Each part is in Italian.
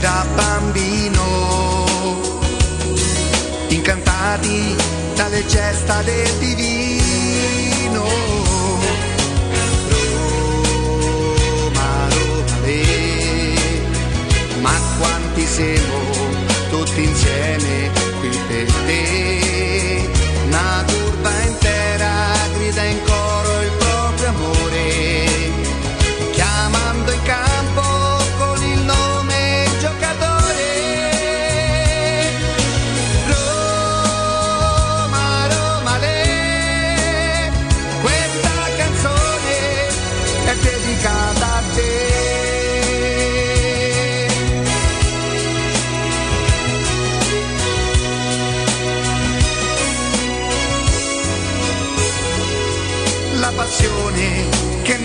da bambino, incantati dalle gesta del divino. Roma, Roma, le, ma quanti siamo tutti insieme qui per te,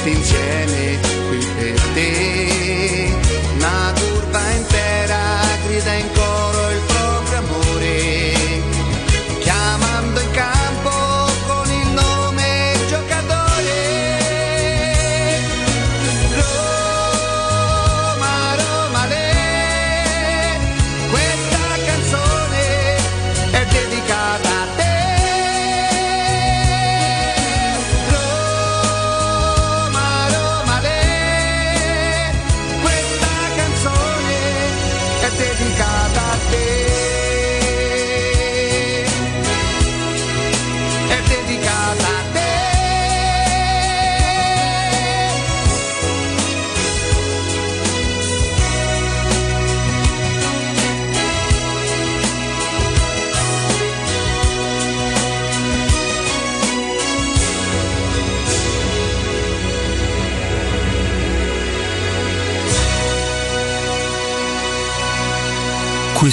tutti insieme qui per te. Una curva intera grida in coro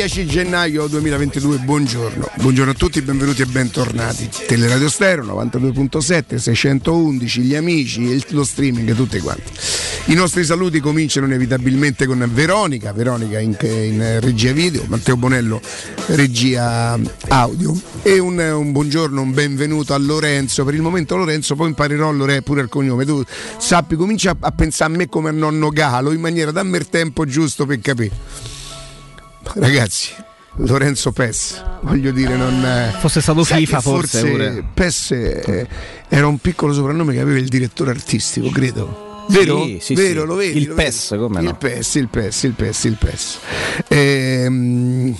10 gennaio 2022, buongiorno. Buongiorno a tutti, benvenuti e bentornati. Teleradio Stereo 92.7, 611, gli amici, lo streaming, tutti quanti. I nostri saluti cominciano inevitabilmente con Veronica, Veronica in, in regia video, Matteo Bonello regia audio e un, un buongiorno, un benvenuto a Lorenzo. Per il momento Lorenzo, poi imparerò Lore pure il cognome. Tu sappi, comincia a, a pensare a me come a nonno Galo in maniera dammi il tempo giusto per capire. Ragazzi, Lorenzo Pes, voglio dire, non è. Fosse stato FIFA forse, pure. Pes eh, era un piccolo soprannome che aveva il direttore artistico, credo. Vero? Sì, sì, Vero, sì. lo vedi? Il lo vedi? PES, come Il no? PES, il PES, il PES, il PES. Ehm,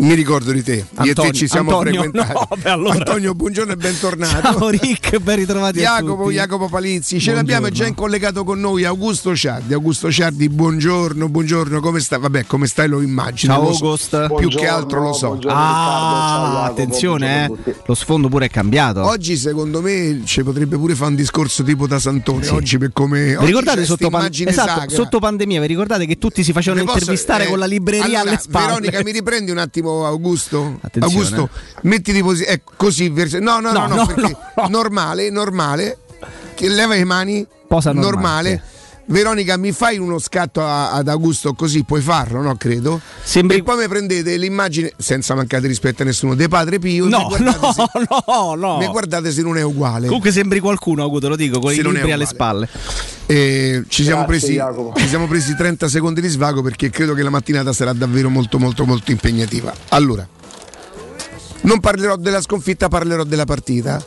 mi ricordo di te, io e te Antonio- ci siamo Antonio, frequentati. no, beh, allora. Antonio, buongiorno e bentornato. Ciao Rick, ben ritrovati a Jacopo, tutti. Jacopo Palizzi, ce Buongiorno. l'abbiamo già in collegato con noi Augusto Ciardi. Augusto Ciardi, buongiorno, buongiorno, come stai? Vabbè, come stai lo immagino. Ciao lo so. Più che altro lo so. ciao Ah, Jacopo, attenzione, eh. Lo sfondo pure è cambiato. Oggi secondo me ci potrebbe pure fare un discorso tipo da Santone. Oggi per come. vi ricordate sotto, pan- esatto, sotto pandemia? Vi ricordate che tutti si facevano intervistare eh, con la libreria allora, alle spalle? Veronica, mi riprendi un attimo, Augusto? Attenzione. Augusto, mettiti posi- eh, così. vers- no, no, no, No, no, no. normale, normale. Che leva le mani. Posa normale, normale. Veronica, mi fai uno scatto a- ad Augusto così puoi farlo, no? Credo. Sembri- E poi mi prendete l'immagine, senza mancare di rispetto a nessuno, di Padre Pio. No, no, se- no, no. mi guardate se non è uguale. Comunque sembri qualcuno, Augusto, lo dico, con Se i non è libri alle spalle. Eh, ci, siamo Grazie, presi, ci siamo presi 30 secondi di svago perché credo che la mattinata sarà davvero molto molto molto impegnativa. Allora, non parlerò della sconfitta, parlerò della partita.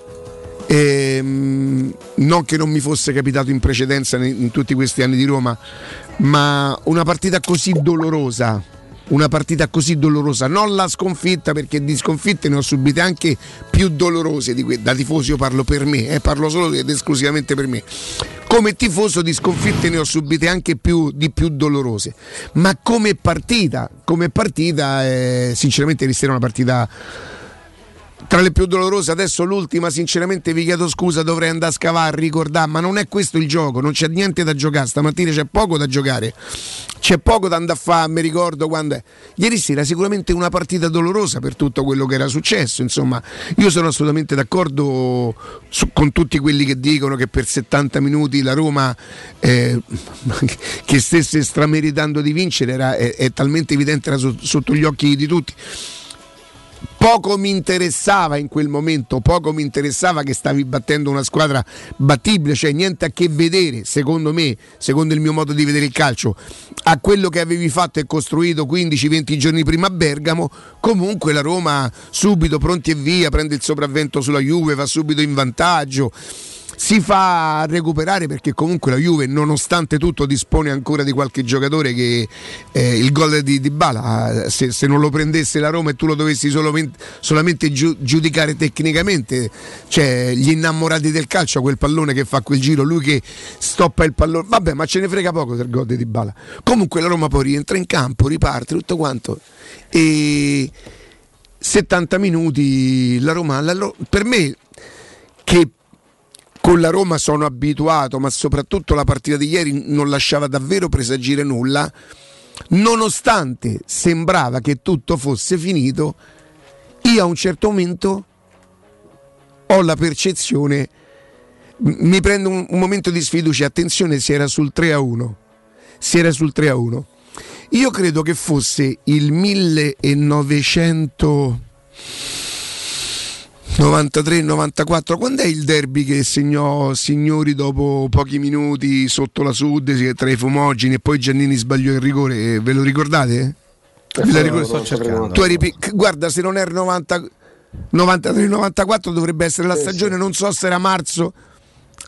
Ehm, non che non mi fosse capitato in precedenza in, tutti questi anni di Roma, ma una partita così dolorosa. Una partita così dolorosa, non la sconfitta perché di sconfitte ne ho subite anche più dolorose di que- da tifoso io parlo per me, eh, parlo solo ed esclusivamente per me. Come tifoso di sconfitte ne ho subite anche più, di più dolorose, ma come partita, come partita eh, sinceramente è una partita tra le più dolorose, adesso l'ultima, sinceramente vi chiedo scusa, dovrei andare a scavare, ricordare, ma non è questo il gioco, non c'è niente da giocare, stamattina c'è poco da giocare, c'è poco da andare a fare, mi ricordo quando è. Ieri sera sicuramente una partita dolorosa per tutto quello che era successo, insomma, io sono assolutamente d'accordo su- con tutti quelli che dicono che per 70 minuti la Roma eh, che stesse strameritando di vincere era, è, è talmente evidente, era so- sotto gli occhi di tutti poco mi interessava in quel momento, poco mi interessava che stavi battendo una squadra battibile, cioè niente a che vedere, secondo me, secondo il mio modo di vedere il calcio, a quello che avevi fatto e costruito 15-20 giorni prima a Bergamo, comunque la Roma subito pronti e via, prende il sopravvento sulla Juve, va subito in vantaggio. Si fa recuperare perché comunque la Juve nonostante tutto dispone ancora di qualche giocatore che eh, il gol di, di Bala se, se non lo prendesse la Roma e tu lo dovessi solamente, solamente giu- giudicare tecnicamente cioè gli innamorati del calcio quel pallone che fa quel giro lui che stoppa il pallone vabbè ma ce ne frega poco del gol di Bala comunque la Roma poi rientra in campo riparte tutto quanto e 70 minuti la Roma la per me che con la Roma sono abituato, ma soprattutto la partita di ieri non lasciava davvero presagire nulla, nonostante sembrava che tutto fosse finito, io a un certo momento ho la percezione, mi prendo un, un momento di sfiducia, attenzione si era sul 3 a 1, si era sul 3 a 1. Io credo che fosse il 1900... 93-94, quando è il derby che segnò Signori dopo pochi minuti sotto la Sud tra i fumogeni e poi Giannini sbagliò il rigore? Ve lo ricordate? Ve la ricordo- Sto cercando. Tu eri guarda, se non era 90 93-94 dovrebbe essere la stagione, non so se era marzo.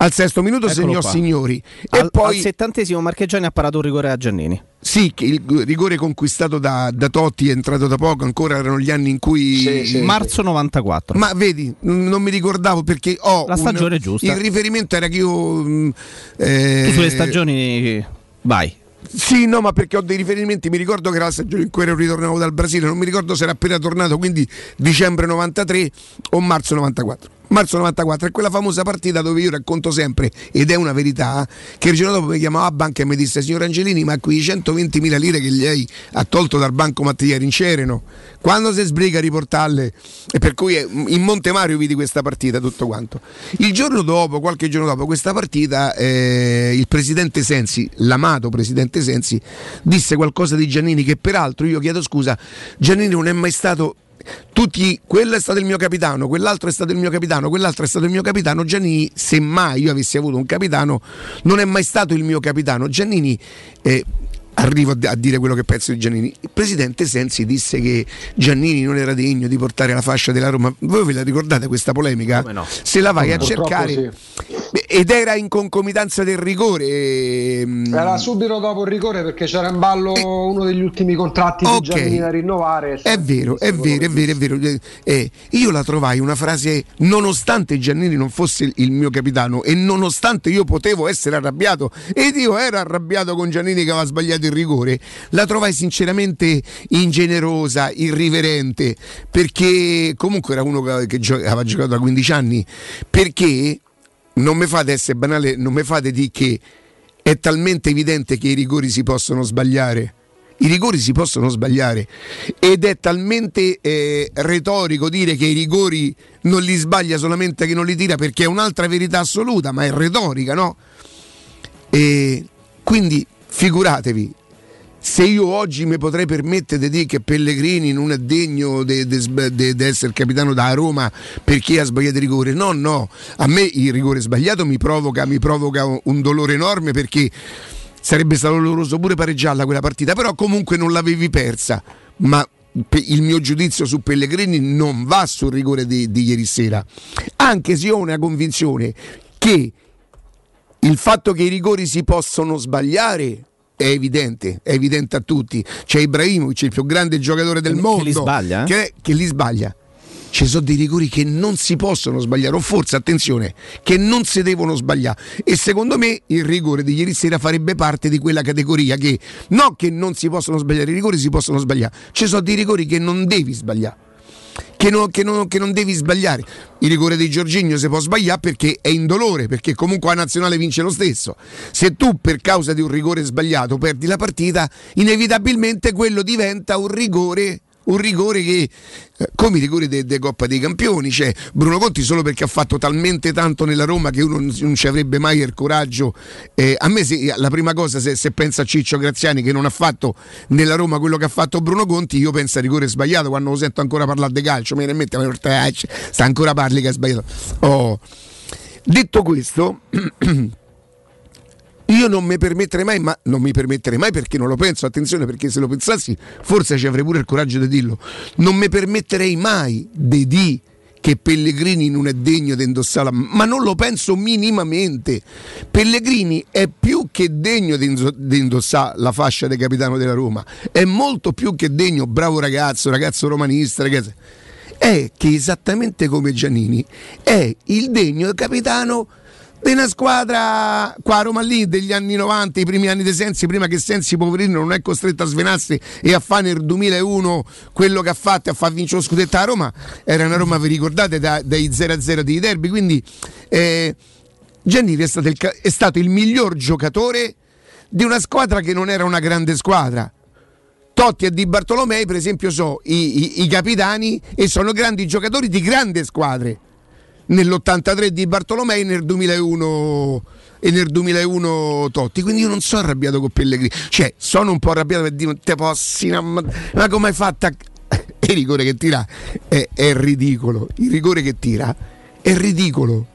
Al sesto minuto Eccolo segnò qua. Signori e al, poi al settantesimo Marcheggiani ha parato un rigore a Giannini. sì, che il rigore conquistato da, da Totti è entrato da poco, ancora erano gli anni in cui Sì, sì. Marzo 94. Ma vedi, non mi ricordavo perché ho. La un- stagione è giusta. Il riferimento era che io. mh, eh, tu sulle stagioni vai. Sì, no, ma perché ho dei riferimenti. Mi ricordo che era la stagione in cui ero ritornato dal Brasile. Non mi ricordo se era appena tornato, quindi dicembre 93 o marzo 94. Marzo 94 è quella famosa partita dove io racconto sempre ed è una verità che il giorno dopo mi chiamava a banca e mi disse signor Angelini ma qui 120 mila lire che lei ha tolto dal banco Mattia in Cereno? Quando si sbriga a riportarle? E per cui in Montemario vidi questa partita tutto quanto. Il giorno dopo qualche giorno dopo questa partita eh, il presidente Sensi l'amato presidente Sensi disse qualcosa di Giannini che peraltro io chiedo scusa Giannini non è mai stato tutti, quello è stato il mio capitano, quell'altro è stato il mio capitano, quell'altro è stato il mio capitano. Giannini, se mai io avessi avuto un capitano, non è mai stato il mio capitano. Giannini eh, arrivo a, a dire quello che penso di Giannini. Il presidente Sensi disse che Giannini non era degno di portare la fascia della Roma. Voi ve la ricordate questa polemica? Come no? Se la vai a Purtroppo cercare sì. Ed era in concomitanza del rigore. ehm, Era subito dopo il rigore perché c'era in ballo Eh, uno degli ultimi contratti ok. di Giannini da rinnovare. È vero, è vero, è vero, è vero. Eh, eh, io la trovai una frase, nonostante Giannini non fosse il- mio capitano e nonostante io potevo essere arrabbiato ed io ero arrabbiato con Giannini che aveva sbagliato il rigore, la trovai sinceramente ingenerosa, irriverente, perché comunque era uno che, che aveva giocato da 15 anni, perché non mi fate essere banale, non mi fate di che è talmente evidente che i rigori si possono sbagliare. I rigori si possono sbagliare ed è talmente eh, retorico dire che i rigori non li sbaglia solamente che non li tira perché è un'altra verità assoluta, ma è retorica, no? E quindi figuratevi, se io oggi mi potrei permettere di dire che Pellegrini non è degno di essere capitano da Roma perché ha sbagliato il rigore, no, no, a me il rigore sbagliato mi provoca, mi provoca un- dolore enorme perché sarebbe stato doloroso pure pareggiarla quella partita, però comunque non l'avevi persa, ma il mio giudizio su Pellegrini non va sul rigore di, di ieri sera, anche se ho una convinzione che il fatto che i rigori si possono sbagliare è evidente, è evidente a tutti. C'è Ibrahimovic, il più grande giocatore del Che- che mondo, li sbaglia, eh? che, che li sbaglia. Ci sono dei rigori che non si possono sbagliare, o forse, attenzione, che non si devono sbagliare. E secondo me il rigore di ieri sera farebbe parte di quella categoria che no che non si possono sbagliare, i rigori si possono sbagliare. Ci sono dei rigori che non devi sbagliare che non, che non- che non devi sbagliare. Il rigore di Giorginio si può sbagliare perché è indolore, perché comunque la nazionale vince lo stesso. Se tu per causa di un rigore sbagliato perdi la partita, inevitabilmente quello diventa un rigore. Un rigore che, eh, come i rigori de, Coppa dei Campioni, cioè Bruno Conti solo perché ha fatto talmente tanto nella Roma che uno non, ci avrebbe mai il coraggio. eh, a me se- la prima cosa, se, se pensa a Ciccio Graziani che non ha fatto nella Roma quello che ha fatto Bruno Conti, io penso a rigore sbagliato quando lo sento ancora parlare di calcio, mi viene in mente, ma porta- sta ancora parli che ha sbagliato. Oh. Detto questo, io non mi permetterei mai, ma non mi permetterei mai perché non lo penso, attenzione perché se lo pensassi forse ci avrei pure il coraggio di dirlo, non mi permetterei mai di dire che Pellegrini non è degno di indossare la ma non lo penso minimamente. Pellegrini è più che degno di indossare la fascia di capitano della Roma, è molto più che degno, bravo ragazzo, ragazzo romanista, ragazzo. È che esattamente come Giannini è il degno capitano di una squadra qua a Roma lì degli anni 90, i primi anni di Sensi, prima che Sensi poverino non è costretto a svenarsi e a fare nel 2001 quello che ha fatto e a far vincere lo scudetto a Roma, era una Roma, vi ricordate, da- dai 0-0 dei derby, quindi eh, Giannini è stato, il, è stato il miglior giocatore di una squadra che non era una grande squadra. Totti e Di Bartolomei, per esempio, sono i, i- i capitani e sono grandi giocatori di grandi squadre. Nell'83 di Bartolomei nel 2001 e nel 2001 Totti. Quindi io non sono arrabbiato con Pellegrini. Cioè, sono un po' arrabbiato per dire te possi. Ma, come hai fatto. Il rigore che tira è, è ridicolo. Il rigore che tira è ridicolo.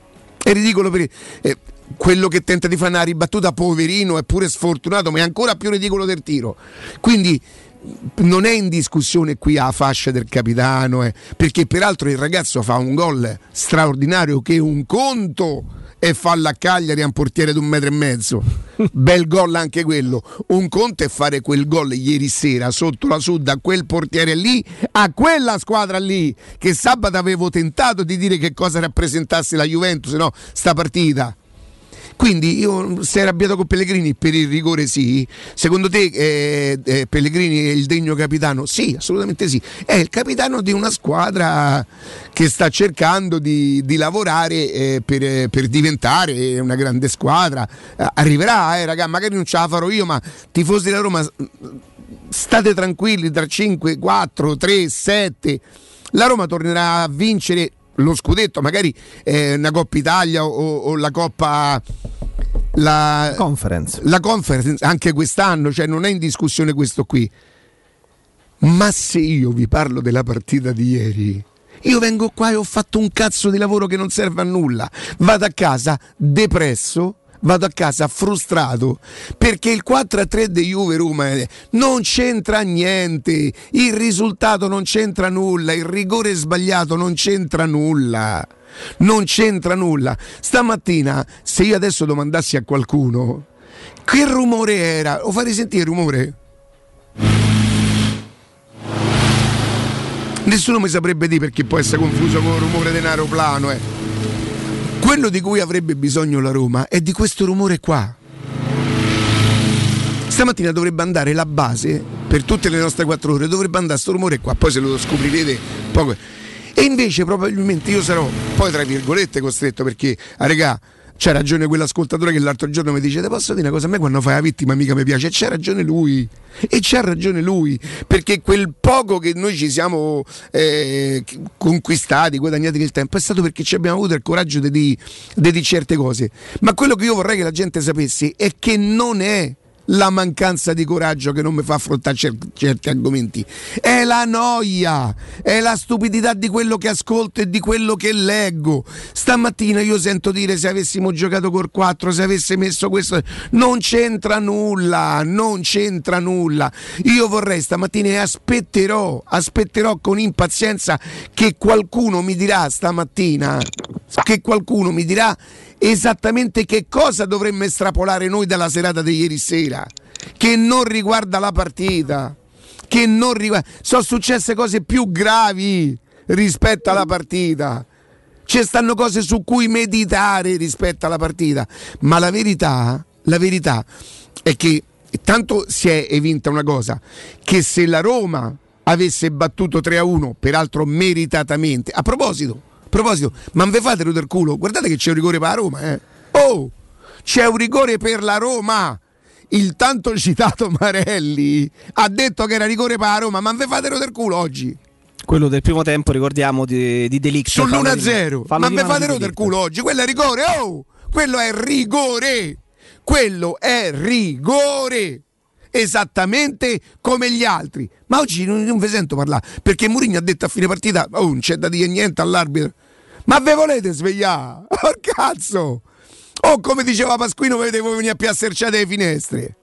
È ridicolo per eh, quello che tenta di fare una ribattuta, poverino, è pure sfortunato, ma è ancora più ridicolo del tiro. Quindi non è in discussione qui la fascia del capitano, eh, perché peraltro il ragazzo fa un gol straordinario che un conto e falla a Cagliari a un portiere di un metro e mezzo. Bel gol anche quello. Un conto è fare quel gol ieri sera sotto la Sud a quel portiere lì, a quella squadra lì, che sabato avevo tentato di dire che cosa rappresentasse la Juventus, no, sta partita. Quindi io sei arrabbiato con Pellegrini per il rigore sì. Secondo te eh, eh, Pellegrini è il degno capitano? Sì, assolutamente sì. È il capitano di una squadra che sta cercando di, di lavorare eh, per, per diventare una grande squadra. Eh, arriverà, eh, raga, magari non ce la farò io, ma tifosi della Roma state tranquilli tra 5, 4, 3, 7. La Roma tornerà a vincere lo scudetto, magari eh, una Coppa Italia o, o la Coppa la Conference. la conference anche quest'anno, cioè non è in discussione questo qui. Ma se io vi parlo della partita di ieri, io vengo qua e ho fatto un cazzo di lavoro che non serve a nulla. Vado a casa depresso, vado a casa frustrato perché il 4-3 di Juve Roma eh, non c'entra niente, il risultato non c'entra nulla, il rigore sbagliato non c'entra nulla. Non c'entra nulla. Stamattina, se io adesso domandassi a qualcuno che rumore era, o farei sentire il rumore. Nessuno mi saprebbe dire perché può essere confuso con il rumore di un aeroplano. Eh. Quello di cui avrebbe bisogno la Roma è di questo rumore qua. Stamattina dovrebbe andare la base per tutte le nostre quattro ore, dovrebbe andare questo rumore qua, poi se lo scoprirete poco. E invece probabilmente io sarò poi tra virgolette costretto perché, ah, regà, c'ha ragione quell'ascoltatore che l'altro giorno mi dice: Te posso dire una cosa? A me quando fai la vittima mica mi piace. E c'ha ragione lui. E c'ha ragione lui. Perché quel poco che noi ci siamo eh, conquistati, guadagnati nel tempo, è stato perché ci abbiamo avuto il coraggio di di- di dire certe cose. Ma quello che io vorrei che la gente sapesse è che non è la mancanza di coraggio che non mi fa affrontare cer- certi argomenti. È la noia, è la stupidità di quello che ascolto e di quello che leggo. Stamattina io sento dire se avessimo giocato col 4, se avesse messo questo, non c'entra nulla, non c'entra nulla. Io vorrei stamattina e aspetterò, aspetterò con impazienza che qualcuno mi dirà stamattina, che qualcuno mi dirà esattamente che cosa dovremmo estrapolare noi dalla serata di ieri sera, che non riguarda la partita, che non riguarda... Sono successe cose più gravi rispetto alla partita. Ci stanno cose su cui meditare rispetto alla partita, ma la verità, la verità è che tanto si è evinta una cosa, che se la Roma avesse battuto 3-1, peraltro meritatamente, a proposito, proposito, ma non ve fate del culo, guardate che c'è un rigore per la Roma, eh. Oh, c'è un rigore per la Roma. Il tanto citato Marelli ha detto che era rigore per la Roma, ma non ve fate del culo oggi. Quello del primo tempo, ricordiamo, di, di di- Sull'1-0. fallo Ma me mano fate del Delict. culo oggi. Quello è rigore. Oh! Quello è rigore. Quello è rigore. Esattamente come gli altri. Ma oggi non, non vi sento parlare. Perché Mourinho ha detto a fine partita: Oh, non c'è da dire niente all'arbitro. Ma ve volete svegliare? Oh, cazzo! Oh, come diceva Pasquino, vedete voi venire a piasserciate le finestre.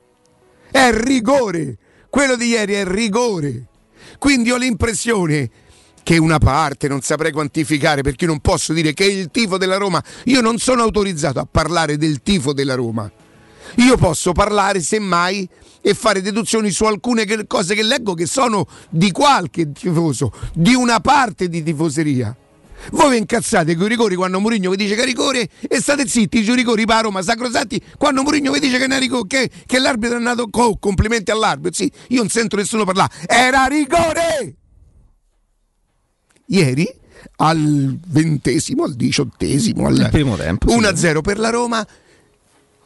È rigore. Quello di ieri è rigore. Quindi ho l'impressione che una parte non saprei quantificare perché io non posso dire che il tifo della Roma, io non sono autorizzato a parlare del tifo della Roma. Io posso parlare semmai e fare deduzioni su alcune che- cose che leggo che sono di qualche tifoso, di una parte di tifoseria. Voi vi incazzate con i rigori quando Mourinho vi dice che è rigore e state zitti sui rigori per Roma sacrosanti quando Mourinho vi dice che, è rigore, che, che l'arbitro è andato co, complimenti all'arbitro. Sì, io non sento nessuno parlare. Era rigore! Ieri al ventesimo, al diciottesimo, al primo tempo, sì. 1-0 per la Roma.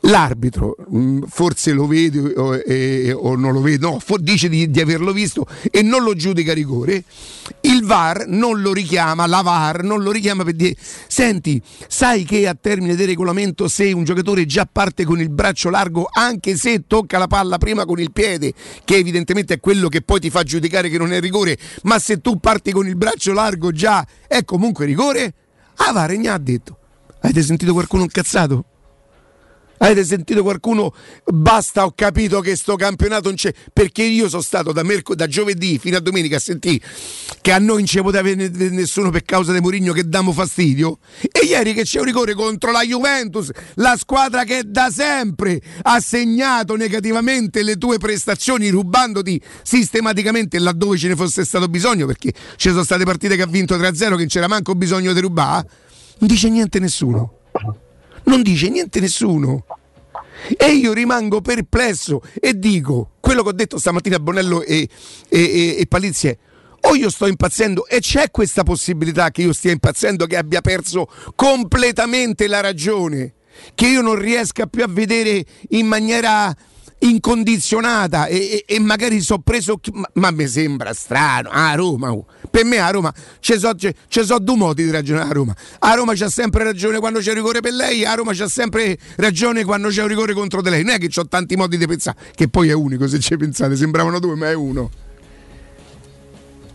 L'arbitro mh, forse lo vede o, e- o non lo vede, no, dice di, di averlo visto e non lo giudica rigore. Il VAR non lo richiama, la VAR non lo richiama per dire: Senti, sai che a termine del regolamento, se un giocatore già parte con il braccio largo, anche se tocca la palla prima con il piede, che evidentemente è quello che poi ti fa giudicare che non è rigore, ma se tu parti con il braccio largo già è comunque rigore? Ah, VAR ne ha detto. Avete sentito qualcuno incazzato? Avete sentito qualcuno? Basta, ho capito che sto campionato non c'è. Perché io sono stato da, merc- da giovedì fino a domenica a sentire che a noi non ci poteva venire nessuno per causa di Mourinho che diamo fastidio. E ieri che c'è un rigore contro la Juventus, la squadra che da sempre ha segnato negativamente le tue prestazioni, rubandoti sistematicamente laddove ce ne fosse stato bisogno, perché ci sono state partite che ha vinto 3-0 che non c'era manco bisogno di rubare. Non dice niente nessuno. Non dice niente nessuno. E io rimango perplesso e dico quello che ho detto stamattina a Bonello e, e, e, e Palizzi o io sto impazzendo e c'è questa possibilità che io stia impazzendo, che abbia perso completamente la ragione, che io non riesca più a vedere in maniera incondizionata e, e, e magari so preso ma, ma mi sembra strano. A Roma oh. per me a Roma ci so, ci, ci so due modi di ragionare a Roma. A Roma c'ha sempre ragione quando c'è rigore per lei a Roma c'ha sempre ragione quando c'è un rigore contro di lei. Non è che ho tanti modi di pensare che poi è unico se ci pensate sembravano due ma è uno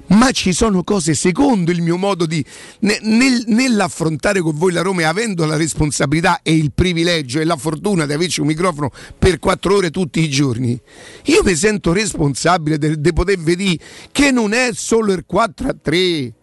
ma ci sono cose secondo il mio modo di nel, nell'affrontare con voi la Roma e avendo la responsabilità e il privilegio e la fortuna di averci un microfono per quattro ore tutti i giorni io mi sento responsabile di poter vedere che non è solo il 4 a 3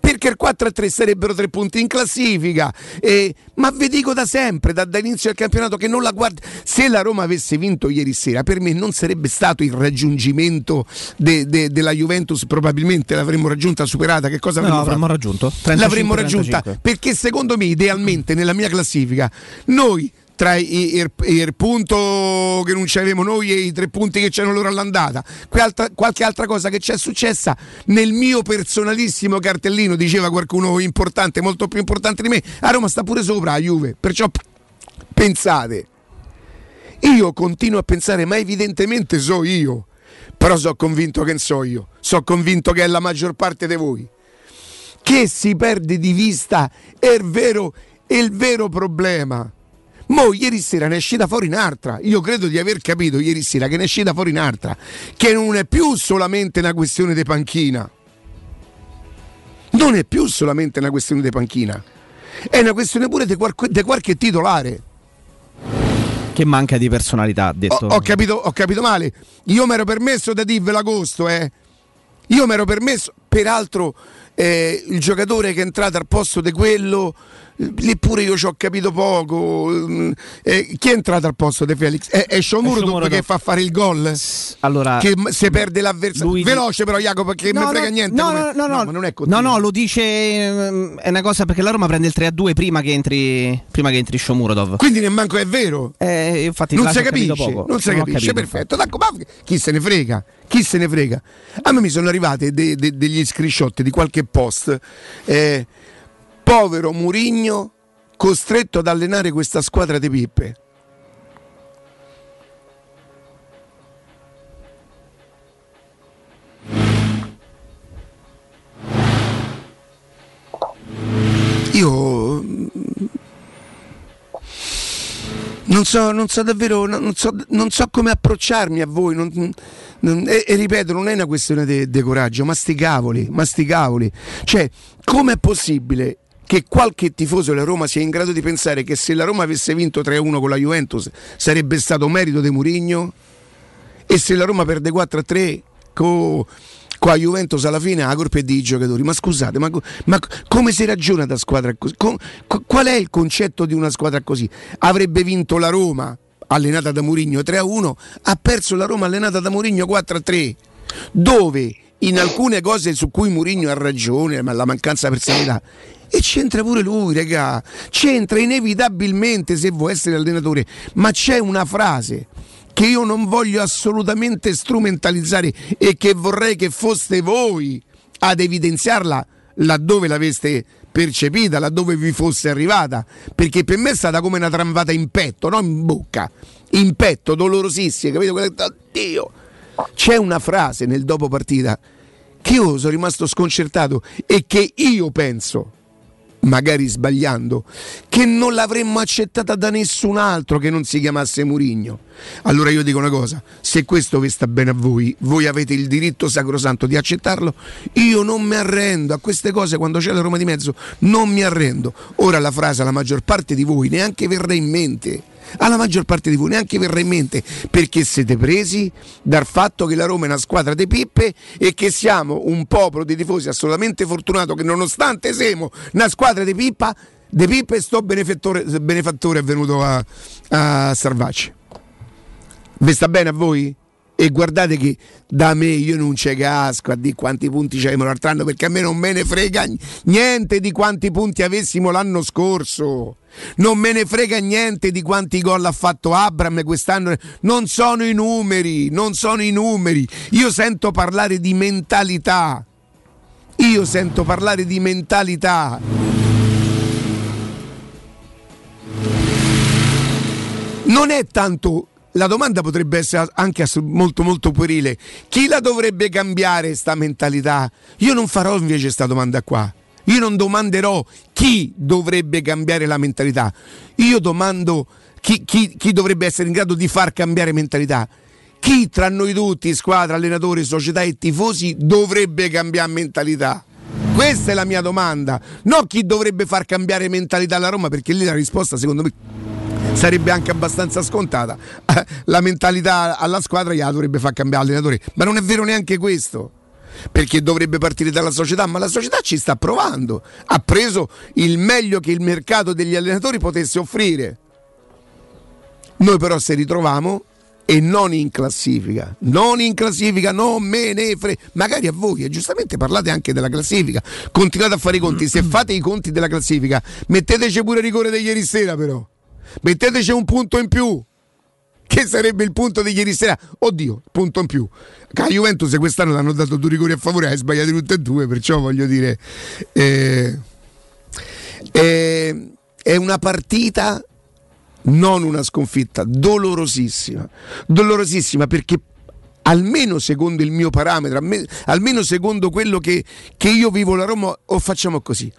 perché il 4 a 3 sarebbero tre punti in classifica. Eh, ma vi dico da sempre, da, dall'inizio del campionato, che non la guarda. Se la Roma avesse vinto ieri sera, per me non sarebbe stato il raggiungimento de, de, della Juventus, probabilmente l'avremmo raggiunta, superata. Che cosa avremmo, no, avremmo raggiunto? 35, l'avremmo raggiunta 35. perché secondo me, idealmente, nella mia classifica, noi tra il, punto che non c'avevamo noi e i tre punti che c'erano loro all'andata. Qualche, qualche altra cosa che c'è successa nel mio personalissimo cartellino, diceva qualcuno importante, molto più importante di me, a Roma sta pure sopra la Juve, perciò pensate. Io continuo a pensare, ma evidentemente so io, però sono convinto che non so io, sono convinto che è la maggior parte di voi, che si perde di vista il vero, il vero problema Mo ieri sera ne è uscita fuori un'altra. Io credo di aver capito ieri sera che ne è uscita fuori un'altra. Che non è più solamente una questione di panchina. Non è più solamente una questione di panchina. È una questione pure di qualche, qualche titolare. Che manca di personalità, detto. Ho, ho, capito, ho capito male. Io mi ero permesso di dirvelo agosto, eh. Io mi ero permesso, peraltro, eh, il giocatore che è entrato al posto di quello lì pure io ci ho capito poco. Eh, chi è entrato al posto di Felix? È, è Shomuro che fa fare il gol? Allora, che se perde l'avversario. Lui... Veloce però Jacopo perché no, mi frega no, niente. No, no, no, no, no, non è così. No, no, lo dice mm, è una cosa perché la Roma prende il 3-2 prima che entri prima che entri Shomurodov. Quindi nemmeno è vero. Eh, infatti non si capisce, non si capisce, perfetto. D'acco, ma chi se ne frega? Chi se ne frega? A me mi sono arrivati de, de, degli screenshot di qualche post eh, povero Murigno costretto ad allenare questa squadra di pippe. Io non so, non so davvero, non so, non so, come approcciarmi a voi. Non, e, e, ripeto, non è una questione di coraggio, ma sti cavoli, ma sti cavoli. Cioè, com'è possibile che qualche tifoso della Roma sia in grado di pensare che se la Roma avesse vinto 3-1 con la Juventus sarebbe stato merito di Murigno e se la Roma perde 4-3 con qua Juventus alla fine la colpa dei giocatori. Ma scusate, ma, ma, come si ragiona da squadra così? Com, qual è il concetto di una squadra così? Avrebbe vinto la Roma allenata da Mourinho 3-1, ha perso la Roma allenata da Mourinho 4-3, dove in alcune cose su cui Mourinho ha ragione, ma la mancanza di personalità e c'entra pure lui, raga. C'entra inevitabilmente se vuoi essere allenatore. Ma c'è una frase che io non voglio assolutamente strumentalizzare e che vorrei che foste voi ad evidenziarla laddove l'aveste percepita, laddove vi fosse arrivata, perché per me è stata come una tramvata in petto, non in bocca, in petto, dolorosissima, capito? Oddio! C'è una frase nel dopo partita che io sono rimasto sconcertato e che io penso magari sbagliando, che non l'avremmo accettata da nessun altro che non si chiamasse Murigno. Allora io dico una cosa, se questo vi sta bene a voi, voi avete il diritto sacrosanto di accettarlo, io non mi arrendo a queste cose quando c'è la Roma di mezzo, non mi arrendo. Ora la frase alla maggior parte di voi neanche verrà in mente alla maggior parte di voi neanche verrà in mente perché siete presi dal fatto che la Roma è una squadra di pippe e che siamo un popolo di tifosi assolutamente fortunato che nonostante siamo una squadra di pippa di pippe sto benefattore, benefattore è venuto a, a Sarvacci vi sta bene a voi? E guardate che da me io non c'è casco a di quanti punti c'avevamo l'altro anno perché a me non me ne frega niente di quanti punti avessimo l'anno scorso. Non me ne frega niente di quanti gol ha fatto Abram quest'anno. Non sono i numeri, non sono i numeri. Io sento parlare di mentalità. Io sento parlare di mentalità. Non è tanto la domanda potrebbe essere anche molto molto puerile. Chi la dovrebbe cambiare sta mentalità? Io non farò invece questa domanda qua. Io non domanderò chi dovrebbe cambiare la mentalità. Io domando chi, chi, chi dovrebbe essere in grado di far cambiare mentalità. Chi tra noi tutti, squadra, allenatori, società e tifosi, dovrebbe cambiare mentalità? Questa è la mia domanda. Non chi dovrebbe far cambiare mentalità alla Roma, perché lì la risposta secondo me sarebbe anche abbastanza scontata. La mentalità alla squadra gliela dovrebbe far cambiare allenatore, ma non è vero neanche questo. Perché dovrebbe partire dalla società, ma la società ci sta provando. Ha preso il meglio che il mercato degli allenatori potesse offrire. Noi però se ritroviamo e non in classifica, non in classifica, non me ne frega, magari a voi, e giustamente parlate anche della classifica, continuate a fare i conti, se fate i conti della classifica, metteteci pure il rigore di ieri sera però, metteteci un punto in più, che sarebbe il punto di ieri sera. Oddio, punto in più. A Juventus quest'anno hanno dato due rigori a favore, hai sbagliato tutti e due, perciò voglio dire... Eh, eh, è una partita, non una sconfitta, dolorosissima. Dolorosissima perché almeno secondo il mio parametro, almeno secondo quello che, che io vivo la Roma, o facciamo così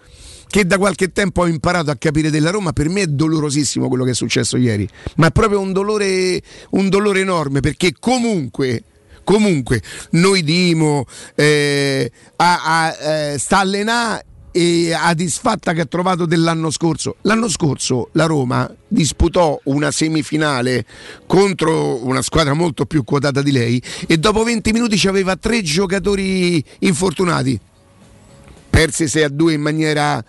che da qualche tempo ho imparato a capire della Roma, per me è dolorosissimo quello che è successo ieri, ma è proprio un dolore, un dolore enorme perché comunque comunque noi dimo eh, a, a, eh, sta allenare e a disfatta che ha trovato dell'anno scorso. L'anno scorso la Roma disputò una semifinale contro una squadra molto più quotata di lei e dopo 20 minuti aveva tre giocatori infortunati persi 6 a 2 in maniera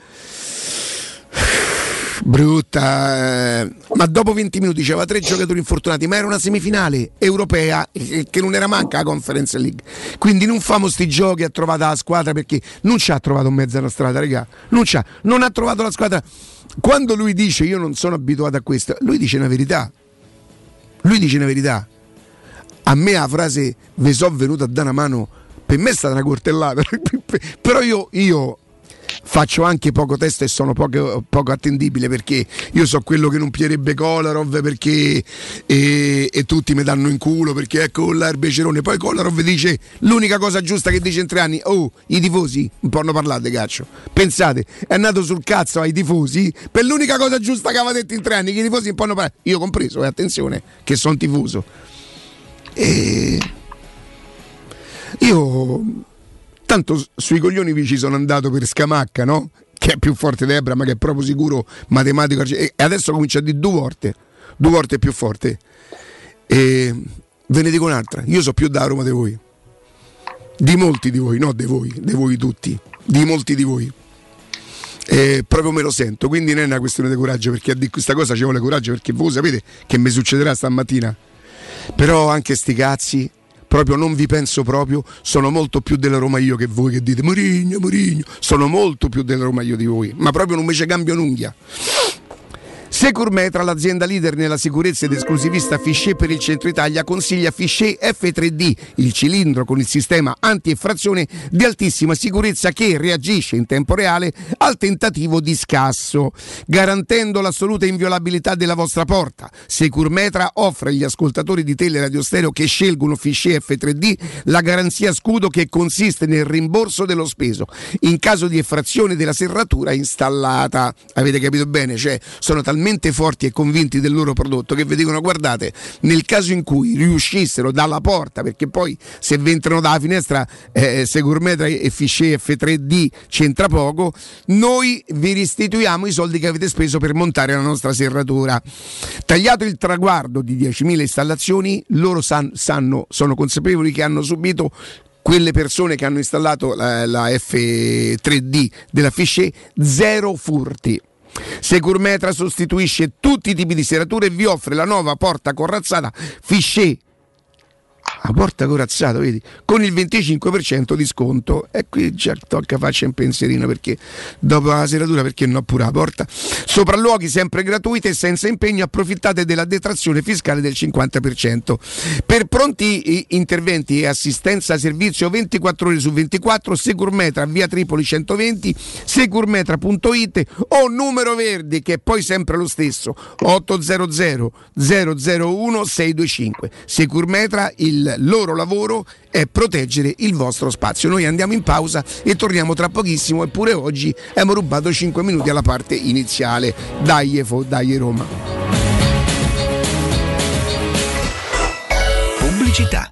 brutta eh, ma dopo 20 minuti c'era tre giocatori infortunati ma era una semifinale europea che non era manca la Conference League. Quindi non famo sti giochi ha trovato la squadra perché non ci ha trovato in mezzo alla strada regà non, c'ha, non ha trovato la squadra. Quando lui dice io non sono abituato a questo lui dice una verità. Lui dice una verità. A me la frase ve so venuto a dare una mano per me è stata una cortellata, però io, io faccio anche poco testo e sono poco, poco, attendibile perché io so quello che non pierebbe Kolarov perché e, e, tutti mi danno in culo perché ecco l'erbecerone poi Kolarov dice l'unica cosa giusta che dice in tre anni oh i tifosi un po' non parlate caccio pensate è nato sul cazzo ai tifosi per l'unica cosa giusta che aveva detto in tre anni che i tifosi un po' non parlare io compreso e attenzione che sono tifoso. E io tanto sui coglioni vi ci sono andato per Scamacca, no? Che è più forte di Ebra, ma che è proprio sicuro matematico. E adesso comincia a dire due volte, due volte più forte. E ve ne dico un'altra, io so più da Roma di voi. Di molti di voi, no di voi, di voi tutti, di molti di voi. E proprio me lo sento, quindi non è una questione di coraggio, perché a di questa cosa ci vuole coraggio, perché voi sapete che mi succederà stamattina. Però anche sti cazzi, proprio non vi penso proprio, sono molto più della Roma io che voi che dite Murigno, Murigno, sono molto più della Roma io di voi, ma proprio non mi ci cambio un'unghia. Securmetra, l'azienda leader nella sicurezza ed esclusivista Fichet per il centro Italia, consiglia Fichet F3D, il cilindro con il sistema anti-effrazione di altissima sicurezza che reagisce in tempo reale al tentativo di scasso, garantendo l'assoluta inviolabilità della vostra porta. Securmetra offre agli ascoltatori di Teleradio Stereo che scelgono Fichet F3D la garanzia scudo che consiste nel rimborso dello speso in caso di effrazione della serratura installata. Avete capito bene? Cioè, sono talmente talmente forti e convinti del loro prodotto che vi dicono guardate nel caso in cui riuscissero dalla porta perché poi se vi entrano dalla finestra eh, Securmetra e Fichet F3D c'entra poco noi vi restituiamo i soldi che avete speso per montare la nostra serratura. Tagliato il traguardo di 10.000 installazioni loro san, sanno sono consapevoli che hanno subito quelle persone che hanno installato la, la F3D della Fichet zero furti Securmetra sostituisce tutti i tipi di serrature e vi offre la nuova porta corazzata Fichet La porta corazzato, vedi? Con il 25% di sconto. E qui già tocca faccia un pensierino perché dopo la seratura perché no pure la porta. Sopralluoghi sempre gratuiti e senza impegno approfittate della detrazione fiscale del 50%. Per pronti interventi e assistenza servizio 24 ore su 24 Securmetra via Tripoli 120 securmetra.it o numero verde che è poi sempre lo stesso 800 001 625 Securmetra il loro lavoro è proteggere il vostro spazio. Noi andiamo in pausa e torniamo tra pochissimo eppure oggi abbiamo rubato 5 minuti alla parte iniziale. Dai Efo, dai Roma. Pubblicità.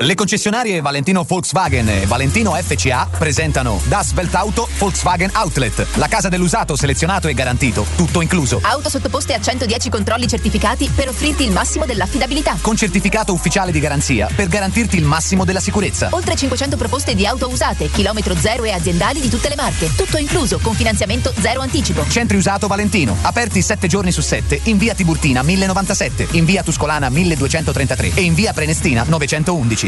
Le concessionarie Valentino Volkswagen e Valentino FCA presentano Das Weltauto Volkswagen Outlet, la casa dell'usato selezionato e garantito, tutto incluso. Auto sottoposte a 110 controlli certificati per offrirti il massimo dell'affidabilità. Con certificato ufficiale di garanzia per garantirti il massimo della sicurezza. Oltre 500 proposte di auto usate, chilometro zero e aziendali di tutte le marche. Tutto incluso con finanziamento zero anticipo. Centri usato Valentino, aperti 7 giorni su 7 in via Tiburtina 1097, in via Tuscolana 1233 e in via Prenestina 911.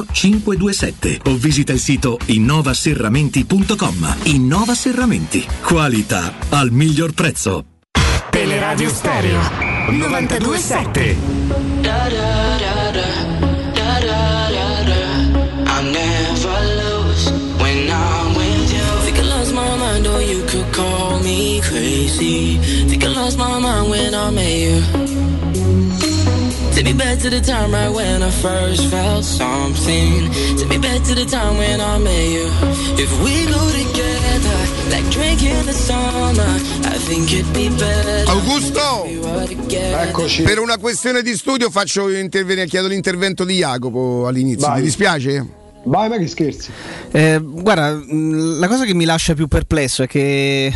527 o visita il sito innovaserramenti.com. Innova Serramenti. Qualità al miglior prezzo. Teleradio Stereo 927. I never lose when I'm with you. Think I lost my mind, or you could call me crazy. Think I lost my mind when I met you. Take me back to the time right when I first felt something. Take me back to the time when I met you. If we go together, like drinking the summer, I think it'd be better. Augusto! Eccoci. Per una questione di studio faccio intervenire, chiedo l'intervento di Jacopo all'inizio. Vai. Ti dispiace? Vai, ma che scherzi. Eh, guarda, mh, la cosa che mi lascia più perplesso è che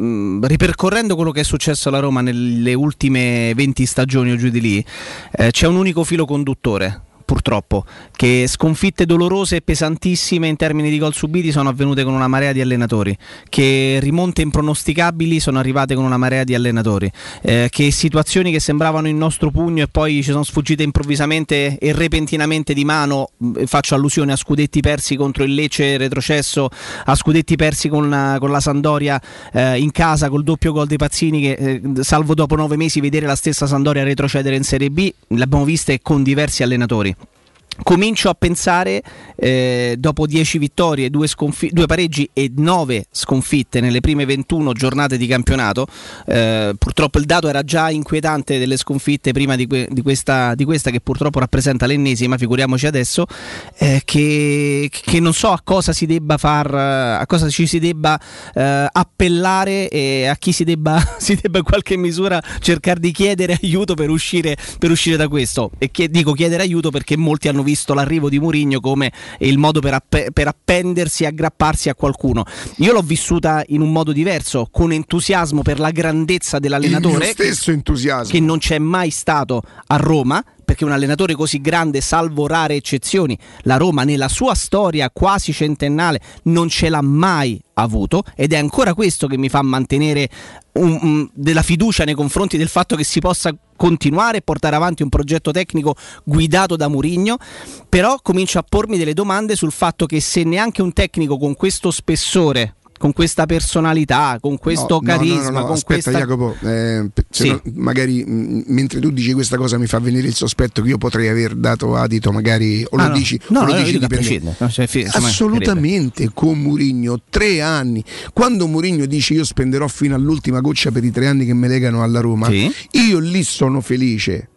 mh, ripercorrendo quello che è successo alla Roma nelle ultime 20 stagioni o giù di lì, eh, c'è un unico filo conduttore. Purtroppo, che sconfitte dolorose e pesantissime in termini di gol subiti sono avvenute con una marea di allenatori, che rimonte impronosticabili sono arrivate con una marea di allenatori, eh, che situazioni che sembravano il nostro pugno e poi ci sono sfuggite improvvisamente e repentinamente di mano, faccio allusione a scudetti persi contro il Lecce retrocesso, a scudetti persi con con la Sandoria eh, in casa col doppio gol dei Pazzini che eh, salvo dopo nove mesi vedere la stessa Sandoria retrocedere in Serie B, l'abbiamo viste con diversi allenatori. Comincio a pensare, eh, dopo 10 vittorie, 2 pareggi e 9 sconfitte nelle prime 21 giornate di campionato, eh, purtroppo il dato era già inquietante delle sconfitte prima di, que- di, questa, di questa, che purtroppo rappresenta l'ennesima, figuriamoci adesso, eh, che, che, non so a cosa si debba far, a cosa ci si debba eh, appellare e a chi si debba, si debba in qualche misura cercare di chiedere aiuto per uscire, per uscire da questo. E che dico chiedere aiuto perché molti hanno visto l'arrivo di Mourinho come il modo per, app- per, appendersi e aggrapparsi a qualcuno. Io l'ho vissuta in un modo diverso, con entusiasmo per la grandezza dell'allenatore. Il stesso entusiasmo. Che non c'è mai stato a Roma. Perché un allenatore così grande, salvo rare eccezioni, la Roma nella sua storia quasi centennale non ce l'ha mai avuto ed è ancora questo che mi fa mantenere un, un, della fiducia nei confronti del fatto che si possa continuare e portare avanti un progetto tecnico guidato da Murigno, però comincio a pormi delle domande sul fatto che se neanche un tecnico con questo spessore con questa personalità, con questo no, carisma. No, no, con aspetta, questa... Jacopo, eh, Sì. magari mh, mentre tu dici questa cosa mi fa venire il sospetto che io potrei aver dato adito, magari o Ah, lo no. dici, No, o lo dici dico a dipende. prescindere. No, cioè, fi- Assolutamente con Murigno, tre anni. Quando Murigno dice io spenderò fino all'ultima goccia per i tre anni che mi legano alla Roma, io lì sono felice.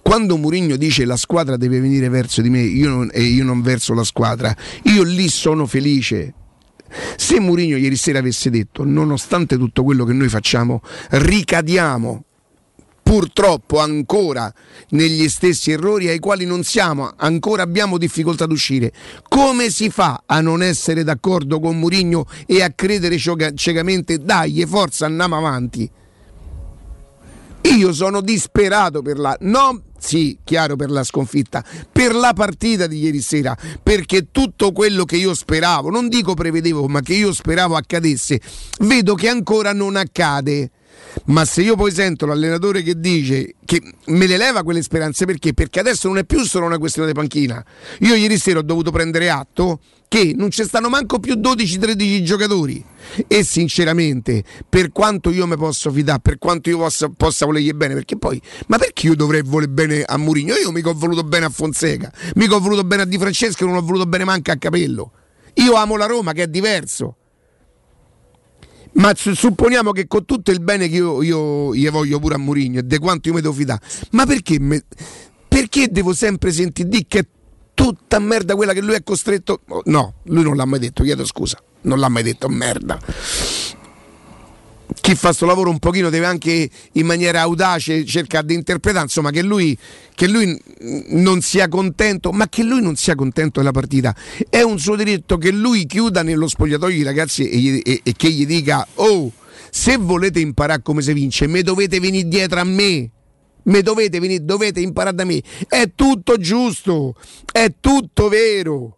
Quando Murigno dice la squadra deve venire verso di me io non- e io non verso la squadra, io lì sono felice. Se Mourinho ieri sera avesse detto, nonostante tutto quello che noi facciamo, ricadiamo purtroppo ancora negli stessi errori ai quali non siamo, ancora abbiamo difficoltà ad uscire. Come si fa a non essere d'accordo con Mourinho e a credere ciecamente, dai, forza, andiamo avanti? Io sono disperato per la. No, sì, chiaro per la sconfitta, per la partita di ieri sera, perché tutto quello che io speravo, non dico prevedevo, ma che io speravo accadesse, vedo che ancora non accade. Ma se io poi sento l'allenatore che dice che me le leva quelle speranze perché? Perché adesso non è più solo una questione di panchina. Io ieri sera ho dovuto prendere atto che non ci stanno manco più 12-13 giocatori. E sinceramente, per quanto io mi posso fidare, per quanto io possa, possa volergli bene, perché poi, ma perché io dovrei voler bene a Mourinho? Io mica ho voluto bene a Fonseca, mica ho voluto bene a Di Francesco non ho voluto bene manca a Capello. Io amo la Roma, che è diverso. Ma su- supponiamo che con tutto il bene che io, io gli voglio pure a Mourinho e di quanto io mi devo fidare, ma perché, me- perché devo sempre sentire di che tutta merda quella che lui è costretto? No, lui non l'ha mai detto, chiedo scusa, non l'ha mai detto merda. Chi fa sto lavoro un pochino deve anche in maniera audace cercare di interpretare, insomma, che lui, che lui non sia contento, ma che lui non sia contento della partita. È un suo diritto che lui chiuda nello spogliatoio i ragazzi e, e- e che gli dica, oh, se volete imparare come si vince, me dovete venire dietro a me. Me dovete venire, dovete imparare da me. È tutto giusto, è tutto vero.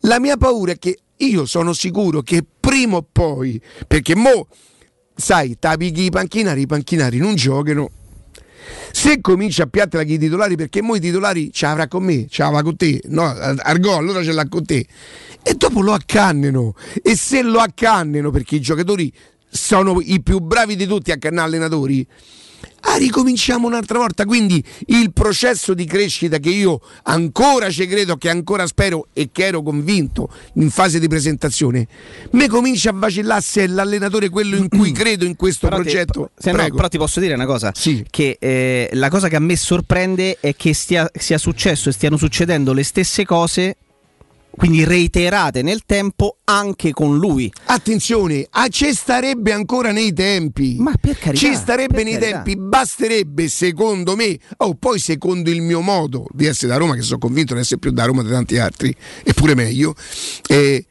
La mia paura è che io sono sicuro che prima o poi, perché mo, sai, tapighi i panchinari, i panchinari non giocano. Se comincia a piattare i titolari, perché mo i titolari ce l'avrà con me, ce l'avrà con te, no, Argo, allora ce l'ha con te. E dopo lo accannano. E se lo accannano, perché i giocatori sono i più bravi di tutti a cannare allenatori, Ah, ricominciamo un'altra volta. Quindi il processo di crescita che io ancora ci credo, che ancora spero e che ero convinto in fase di presentazione, mi comincia a vacillare se è l'allenatore quello in cui credo in questo Però ti- progetto. se no, però ti posso dire una cosa: che eh, la cosa che a me sorprende è che stia, sia successo e stiano succedendo le stesse cose quindi reiterate nel tempo anche con lui. Attenzione, ah, ci starebbe ancora nei tempi. Ma per carità, Ci starebbe nei carità. tempi, basterebbe secondo me, o poi secondo il mio modo di essere da Roma, che sono convinto di essere più da Roma di tanti altri, eppure meglio, eh,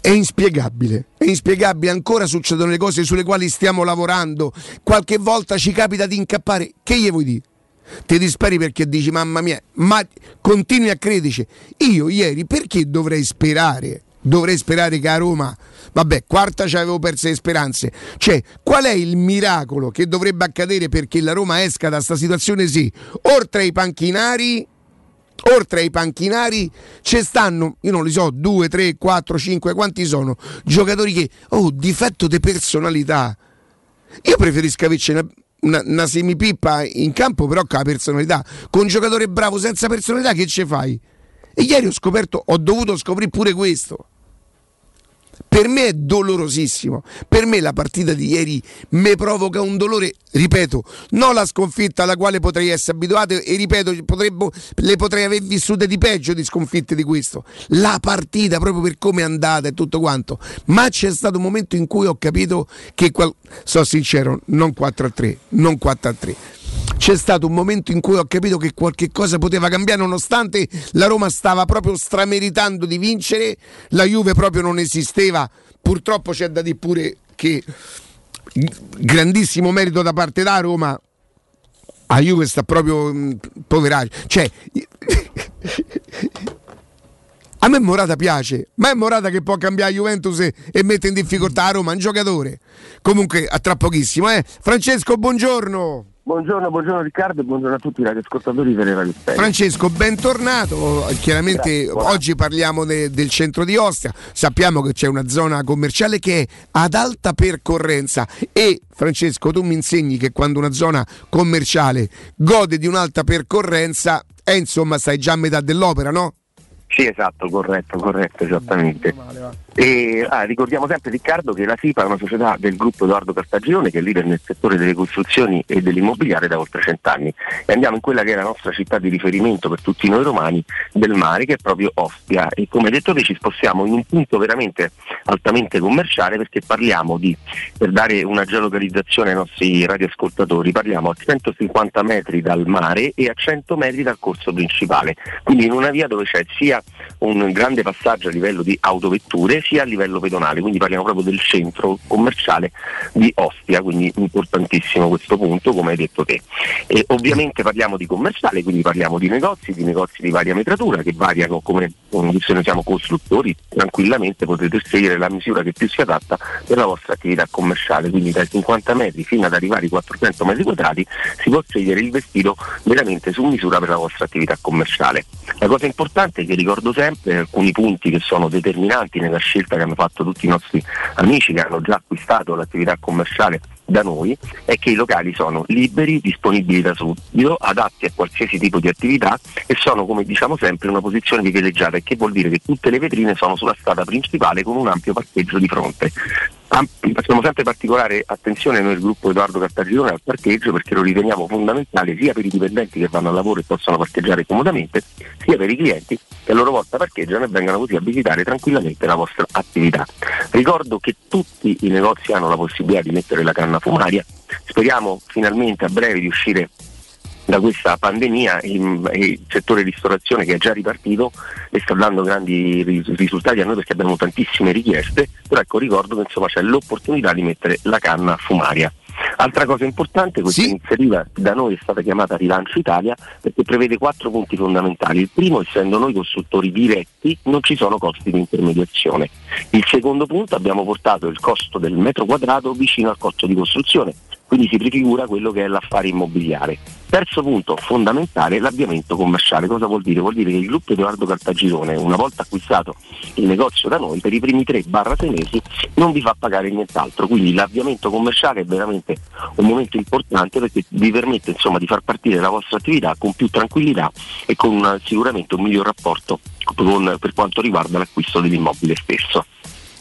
è inspiegabile, è inspiegabile, ancora succedono le cose sulle quali stiamo lavorando, qualche volta ci capita di incappare, che gli vuoi dire? Ti disperi perché dici mamma mia, ma continui a crederci. Io ieri perché dovrei sperare? Dovrei sperare che a Roma, vabbè, quarta ci avevo perse le speranze. Cioè, qual è il miracolo che dovrebbe accadere perché la Roma esca da questa situazione? Sì, oltre ai panchinari, oltre ai panchinari ci stanno, io non li so, 2, 3, 4, 5, quanti sono? Giocatori che, oh, difetto di personalità. Io preferisco averci una, una, semipippa in campo, però con la personalità. Con un giocatore bravo senza personalità, che ce fai? E ieri ho scoperto, ho dovuto scoprire pure questo. Per me è dolorosissimo. Per me la partita di ieri mi provoca un dolore, ripeto, non la sconfitta alla quale potrei essere abituato e ripeto, potrebbe- le potrei aver vissute di peggio di sconfitte di questo. La partita proprio per come è andata e tutto quanto. Ma c'è stato un momento in cui ho capito che, qual- sono sincero, non 4 a 3, non 4 a 3. C'è stato un momento in cui ho capito che qualche cosa poteva cambiare nonostante la Roma stava proprio strameritando di vincere, la Juve proprio non esisteva. Purtroppo c'è da dire pure che grandissimo merito da parte da Roma. A Juve sta proprio mh, poveraccio. Cioè a me Morata piace, ma è Morata che può cambiare Juventus e, e mette in difficoltà a Roma, un giocatore. Comunque, a tra pochissimo, eh. Francesco, buongiorno. Buongiorno, buongiorno Riccardo e buongiorno a tutti i radioascoltatori per Radio Stereo. Francesco, bentornato. Chiaramente Grazie, oggi parliamo de- del centro di Ostia. Sappiamo che c'è una zona commerciale che è ad alta percorrenza e Francesco, tu mi insegni che quando una zona commerciale gode di un'alta percorrenza, eh, insomma, stai già a metà dell'opera, no? Sì, esatto, corretto, corretto, esattamente. E ah, ricordiamo sempre Riccardo che la SIPA è una società del gruppo Edoardo Cartagirone che è leader nel settore delle costruzioni e dell'immobiliare da oltre cent'anni. E andiamo in quella che è la nostra città di riferimento per tutti noi romani del mare che è proprio Ostia. E come detto te ci spostiamo in un punto veramente altamente commerciale perché parliamo di, per dare una geolocalizzazione ai nostri radioascoltatori, parliamo a 150 metri dal mare e a 100 metri dal corso principale, quindi in una via dove c'è sia un grande passaggio a livello di autovetture sia a livello pedonale, quindi parliamo proprio del centro commerciale di Ostia, quindi importantissimo questo punto come hai detto te. E ovviamente parliamo di commerciale, quindi parliamo di negozi, di negozi di varia metratura che variano come se noi siamo costruttori, tranquillamente potete scegliere la misura che più si adatta per la vostra attività commerciale, quindi dai 50 metri fino ad arrivare ai 400 metri quadrati si può scegliere il vestito veramente su misura per la vostra attività commerciale. La cosa importante che ricordo sempre alcuni punti che sono determinanti nella scelta che hanno fatto tutti i nostri amici che hanno già acquistato l'attività commerciale da noi è che i locali sono liberi, disponibili da subito, adatti a qualsiasi tipo di attività e sono come diciamo sempre in una posizione privilegiata, il che vuol dire che tutte le vetrine sono sulla strada principale con un ampio parcheggio di fronte. Am- Facciamo sempre particolare attenzione noi del gruppo Edoardo Cartagirone al parcheggio perché lo riteniamo fondamentale sia per i dipendenti che vanno al lavoro e possono parcheggiare comodamente, sia per i clienti che a loro volta parcheggiano e vengano così a visitare tranquillamente la vostra attività. Ricordo che tutti i negozi hanno la possibilità di mettere la canna fumaria, speriamo finalmente a breve di uscire da questa pandemia il, il settore ristorazione che è già ripartito e sta dando grandi ris- risultati a noi perché abbiamo tantissime richieste, però ecco ricordo che insomma c'è l'opportunità di mettere la canna fumaria. Altra cosa importante, questa iniziativa da noi è stata chiamata Rilancio Italia perché prevede quattro punti fondamentali. Il primo, essendo noi costruttori diretti, non ci sono costi di intermediazione. Il secondo punto, abbiamo portato il costo del metro quadrato vicino al costo di costruzione, quindi si prefigura quello che è l'affare immobiliare. Terzo punto fondamentale, l'avviamento commerciale. Cosa vuol dire? Vuol dire che il gruppo Edoardo Cartagirone, una volta acquistato il negozio da noi, per i primi 3-6 mesi non vi fa pagare nient'altro. Quindi l'avviamento commerciale è veramente un momento importante perché vi permette insomma, di far partire la vostra attività con più tranquillità e con una- sicuramente un miglior rapporto con- per quanto riguarda l'acquisto dell'immobile stesso.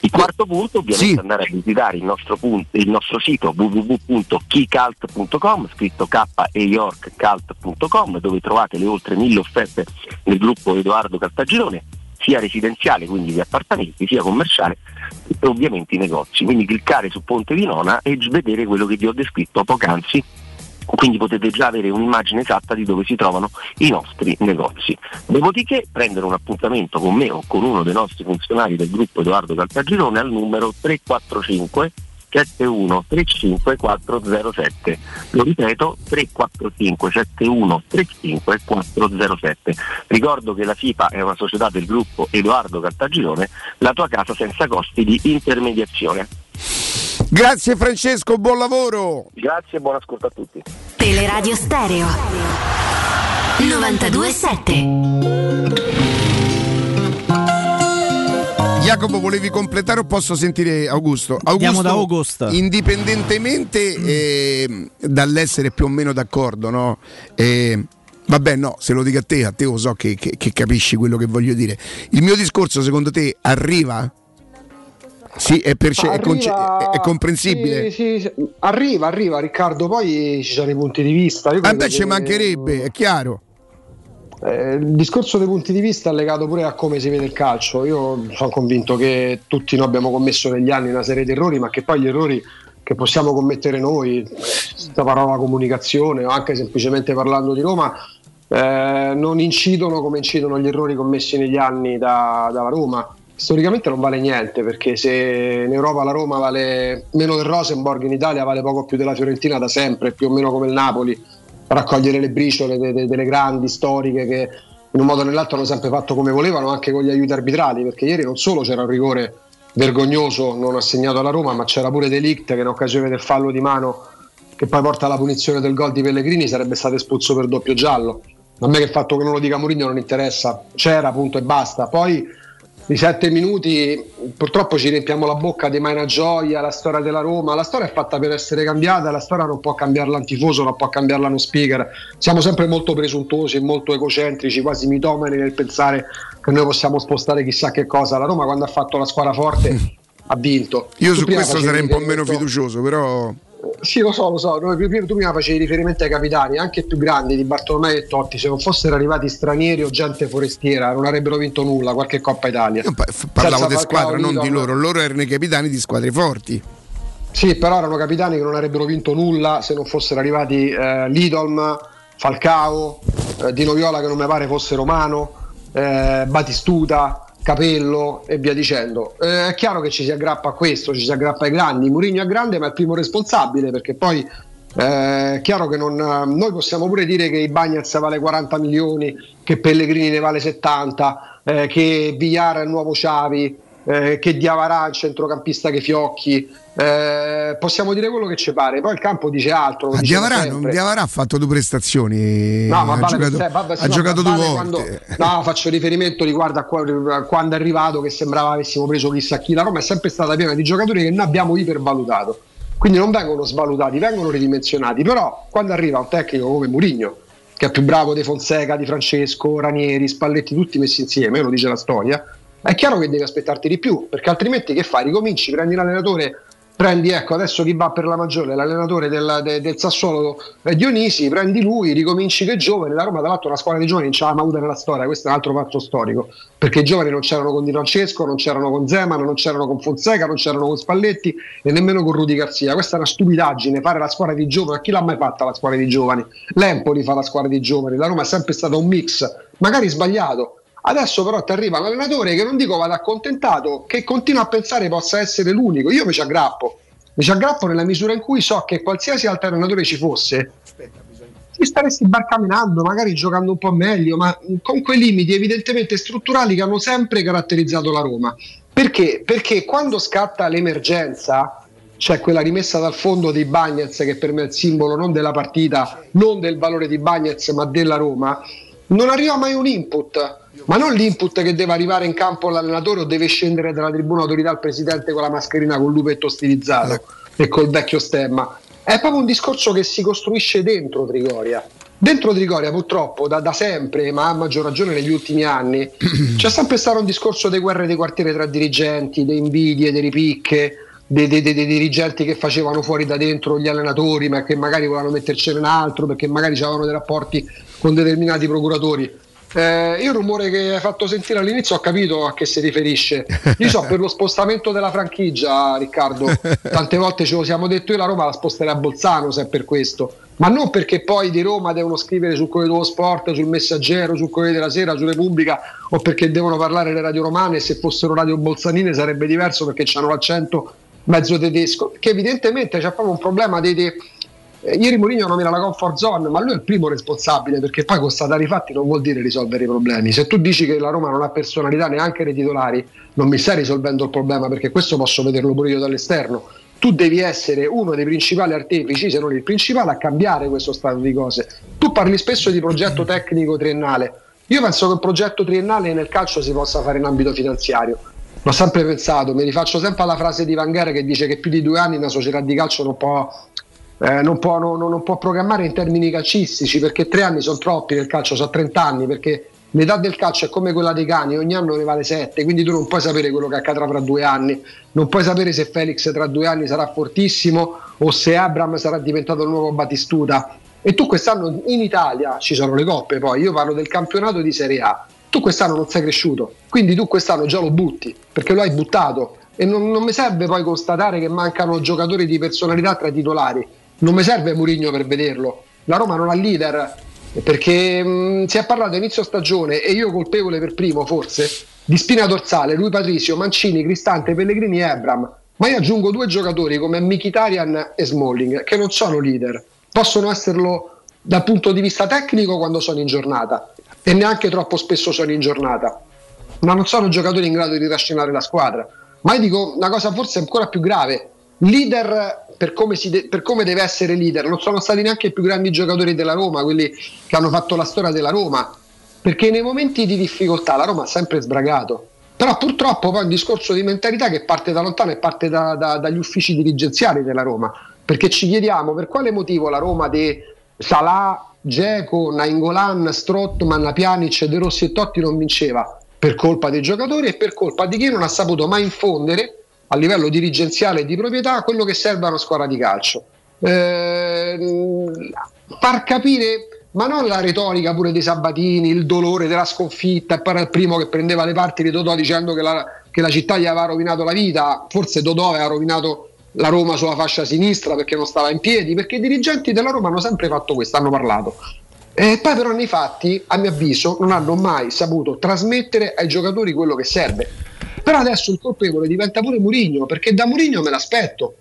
Il quarto punto ovviamente è andare a visitare il nostro, punto- il nostro sito www.keycult.com scritto k e york cult.com dove trovate le oltre mille offerte del gruppo Edoardo Cartagirone sia residenziale, quindi di appartamenti, sia commerciale e ovviamente i negozi. Quindi cliccare su Ponte di Nona e vedere quello che vi ho descritto poc'anzi quindi potete già avere un'immagine esatta di dove si trovano i nostri negozi. Dopodiché prendere un appuntamento con me o con uno dei nostri funzionari del gruppo Edoardo Caltagirone al numero 345 7135 407. Lo ripeto 345 7135 407. Ricordo che la FIPA è una società del gruppo Edoardo Caltagirone, la tua casa senza costi di intermediazione. Grazie Francesco, buon lavoro. Grazie e buon ascolto a tutti. Teleradio Stereo 927 Jacopo, volevi completare o posso sentire Augusto? Augusto Andiamo da Augusto. Indipendentemente eh, dall'essere più o meno d'accordo, no? Eh, Vabbè, no, se lo dico a te, a te lo so che, che- che capisci quello che voglio dire. Il mio discorso, secondo te, arriva? Sì, è, perce- è conce- Arriva- è- comprensibile? Sì, sì, sì. Arriva, arriva Riccardo, poi ci sono i punti di vista. Io A credo me ci che- mancherebbe, è chiaro. Eh, il discorso dei punti di vista è legato pure a come si vede il calcio. Io sono convinto che tutti noi abbiamo commesso negli anni una serie di errori, ma che poi gli errori che possiamo commettere noi, questa parola comunicazione o anche semplicemente parlando di Roma, eh, non incidono come incidono gli errori commessi negli anni da- dalla Roma. Storicamente non vale niente perché se in Europa la Roma vale meno del Rosenborg, in Italia vale poco più della Fiorentina da sempre, più o meno come il Napoli. Raccogliere le briciole de- de- delle grandi storiche che in un modo o nell'altro hanno sempre fatto come volevano anche con gli aiuti arbitrali perché ieri non solo c'era un rigore vergognoso non assegnato alla Roma ma c'era pure Delict che in occasione del fallo di mano che poi porta alla punizione del gol di Pellegrini sarebbe stato espulso per doppio giallo. A me che il fatto che non lo dica Mourinho non interessa c'era punto e basta. Poi i sette minuti purtroppo ci riempiamo la bocca di Maina Gioia, la storia della Roma, la storia è fatta per essere cambiata, la storia non può cambiarla un tifoso, non può cambiarla uno speaker, siamo sempre molto presuntuosi e molto egocentrici, quasi mitomani nel pensare che noi possiamo spostare chissà che cosa, la Roma quando ha fatto la squadra forte ha vinto. Io Tu su questo sarei un po' meno fiducioso, però... sì, lo so, lo so. Tu prima facevi riferimento ai capitani, anche più grandi di Bartolomei e Totti. Se non fossero arrivati stranieri o gente forestiera, non avrebbero vinto nulla, qualche Coppa Italia. Parlavo Senza di squadra, non di loro. Loro erano i capitani di squadre forti. Sì, però erano capitani che non avrebbero vinto nulla se non fossero arrivati eh, Lidolm, Falcao, eh, Dino Viola che non mi pare fosse romano, eh, Batistuta, Capello e via dicendo. Eh, è chiaro che ci si aggrappa a questo, ci si aggrappa ai grandi. Mourinho è grande, ma è il primo responsabile perché poi eh, è chiaro che non, noi possiamo pure dire che i Bagnets vale 40 milioni, che Pellegrini ne vale 70, eh, che Villara è il nuovo Xavi, eh, che Diavarà il centrocampista che fiocchi. Eh, possiamo dire quello che ci pare, poi il campo dice altro. Ma Diavarà, non-. Diavarà ha fatto due prestazioni. No, ma ha vale giocato, sé, vabbè, ha no, giocato due vale volte. quando- no, faccio riferimento riguardo a, qua- a quando è arrivato che sembrava avessimo preso chissà chi. La Roma è sempre stata piena di giocatori che noi abbiamo ipervalutato. Quindi non vengono svalutati, vengono ridimensionati. Però quando arriva un tecnico come Mourinho, che è più bravo di Fonseca, di Francesco, Ranieri, Spalletti, tutti messi insieme, lo dice la storia, è chiaro che devi aspettarti di più, perché altrimenti che fai? Ricominci, prendi l'allenatore, prendi ecco adesso chi va per la maggiore, l'allenatore del, de- del Sassuolo eh, Dionisi, prendi lui, ricominci che è giovane, la Roma tra l'altro una squadra di giovani non ce l'ha mai avuta nella storia, questo è un altro fatto storico, perché i giovani non c'erano con Di Francesco, non c'erano con Zeman, non c'erano con Fonseca, non c'erano con Spalletti e nemmeno con Rudy Garzia, questa è una stupidaggine, fare la squadra di giovani, a chi l'ha mai fatta la squadra di giovani? L'Empoli fa la squadra di giovani, la Roma è sempre stata un mix, magari sbagliato, Adesso però ti arriva un allenatore che non dico vada accontentato, che continua a pensare possa essere l'unico. Io mi ci aggrappo, mi ci aggrappo nella misura in cui so che qualsiasi altro allenatore ci fosse, ti staresti barcamenando, magari giocando un po' meglio, ma con quei limiti evidentemente strutturali che hanno sempre caratterizzato la Roma. Perché? Perché quando scatta l'emergenza, cioè quella rimessa dal fondo dei Bagnets, che per me è il simbolo non della partita, non del valore di Bagnets, ma della Roma, non arriva mai un input, ma non l'input che deve arrivare in campo l'allenatore o deve scendere dalla tribuna autorità il presidente con la mascherina con il lupetto stilizzato e col vecchio stemma. È proprio un discorso che si costruisce dentro Trigoria. Dentro Trigoria purtroppo da, da sempre, ma a maggior ragione negli ultimi anni, c'è sempre stato un discorso di guerre di quartiere tra dirigenti, di invidie, di ripicche, dei, dei- dei- dei dirigenti che facevano fuori da dentro gli allenatori ma che magari volevano mettercene un altro perché magari avevano dei rapporti con determinati procuratori. Eh, io il rumore che hai fatto sentire all'inizio ho capito a che si riferisce. Io so per lo spostamento della franchigia, Riccardo. Tante volte ce lo siamo detto io la Roma la sposterà a Bolzano se è per questo. Ma non perché poi di Roma devono scrivere sul Corriere dello Sport, sul Messaggero, sul Corriere della Sera, su Repubblica o perché devono parlare le radio romane se fossero radio bolzanine sarebbe diverso perché hanno l'accento mezzo tedesco. Che evidentemente c'è proprio un problema dei, dei- eh, ieri Mourinho nomina la comfort zone, ma lui è il primo responsabile perché poi constatare i fatti non vuol dire risolvere i problemi. Se tu dici che la Roma non ha personalità neanche nei titolari, non mi stai risolvendo il problema perché questo posso vederlo pure io dall'esterno. Tu devi essere uno dei principali artefici, se non il principale, a cambiare questo stato di cose. Tu parli spesso di progetto tecnico triennale. Io penso che un progetto triennale nel calcio si possa fare in ambito finanziario. L'ho sempre pensato, mi rifaccio sempre alla frase di Van Gaal che dice che più di due anni una società di calcio non può eh, non, può, non- non può programmare in termini calcistici perché tre anni sono troppi nel calcio, sono 30 anni perché l'età del calcio è come quella dei cani, ogni anno ne vale 7, quindi tu non puoi sapere quello che accadrà fra due anni, non puoi sapere se Felix tra due anni sarà fortissimo o se Abram sarà diventato il nuovo Batistuta. E tu quest'anno in Italia ci sono le coppe, poi io parlo del campionato di Serie A. Tu quest'anno non sei cresciuto, quindi tu quest'anno già lo butti perché lo hai buttato e non, non mi serve poi constatare che mancano giocatori di personalità tra i titolari. Non mi serve Murigno per vederlo. La Roma non ha leader perché mh, si è parlato inizio stagione e io colpevole per primo forse di spina dorsale, lui Patricio, Mancini, Cristante, Pellegrini e Ebram. Ma io aggiungo due giocatori come Mkhitaryan e Smalling che non sono leader, possono esserlo dal punto di vista tecnico quando sono in giornata e neanche troppo spesso sono in giornata, ma non sono giocatori in grado di trascinare la squadra. Ma io dico una cosa forse ancora più grave, leader per come, de- per come deve essere leader, non sono stati neanche i più grandi giocatori della Roma, quelli che hanno fatto la storia della Roma, perché nei momenti di difficoltà la Roma ha sempre sbragato. Però purtroppo poi è un discorso di mentalità che parte da lontano e parte da- da- dagli uffici dirigenziali della Roma, perché ci chiediamo per quale motivo la Roma di Salah, Geco, Nainggolan, Strottman, Pjanic, De Rossi e Totti non vinceva? Per colpa dei giocatori e per colpa di chi non ha saputo mai infondere a livello dirigenziale e di proprietà quello che serve a una squadra di calcio. Ehm, far capire, ma non la retorica pure dei Sabatini, il dolore della sconfitta, e poi era il primo che prendeva le parti di Dodò dicendo che la, che la città gli aveva rovinato la vita, forse Dodò aveva rovinato la Roma sulla fascia sinistra perché non stava in piedi, perché i dirigenti della Roma hanno sempre fatto questo, hanno parlato. E poi però nei fatti, a mio avviso, non hanno mai saputo trasmettere ai giocatori quello che serve. Però adesso il colpevole diventa pure Murigno, perché da Murigno me l'aspetto.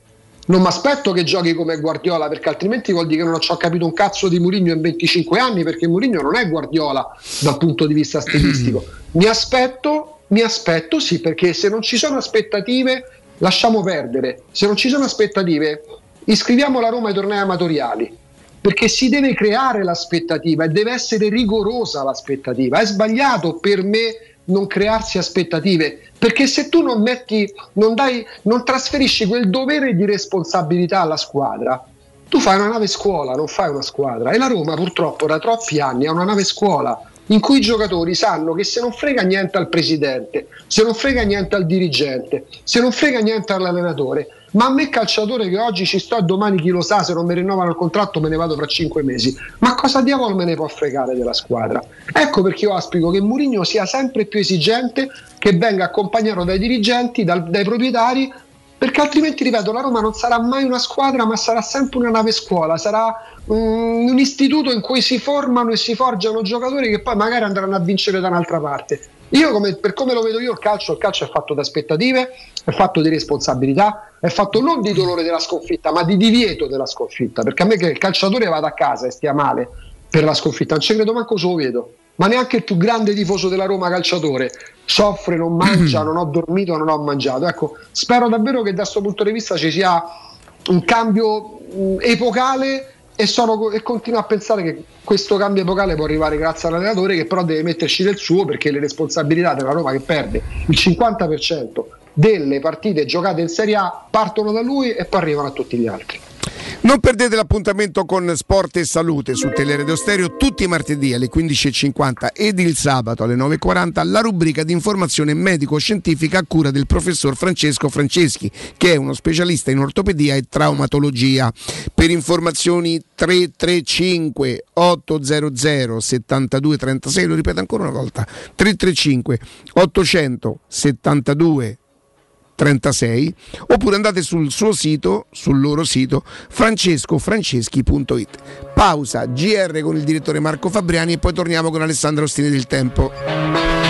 Non mi aspetto che giochi come Guardiola, perché altrimenti vuol dire che non ci ho capito un cazzo di Murigno in 25 anni, perché Murigno non è Guardiola dal punto di vista stilistico. mi aspetto, mi aspetto sì, perché se non ci sono aspettative, lasciamo perdere. Se non ci sono aspettative, iscriviamo la Roma ai tornei amatoriali perché si deve creare l'aspettativa e deve essere rigorosa l'aspettativa. È sbagliato per me non crearsi aspettative, perché se tu non metti, non dai, non trasferisci quel dovere di responsabilità alla squadra, tu fai una nave scuola, non fai una squadra. E la Roma purtroppo da troppi anni ha una nave scuola in cui i giocatori sanno che se non frega niente al presidente, se non frega niente al dirigente, se non frega niente all'allenatore, ma a me calciatore che oggi ci sto e domani chi lo sa, se non mi rinnovano il contratto me ne vado fra cinque mesi, ma cosa diavolo me ne può fregare della squadra? Ecco perché io auspico che Mourinho sia sempre più esigente, che venga accompagnato dai dirigenti, dal- dai proprietari, perché altrimenti, ripeto, la Roma non sarà mai una squadra, ma sarà sempre una nave scuola, sarà mm, un istituto in cui si formano e si forgiano giocatori che poi magari andranno a vincere da un'altra parte. Io, come- per come lo vedo io, il calcio, il calcio è fatto di aspettative, è fatto di responsabilità, è fatto non di dolore della sconfitta, ma di divieto della sconfitta. Perché a me che il calciatore vada a casa e stia male per la sconfitta, non ci credo manco se lo vedo. Ma neanche il più grande tifoso della Roma calciatore soffre, non mangia, non ho dormito, non ho mangiato. Ecco, spero davvero che da questo punto di vista ci sia un cambio mh, epocale e, sono- e continuo a pensare che questo cambio epocale può arrivare grazie all'allenatore che però deve metterci del suo perché le responsabilità della Roma che perde il 50% delle partite giocate in Serie A partono da lui e poi arrivano a tutti gli altri. Non perdete l'appuntamento con Sport e Salute su Teleradio Stereo tutti i martedì alle 15.50 ed il sabato alle 9.40 la rubrica di informazione medico-scientifica a cura del professor Francesco Franceschi che è uno specialista in ortopedia e traumatologia. Per informazioni 335 800 7236, lo ripeto ancora una volta, 335 800 72 36 oppure andate sul suo sito, sul loro sito francescofranceschi.it. Pausa, GR con il direttore Marco Fabriani e poi torniamo con Alessandro Ostini del Tempo.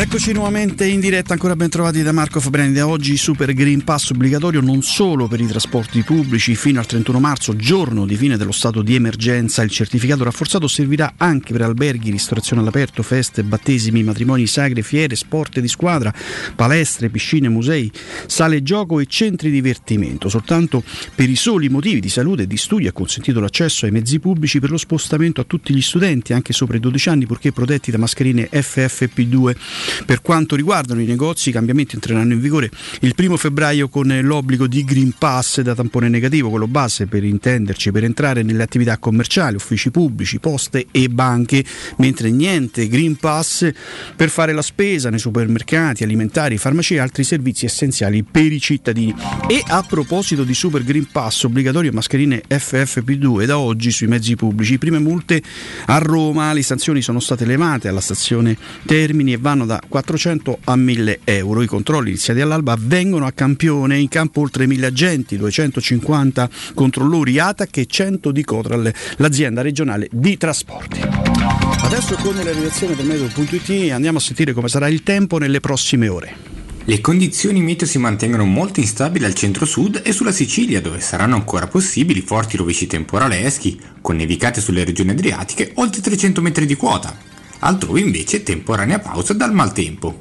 Eccoci nuovamente in diretta, ancora ben trovati da Marco Fabreni. Oggi Super Green Pass obbligatorio non solo per i trasporti pubblici fino al 31 marzo, giorno di fine dello stato di emergenza. Il certificato rafforzato servirà anche per alberghi, ristorazione all'aperto, feste, battesimi, matrimoni sagre, fiere, sport di squadra, palestre, piscine, musei, sale gioco e centri divertimento. Soltanto per i soli motivi di salute e di studio è consentito l'accesso ai mezzi pubblici per lo spostamento a tutti gli studenti, anche sopra i 12 anni, purché protetti da mascherine FFP2. Per quanto riguardano i negozi, i cambiamenti entreranno in vigore il primo febbraio con l'obbligo di Green Pass da tampone negativo, quello base per intenderci, per entrare nelle attività commerciali, uffici pubblici, poste e banche, mentre niente Green Pass per fare la spesa nei supermercati, alimentari, farmacie e altri servizi essenziali per i cittadini. E a proposito di Super Green Pass, obbligatorio mascherine FFP2 da oggi sui mezzi pubblici, prime multe a Roma, le sanzioni sono state elevate alla stazione Termini e vanno da 400 a 1000 euro. I controlli iniziati all'alba avvengono a campione, in campo oltre 1000 agenti, 250 controllori ATAC e 100 di Cotral, l'azienda regionale di trasporti. Adesso con la redazione del meteo.it andiamo a sentire come sarà il tempo nelle prossime ore. Le condizioni meteo si mantengono molto instabili al centro-sud e sulla Sicilia, dove saranno ancora possibili forti rovesci temporaleschi, con nevicate sulle regioni adriatiche oltre 300 metri di quota. Altrove invece temporanea pausa dal maltempo.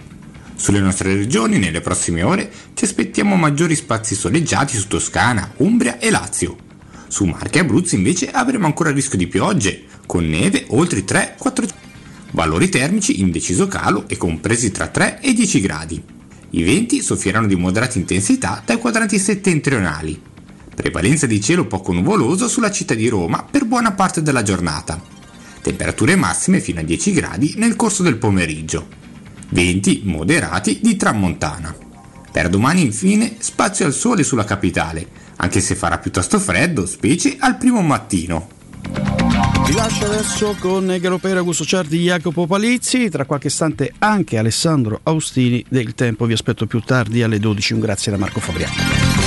Sulle nostre regioni, nelle prossime ore, ci aspettiamo maggiori spazi soleggiati su Toscana, Umbria e Lazio. Su Marche e Abruzzo invece avremo ancora rischio di piogge, con neve oltre 3-4 valori termici in deciso calo e compresi tra 3 e 10 gradi. I venti soffieranno di moderata intensità dai quadranti settentrionali. Prevalenza di cielo poco nuvoloso sulla città di Roma per buona parte della giornata. Temperature massime fino a 10 gradi nel corso del pomeriggio. Venti moderati di tramontana. Per domani infine spazio al sole sulla capitale, anche se farà piuttosto freddo, specie al primo mattino. Vi lascio adesso con Galopera Augusto Ciardi Jacopo Palizzi, tra qualche istante anche Alessandro Austini del Tempo. Vi aspetto più tardi alle 12. Un grazie da Marco Fabriano.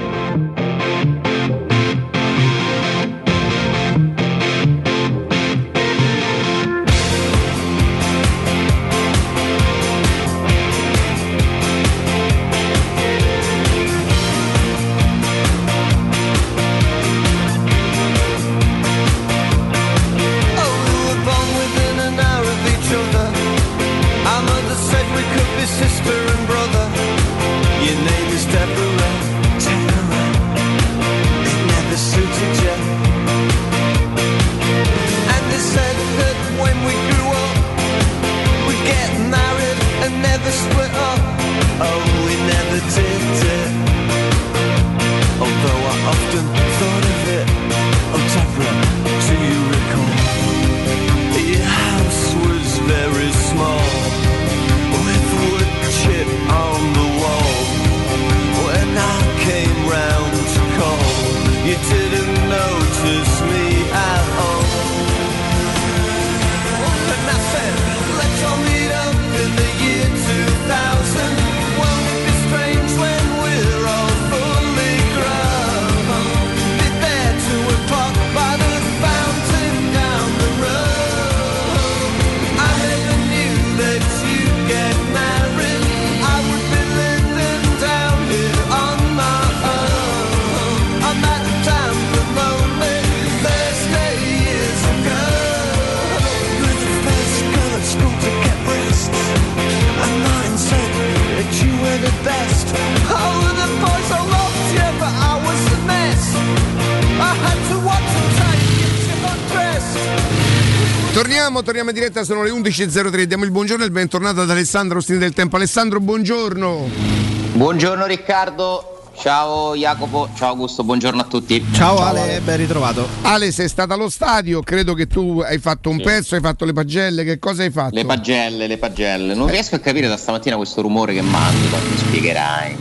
Torniamo, torniamo in diretta, sono le 11.03. Diamo il buongiorno e il bentornato ad Alessandro Ostini del Tempo. Alessandro, buongiorno. Buongiorno Riccardo, ciao Jacopo, ciao Augusto, buongiorno a tutti. Ciao, Ale, ben ritrovato. Ale, sei stato allo stadio, credo che tu hai fatto un Sì. pezzo, hai fatto le pagelle, che cosa hai fatto? Le pagelle, le pagelle. Non riesco a capire da stamattina questo rumore che mandi, mi spiegherai.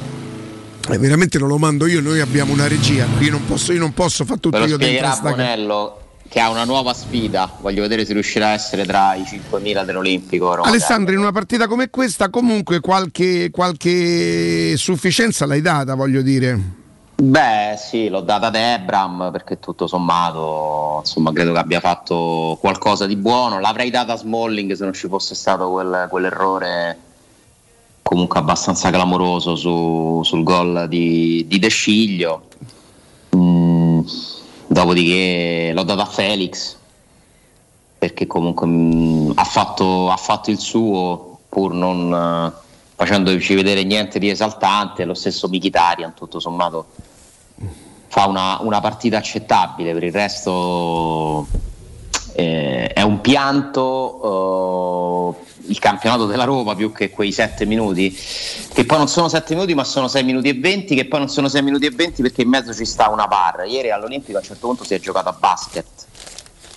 Eh, veramente non lo mando io, noi abbiamo una regia, io non posso, io non posso fare tutto Ve lo io dentro Bonello che ha una nuova sfida. Voglio vedere se riuscirà a essere tra i 5.000 dell'Olimpico. Roma. Alessandro, in una partita come questa comunque qualche, qualche sufficienza l'hai data, voglio dire. Beh, sì, l'ho data ad Ebram perché tutto sommato, insomma, credo che abbia fatto qualcosa di buono. L'avrei data a Smalling se non ci fosse stato quel- quell'errore comunque abbastanza clamoroso su- sul gol di, di De Sciglio. Mm, dopodiché l'ho data a Felix perché comunque mm, ha, fatto, ha fatto il suo pur non eh, facendoci vedere niente di esaltante, lo stesso Mkhitaryan tutto sommato fa una, una partita accettabile, per il resto eh, è un pianto eh, il campionato della Roma più che quei 7 minuti, che poi non sono 7 minuti ma sono 6 minuti e 20, che poi non sono 6 minuti e 20 perché in mezzo ci sta una bar. Ieri all'Olimpico a un certo punto si è giocato a basket.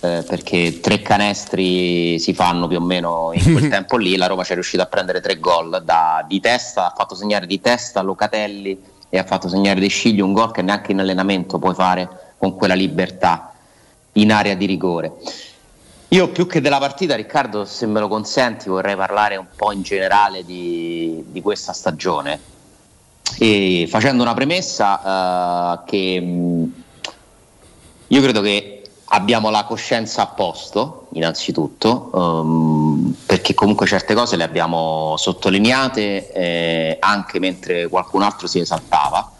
eh, perché tre canestri si fanno più o meno in quel tempo lì, la Roma ci è riuscita a prendere tre gol da- di testa, ha fatto segnare di testa Locatelli e ha fatto segnare De Sciglio un gol che neanche in allenamento puoi fare con quella libertà in area di rigore. Io più che della partita, Riccardo, se me lo consenti, vorrei parlare un po' in generale di, di questa stagione. E facendo una premessa eh, che mh, io credo che abbiamo la coscienza a posto, innanzitutto, ehm, perché comunque certe cose le abbiamo sottolineate eh, anche mentre qualcun altro si esaltava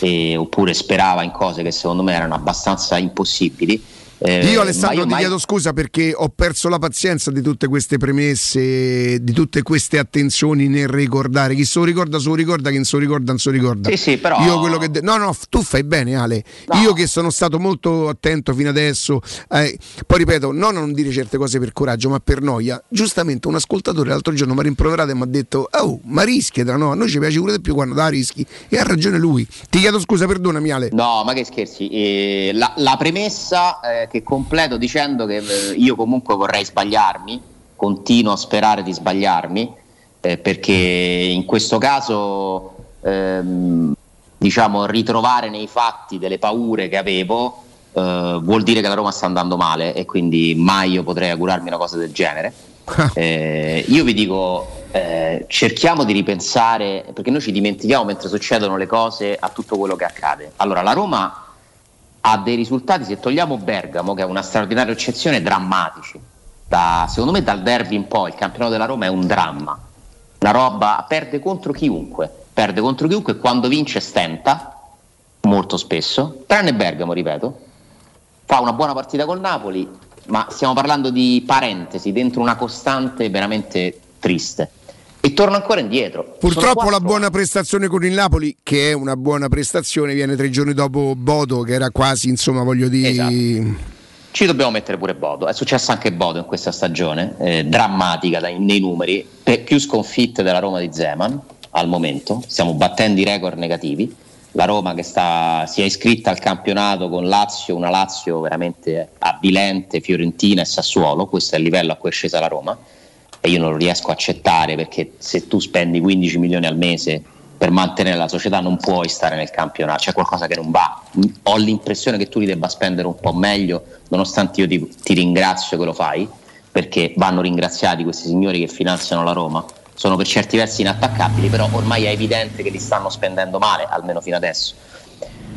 eh, oppure sperava in cose che secondo me erano abbastanza impossibili. Eh, Io Alessandro ti mai- chiedo scusa perché ho perso la pazienza di tutte queste premesse, di tutte queste attenzioni nel ricordare. Chi se lo ricorda, se lo ricorda, chi non se lo ricorda, non se lo ricorda. Sì, sì, però- Io quello che de- No, no, tu fai bene Ale. Io che sono stato molto attento fino adesso, eh, poi ripeto, no, non dire certe cose per coraggio, ma per noia. Giustamente un ascoltatore l'altro giorno mi ha rimproverato e mi ha detto "Oh, ma rischia, no, a noi ci piace pure di più quando dà rischi". E ha ragione lui. Ti chiedo scusa, perdonami Ale. No, ma che scherzi. eh, la, la premessa eh, che completo dicendo che eh, io comunque vorrei sbagliarmi, continuo a sperare di sbagliarmi, eh, perché in questo caso ehm, diciamo ritrovare nei fatti delle paure che avevo eh, vuol dire che la Roma sta andando male e quindi mai io potrei augurarmi una cosa del genere. Eh, io vi dico, eh, cerchiamo di ripensare, perché noi ci dimentichiamo mentre succedono le cose a tutto quello che accade. Allora, la Roma ha dei risultati, se togliamo Bergamo, che è una straordinaria eccezione, drammatici. Da- secondo me dal derby in poi il campionato della Roma è un dramma. Una roba, perde contro chiunque, perde contro chiunque quando vince stenta, molto spesso, tranne Bergamo, ripeto, fa una buona partita col Napoli, ma stiamo parlando di parentesi dentro una costante veramente triste. E torno ancora indietro. Purtroppo la buona prestazione con il Napoli, che è una buona prestazione, viene tre giorni dopo Bodo, che era quasi, insomma, voglio dire. Esatto. Ci dobbiamo mettere pure Bodo. È successo anche Bodo in questa stagione, eh, drammatica dai- nei numeri, per più sconfitte della Roma di Zeman al momento. Stiamo battendo i record negativi. La Roma che sta, si è iscritta al campionato con Lazio, una Lazio veramente avvilente, Fiorentina e Sassuolo. Questo è il livello a cui è scesa la Roma. E io non lo riesco a accettare perché se tu spendi 15 milioni al mese per mantenere la società non puoi stare nel campionato, c'è qualcosa che non va. Ho l'impressione che tu li debba spendere un po' meglio, nonostante io ti, ti ringrazio che lo fai, perché vanno ringraziati questi signori che finanziano la Roma. Sono per certi versi inattaccabili, però ormai è evidente che li stanno spendendo male, almeno fino adesso.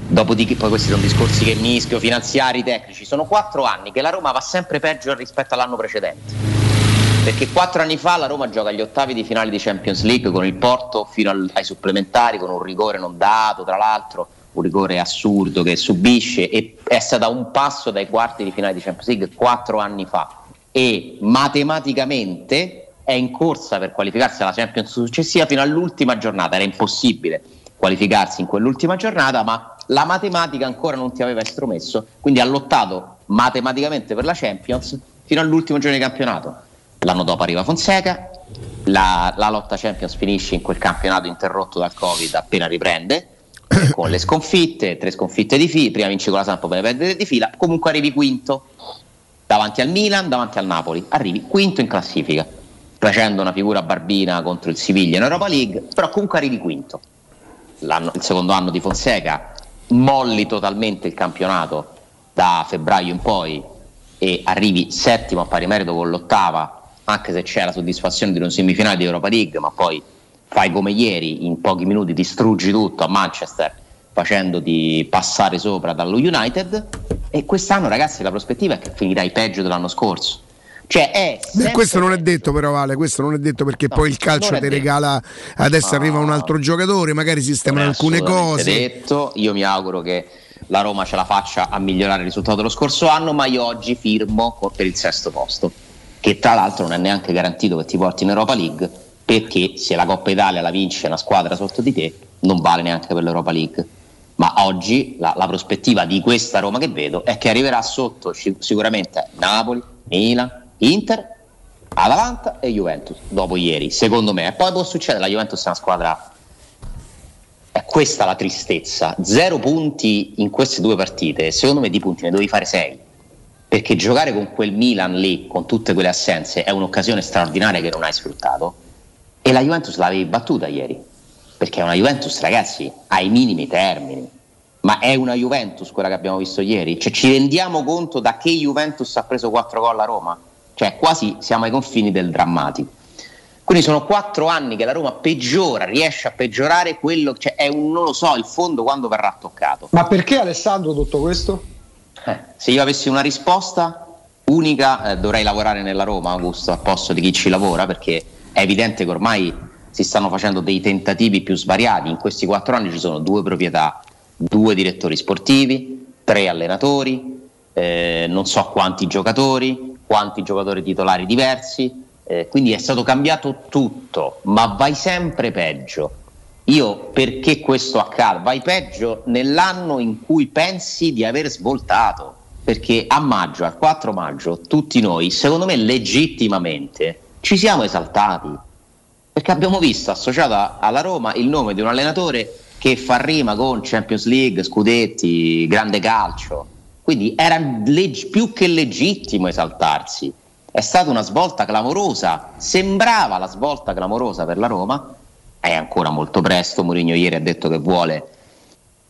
Dopodiché, poi questi sono discorsi che mischio, finanziari, tecnici. Sono quattro anni che la Roma va sempre peggio rispetto all'anno precedente. Perché quattro anni fa la Roma gioca agli ottavi di finale di Champions League con il Porto fino ai supplementari, con un rigore non dato, tra l'altro, un rigore assurdo che subisce e è stata un passo dai quarti di finale di Champions League quattro anni fa. E matematicamente è in corsa per qualificarsi alla Champions successiva fino all'ultima giornata. Era impossibile qualificarsi in quell'ultima giornata, ma la matematica ancora non ti aveva estromesso, quindi ha lottato matematicamente per la Champions fino all'ultimo giorno di campionato. L'anno dopo arriva Fonseca, la, la lotta Champions finisce in quel campionato interrotto dal Covid appena riprende, con le sconfitte, tre sconfitte di fila, prima vinci con la Sampo, poi ne perde di fila, comunque arrivi quinto, davanti al Milan, davanti al Napoli, arrivi quinto in classifica, facendo una figura barbina contro il Siviglia in Europa League, però comunque arrivi quinto. L'anno- il secondo anno di Fonseca molli totalmente il campionato da febbraio in poi e arrivi settimo a pari merito con l'ottava, anche se c'è la soddisfazione di un semifinale di Europa League, ma poi fai come ieri, in pochi minuti distruggi tutto a Manchester facendoti passare sopra dallo United e quest'anno ragazzi la prospettiva è che finirai peggio dell'anno scorso. Cioè è Beh, questo non è detto però Vale, questo non è detto perché poi il calcio ti regala adesso arriva un altro giocatore, magari sistemano alcune cose. detto. Io mi auguro che la Roma ce la faccia a migliorare il risultato dello scorso anno, ma io oggi firmo per il sesto posto, che tra l'altro non è neanche garantito che ti porti in Europa League, perché se la Coppa Italia la vince una squadra sotto di te non vale neanche per l'Europa League. Ma oggi la, la prospettiva di questa Roma che vedo è che arriverà sotto sicuramente Napoli, Milan, Inter, Atalanta e Juventus dopo ieri, secondo me. E poi può succedere, la Juventus è una squadra è questa la tristezza. Zero punti in queste due partite, secondo me di punti ne dovevi fare sei. Perché giocare con quel Milan lì, con tutte quelle assenze, è un'occasione straordinaria che non hai sfruttato. E la Juventus l'avevi battuta ieri. Perché è una Juventus, ragazzi, ai minimi termini. Ma è una Juventus quella che abbiamo visto ieri? Cioè, ci rendiamo conto da che Juventus ha preso 4 gol a Roma? Cioè, quasi siamo ai confini del drammatico. Quindi sono quattro anni che la Roma peggiora, riesce a peggiorare quello, cioè è un, non lo so, il fondo quando verrà toccato. Ma perché Alessandro tutto questo? Eh, se io avessi una risposta unica, eh, dovrei lavorare nella Roma, Augusto, al posto di chi ci lavora, perché è evidente che ormai si stanno facendo dei tentativi più svariati. In questi quattro anni ci sono due proprietà, due direttori sportivi, tre allenatori, eh, non so quanti giocatori, quanti giocatori titolari diversi. eh, quindi è stato cambiato tutto, ma vai sempre peggio. Io perché questo accade? Vai peggio nell'anno in cui pensi di aver svoltato. Perché a maggio, al 4 maggio, tutti noi, secondo me legittimamente, ci siamo esaltati. Perché abbiamo visto associato alla Roma il nome di un allenatore che fa rima con Champions League, scudetti, grande calcio. Quindi era leg- più che legittimo esaltarsi. È stata una svolta clamorosa, sembrava la svolta clamorosa per la Roma, è ancora molto presto, Mourinho ieri ha detto che vuole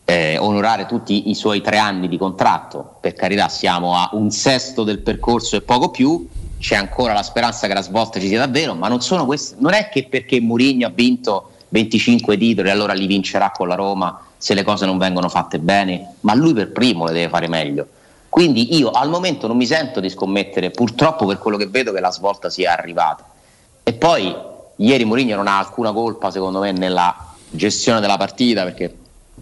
eh, onorare tutti i suoi tre anni di contratto, per carità siamo a un sesto del percorso e poco più, c'è ancora la speranza che la svolta ci sia davvero, ma non, sono queste, non è che perché Mourinho ha vinto 25 titoli allora li vincerà con la Roma se le cose non vengono fatte bene, ma lui per primo le deve fare meglio. Quindi io al momento non mi sento di scommettere, purtroppo per quello che vedo, che la svolta sia arrivata. E poi ieri Mourinho non ha alcuna colpa, secondo me, nella gestione della partita, perché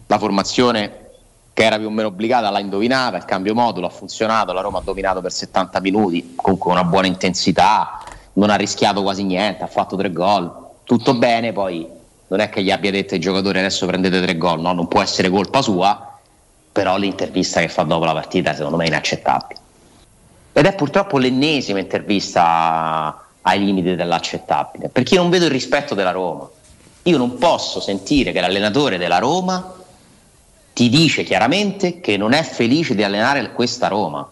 la formazione che era più o meno obbligata l'ha indovinata, il cambio modulo ha funzionato, la Roma ha dominato per 70 minuti, comunque una buona intensità, non ha rischiato quasi niente, ha fatto tre gol, tutto bene, poi non è che gli abbia detto ai giocatori adesso prendete tre gol, no, non può essere colpa sua, però l'intervista che fa dopo la partita secondo me è inaccettabile. Ed è purtroppo l'ennesima intervista ai limiti dell'accettabile, perché io non vedo il rispetto della Roma. Io non posso sentire che l'allenatore della Roma ti dice chiaramente che non è felice di allenare questa Roma.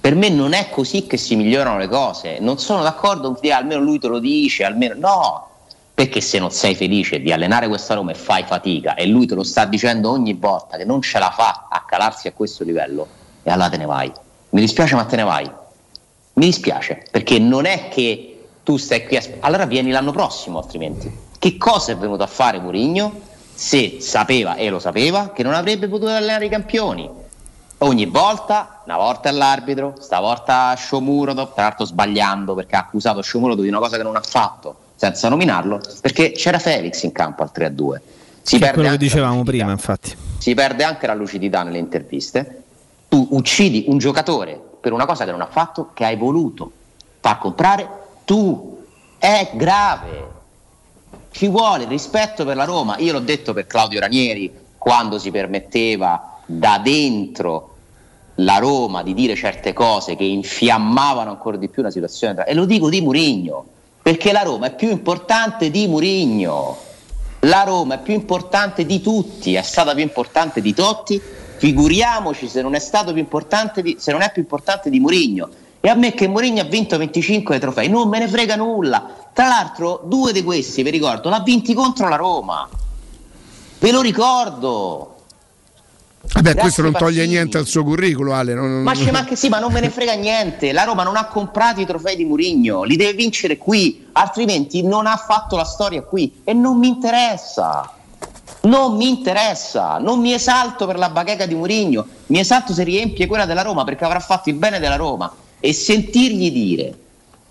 Per me non è così che si migliorano le cose. Non sono d'accordo almeno lui te lo dice, almeno no. Perché se non sei felice di allenare questa Roma e fai fatica e lui te lo sta dicendo ogni volta che non ce la fa a calarsi a questo livello, e allora te ne vai. Mi dispiace ma te ne vai. Mi dispiace, perché non è che tu stai qui a... Allora vieni l'anno prossimo altrimenti. Che cosa è venuto a fare Mourinho se sapeva, e lo sapeva, che non avrebbe potuto allenare i campioni? Ogni volta, una volta all'arbitro, stavolta a Shomurodov, tra l'altro sbagliando perché ha accusato Shomurodov di una cosa che non ha fatto, senza nominarlo, perché c'era Felix in campo al 3-2. Si Che è quello che dicevamo prima, infatti. si perde anche la lucidità nelle interviste. Tu uccidi un giocatore per una cosa che non ha fatto, che hai voluto far comprare tu. È grave. Ci vuole rispetto per la Roma. Io l'ho detto per Claudio Ranieri quando si permetteva da dentro la Roma di dire certe cose che infiammavano ancora di più la situazione. E lo dico di Murigno, perché la Roma è più importante di Murigno. La Roma è più importante di tutti, è stata più importante di Totti, figuriamoci se non è stato più importante di, se non è più importante di Murigno. E a me che Mourinho ha vinto 25 trofei non me ne frega nulla. Tra l'altro, due di questi, vi ricordo, l'ha vinti contro la Roma. Ve lo ricordo. Vabbè, Grazie, questo non toglie Pacini. niente al suo curriculum, Ale. non- Ma, ci manca sì, ma non me ne frega niente. La Roma non ha comprato i trofei di Murigno, li deve vincere qui, altrimenti non ha fatto la storia qui e non mi interessa. Non mi interessa, non mi esalto per la bacheca di Murigno, mi esalto se riempie quella della Roma perché avrà fatto il bene della Roma. E sentirgli dire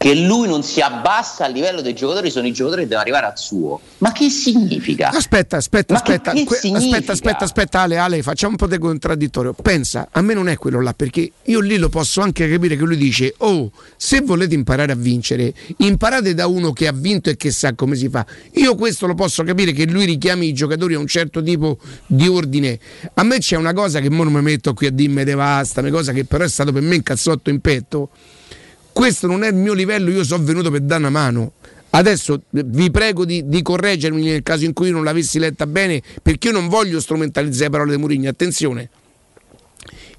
che lui non si abbassa al livello dei giocatori, sono i giocatori che devono arrivare al suo. Ma che significa? Aspetta, aspetta, Ma che- aspetta, che que- significa? aspetta, aspetta, aspetta, Ale, Ale, facciamo un po' di contraddittorio. Pensa, a me non è quello là, perché io lì lo posso anche capire che lui dice: Oh, se volete imparare a vincere, imparate da uno che ha vinto e che sa come si fa. Io questo lo posso capire che lui richiami i giocatori a un certo tipo di ordine. A me c'è una cosa che mo non mi metto qui a dirmi devasta, una cosa che però è stato per me un cazzotto in petto. Questo non è il mio livello, io sono venuto per dare una mano. Adesso eh, vi prego di, di correggermi nel caso in cui io non l'avessi letta bene, perché io non voglio strumentalizzare le parole di Mourinho. Attenzione,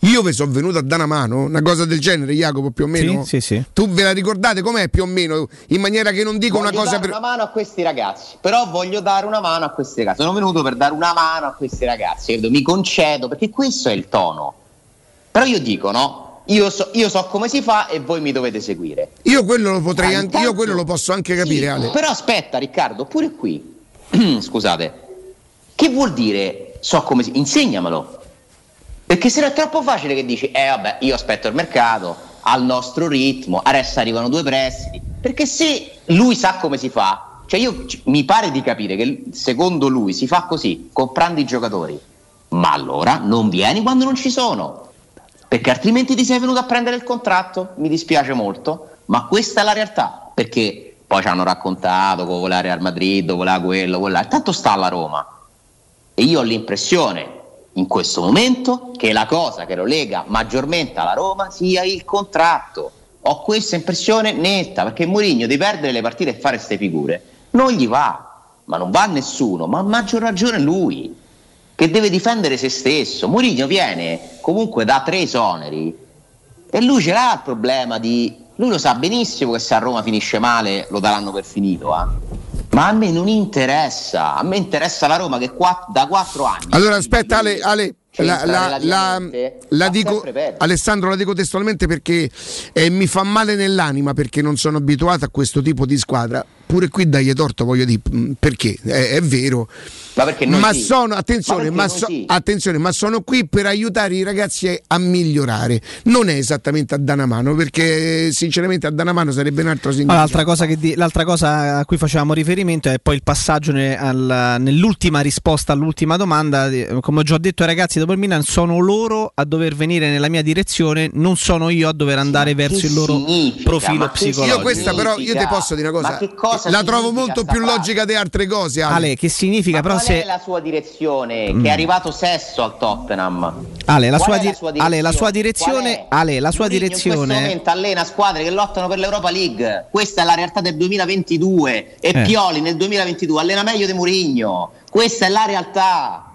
io vi sono venuto a dare una mano, una cosa del genere, Jacopo, più o meno. Sì, sì, sì. Tu ve la ricordate com'è più o meno? In maniera che non dico Voglio una cosa dare per. una mano a questi ragazzi, però voglio dare una mano a questi ragazzi. Sono venuto per dare una mano a questi ragazzi, mi concedo, perché questo è il tono. Però io dico, no? Io so, io so come si fa e voi mi dovete seguire. Io quello lo potrei Ah, anche, io intanto- quello lo posso anche capire, Sì, Ale. Però aspetta, Riccardo, pure qui. Scusate. Che vuol dire so come si insegnamelo? Perché se no è troppo facile che dici "Eh vabbè, io aspetto il mercato al nostro ritmo, adesso arrivano due prestiti". Perché se lui sa come si fa, cioè io mi pare di capire che secondo lui si fa così, comprando i giocatori. Ma allora non vieni quando non ci sono perché altrimenti ti sei venuto a prendere il contratto, mi dispiace molto, ma questa è la realtà, perché poi ci hanno raccontato che voleva Real Madrid, voleva quello, voleva, tanto sta alla Roma. E io ho l'impressione in questo momento che la cosa che lo lega maggiormente alla Roma sia il contratto. Ho questa impressione netta, perché Mourinho di perdere le partite e fare queste figure non gli va, ma non va a nessuno, ma a maggior ragione lui che deve difendere se stesso. Mourinho viene comunque da tre esoneri e lui ce l'ha il problema di... Lui lo sa benissimo che se a Roma finisce male lo daranno per finito, eh. ma a me non interessa, a me interessa la Roma che qua- da quattro anni... Allora aspetta Ale, Ale la, la- la- la dico. Alessandro la dico testualmente perché eh, mi fa male nell'anima perché non sono abituato a questo tipo di squadra. Pure qui dagli torto voglio dire perché è, è vero. Ma perché noi ma sì. sono, attenzione, Ma ma, so- sì. attenzione, ma sono qui per aiutare i ragazzi a, migliorare. Non è esattamente a dare una mano, perché eh, sinceramente a dare una mano sarebbe un altro significato. l'altra, cosa che di- l'altra cosa a cui facevamo riferimento è poi il passaggio ne- al- nell'ultima risposta all'ultima domanda. di- Come ho già detto ai ragazzi dopo il Milan, sono loro a dover venire nella mia direzione, non sono io a dover andare verso il loro profilo psicologico. Io questa però io ti posso dire una cosa, Ma cosa la trovo molto più logica di altre cose. Ale, Ale, che significa però Qual se è la sua direzione? Mm. Che è arrivato sesto al Tottenham. Ale, la sua, di- la sua Ale, la sua direzione? Ale, la sua Mourinho In questo direzione momento allena squadre che lottano per l'Europa League. Questa è la realtà del 2022 e Eh. Pioli nel 2022 allena meglio di Mourinho. Questa è la realtà.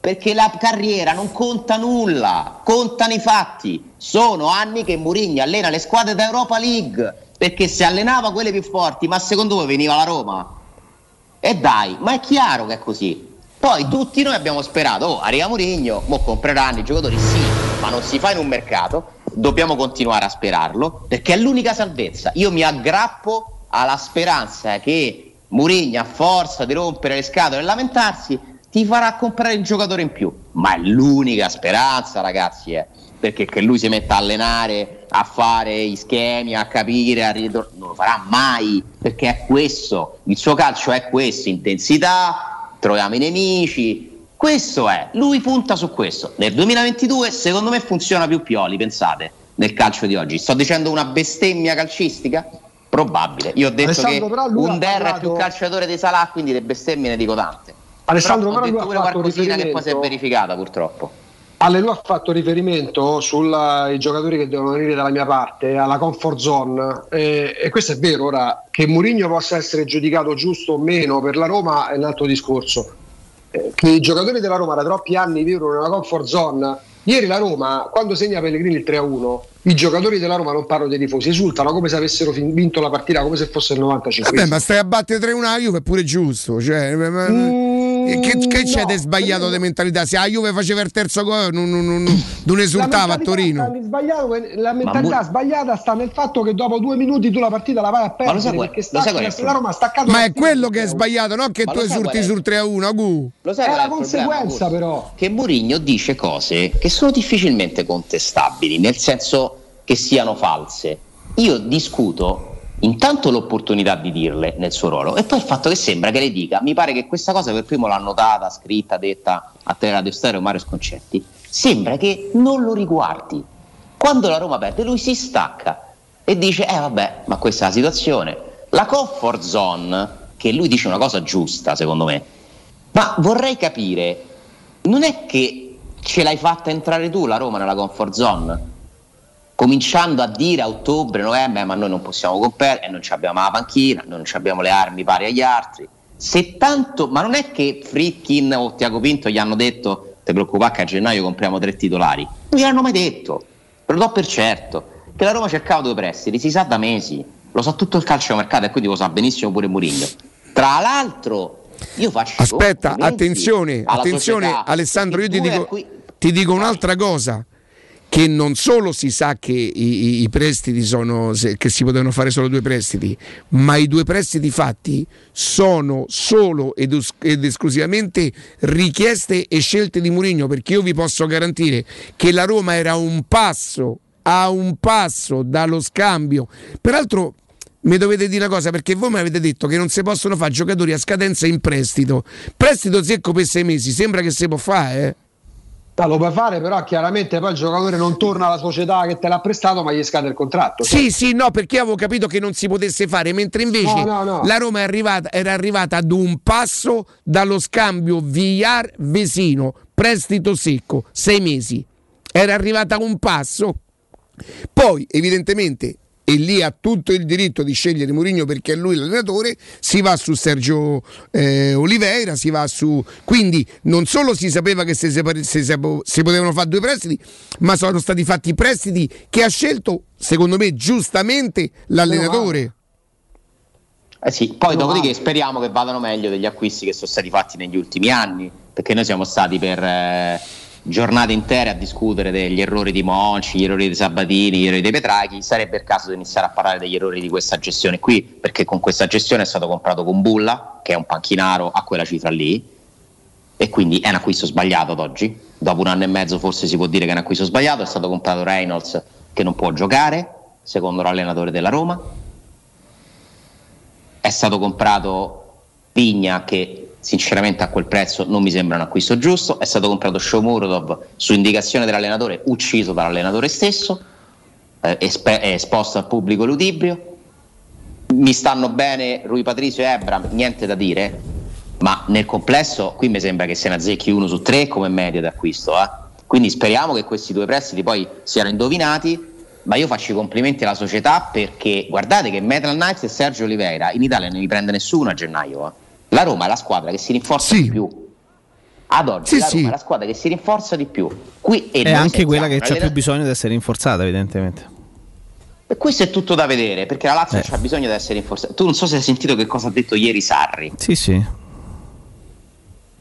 Perché la carriera non conta nulla, contano i fatti. Sono anni che Mourinho allena le squadre d'Europa League. Perché se allenava quelle più forti, ma secondo voi veniva la Roma? E dai, ma è chiaro che è così. Poi tutti noi abbiamo sperato, oh, arriva Mourinho, mo compreranno i giocatori, sì, ma non si fa in un mercato, dobbiamo continuare a sperarlo, perché è l'unica salvezza. Io mi aggrappo alla speranza che Mourinho, a forza di rompere le scatole e lamentarsi, ti farà comprare il giocatore in più. Ma è l'unica speranza, ragazzi, eh. Perché che lui si metta a allenare, a fare gli schemi, a capire, a ritor- non lo farà mai, perché è questo, il suo calcio è questo, intensità, troviamo i nemici, questo è, lui punta su questo. Nel 2022 secondo me funziona più Pioli, pensate, nel calcio di oggi. Sto dicendo una bestemmia calcistica? Probabile. Io ho detto Alessandro, che lui ha un Der è parlato- più calciatore di Salah, quindi le bestemmie ne dico tante. Alessandro, però ho però lui detto pure fatto qualcosina che poi si è verificata purtroppo. Ale, lui ha fatto riferimento sui giocatori che devono venire dalla mia parte, alla comfort zone, e, e questo è vero. Ora, che Mourinho possa essere giudicato giusto o meno per la Roma è un altro discorso. Eh, che i giocatori della Roma da troppi anni vivono nella comfort zone. Ieri la Roma, quando segna Pellegrini il 3-1, i giocatori della Roma, non parlo dei tifosi, esultano come se avessero vinto la partita, come se fosse il 95. Vabbè, ma stai a battere 3-1 alla Juve è pure giusto. Cioè, Mm, che, che c'è di sbagliato di mentalità? Se la Juve faceva il terzo gol, non, non, non- non esultava a Torino. Sbagliato, la mentalità Mur- sbagliata sta nel fatto che dopo due minuti tu la partita la vai a perdere lo sai perché lo sai qual è la? Roma ha staccato Ma è quello che è sbagliato, non che Ma tu esulti sul 3-1. Gu. Lo sai È la conseguenza, però. Che Mourinho dice cose che sono difficilmente contestabili, nel senso che siano false. Io discuto intanto l'opportunità di dirle nel suo ruolo e poi il fatto che sembra che le dica, mi pare che questa cosa per primo l'ha notata, scritta, detta a Teleradio Stereo Mario Sconcetti, sembra che non lo riguardi. Quando la Roma perde lui si stacca e dice, eh vabbè, ma questa è la situazione. La comfort zone, che lui dice una cosa giusta secondo me, ma vorrei capire, non è che ce l'hai fatta entrare tu la Roma nella comfort zone? Cominciando a dire a ottobre, novembre, ma noi non possiamo comprare e non ci abbiamo la panchina, non ci abbiamo le armi pari agli altri. Se tanto, ma non è che Frickin o Tiago Pinto gli hanno detto, ti preoccupare che a gennaio compriamo tre titolari. Non gliel'hanno mai detto, ve lo do per certo, che la Roma cercava due prestiti, si sa da mesi, lo sa tutto il calciomercato e quindi lo sa benissimo pure Mourinho. Tra l'altro, io faccio Aspetta, attenzione, attenzione società, Alessandro, io ti dico, qui- ti dico un'altra cosa. Che non solo si sa che i, i- prestiti sono che si potevano fare solo due prestiti, ma i due prestiti fatti sono solo ed, ed esclusivamente richieste e scelte di Mourinho. Perché io vi posso garantire che la Roma era un passo, a un passo dallo scambio. Peraltro, mi dovete dire una cosa perché voi mi avete detto che non si possono fare giocatori a scadenza in prestito. Prestito secco per sei mesi, sembra che si può fare, eh? Ah, lo puoi fare, però chiaramente poi il giocatore non torna alla società che te l'ha prestato, ma gli scade il contratto. Sì, sì, no, perché avevo capito che non si potesse fare, mentre invece No, no, no. la Roma è arrivata, era arrivata ad un passo dallo scambio Villar-Vesino, prestito secco, sei mesi. Era arrivata a un passo. Poi, evidentemente, e lì ha tutto il diritto di scegliere Mourinho perché è lui l'allenatore, si va su Sergio eh, Oliveira, si va su... Quindi non solo si sapeva che si, separ- si sap- si potevano fare due prestiti, ma sono stati fatti prestiti che ha scelto, secondo me, giustamente l'allenatore. Eh sì, poi dopodiché speriamo che vadano meglio degli acquisti che sono stati fatti negli ultimi anni, perché noi siamo stati per eh, giornate intere a discutere degli errori di Monci, gli errori di Sabatini, gli errori dei Petraghi, sarebbe il caso di iniziare a parlare degli errori di questa gestione qui, perché con questa gestione è stato comprato con Bulla, che è un panchinaro a quella cifra lì, e quindi è un acquisto sbagliato ad oggi. Dopo un anno e mezzo forse si può dire che è un acquisto sbagliato, è stato comprato Reynolds che non può giocare, secondo l'allenatore della Roma, è stato comprato Pigna che sinceramente a quel prezzo non mi sembra un acquisto giusto, è stato comprato Shomurodov su indicazione dell'allenatore, ucciso dall'allenatore stesso, eh, espe- è esposto al pubblico ludibrio, mi stanno bene Rui Patricio e Ebram, niente da dire, ma nel complesso qui mi sembra che se ne azzecchi uno su tre come media d'acquisto, eh. quindi speriamo che questi due prestiti poi siano indovinati ma io faccio i complimenti alla società perché guardate che Metal Knights e Sergio Oliveira in Italia non li prende nessuno a gennaio. eh. La Roma è la squadra che si rinforza di più. Ad oggi Sì, la Roma sì. è la squadra che si rinforza di più. Qui, e È anche quella che c'ha più bisogno di essere rinforzata, evidentemente. E questo è tutto da vedere perché la Lazio Eh. ha bisogno di essere rinforzata. Tu non so se hai sentito che cosa ha detto ieri Sarri. Sì, sì.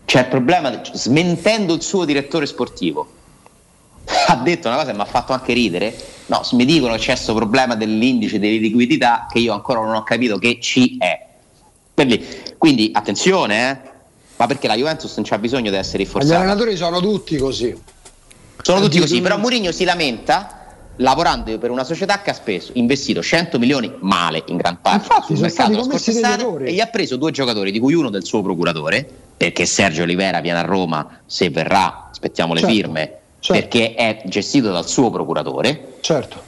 C'è il problema, smentendo il suo direttore sportivo, ha detto una cosa che mi ha fatto anche ridere. No, mi dicono che c'è questo problema dell'indice di liquidità che io ancora non ho capito che ci è. Quindi, quindi, attenzione, eh? ma perché la Juventus non c'ha bisogno di essere Gli rinforzata. allenatori sono tutti così. Sono tutti così, però Mourinho si lamenta lavorando per una società che ha speso, investito 100 milioni male in gran parte Infatti, sul sono mercato stati la scorsa estate e gli ha preso due giocatori di cui uno del suo procuratore perché Sergio Olivera viene a Roma se verrà, aspettiamo le Certo, firme certo. perché è gestito dal suo procuratore certo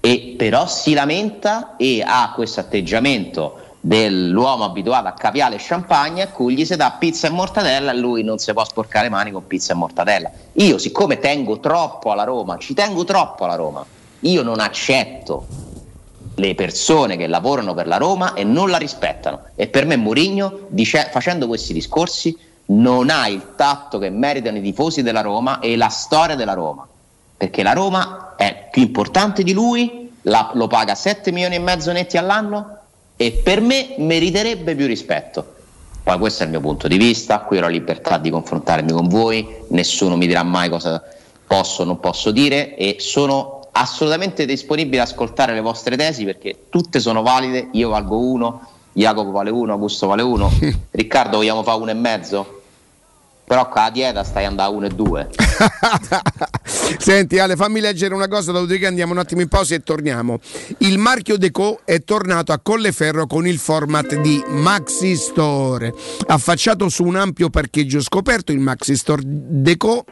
e però si lamenta e ha questo atteggiamento dell'uomo abituato a caviale e champagne a cui gli si dà pizza e mortadella e lui non si può sporcare mani con pizza e mortadella. Io siccome tengo troppo alla Roma, ci tengo troppo alla Roma, io non accetto le persone che lavorano per la Roma e non la rispettano. E per me Mourinho, dice- facendo questi discorsi, non ha il tatto che meritano i tifosi della Roma e la storia della Roma. Perché la Roma è più importante di lui, la- lo paga 7 milioni e mezzo netti all'anno e per me meriterebbe più rispetto. Poi questo è il mio punto di vista, qui ho la libertà di confrontarmi con voi, nessuno mi dirà mai cosa posso o non posso dire e sono assolutamente disponibile ad ascoltare le vostre tesi perché tutte sono valide, io valgo uno, Jacopo vale uno, Augusto vale uno, Riccardo vogliamo fare uno e mezzo? Però con la dieta stai andando a uno e due. Senti Ale, fammi leggere una cosa, dopodiché andiamo un attimo in pausa e torniamo. Il marchio Deco è tornato a Colleferro con il format di Maxi Store. Affacciato su un ampio parcheggio scoperto, il Maxi Store Deco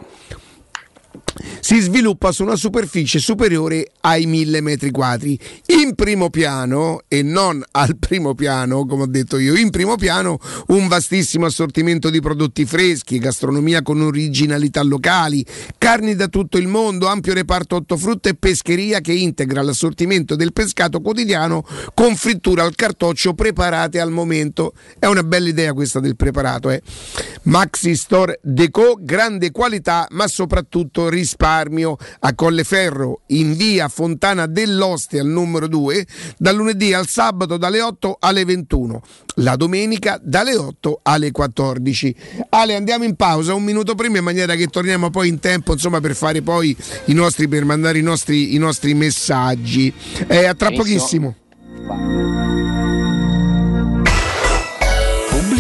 si sviluppa su una superficie superiore ai 1000 metri quadri. In primo piano, e non al primo piano, come ho detto io, in primo piano un vastissimo assortimento di prodotti freschi, gastronomia con originalità locali, carni da tutto il mondo, ampio reparto ortofrutta e pescheria che integra l'assortimento del pescato quotidiano con frittura al cartoccio preparate al momento. È una bella idea questa del preparato. Eh. Maxi Store Deco, grande qualità ma soprattutto risparmio a Colleferro in via Fontana dell'Oste al numero 2 dal lunedì al sabato dalle 8 alle 21 la domenica dalle 8 alle 14 Ale andiamo in pausa un minuto prima in maniera che torniamo poi in tempo insomma per fare poi i nostri per mandare i nostri, i nostri messaggi. Eh, a tra pochissimo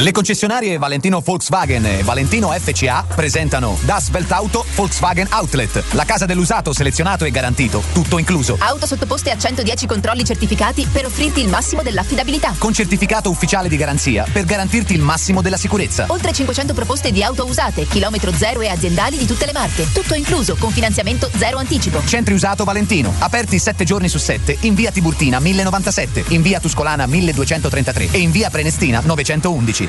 Le concessionarie Valentino Volkswagen e Valentino FCA presentano Das Weltauto Volkswagen Outlet, la casa dell'usato selezionato e garantito, tutto incluso. Auto sottoposte a 110 controlli certificati per offrirti il massimo dell'affidabilità. Con certificato ufficiale di garanzia per garantirti il massimo della sicurezza. Oltre 500 proposte di auto usate, chilometro zero e aziendali di tutte le marche. Tutto incluso, con finanziamento zero anticipo. Centri usato Valentino, aperti 7 giorni su 7 in via Tiburtina 1097, in via Tuscolana 1233 e in via Prenestina 911.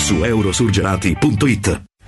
su eurosurgelati.it.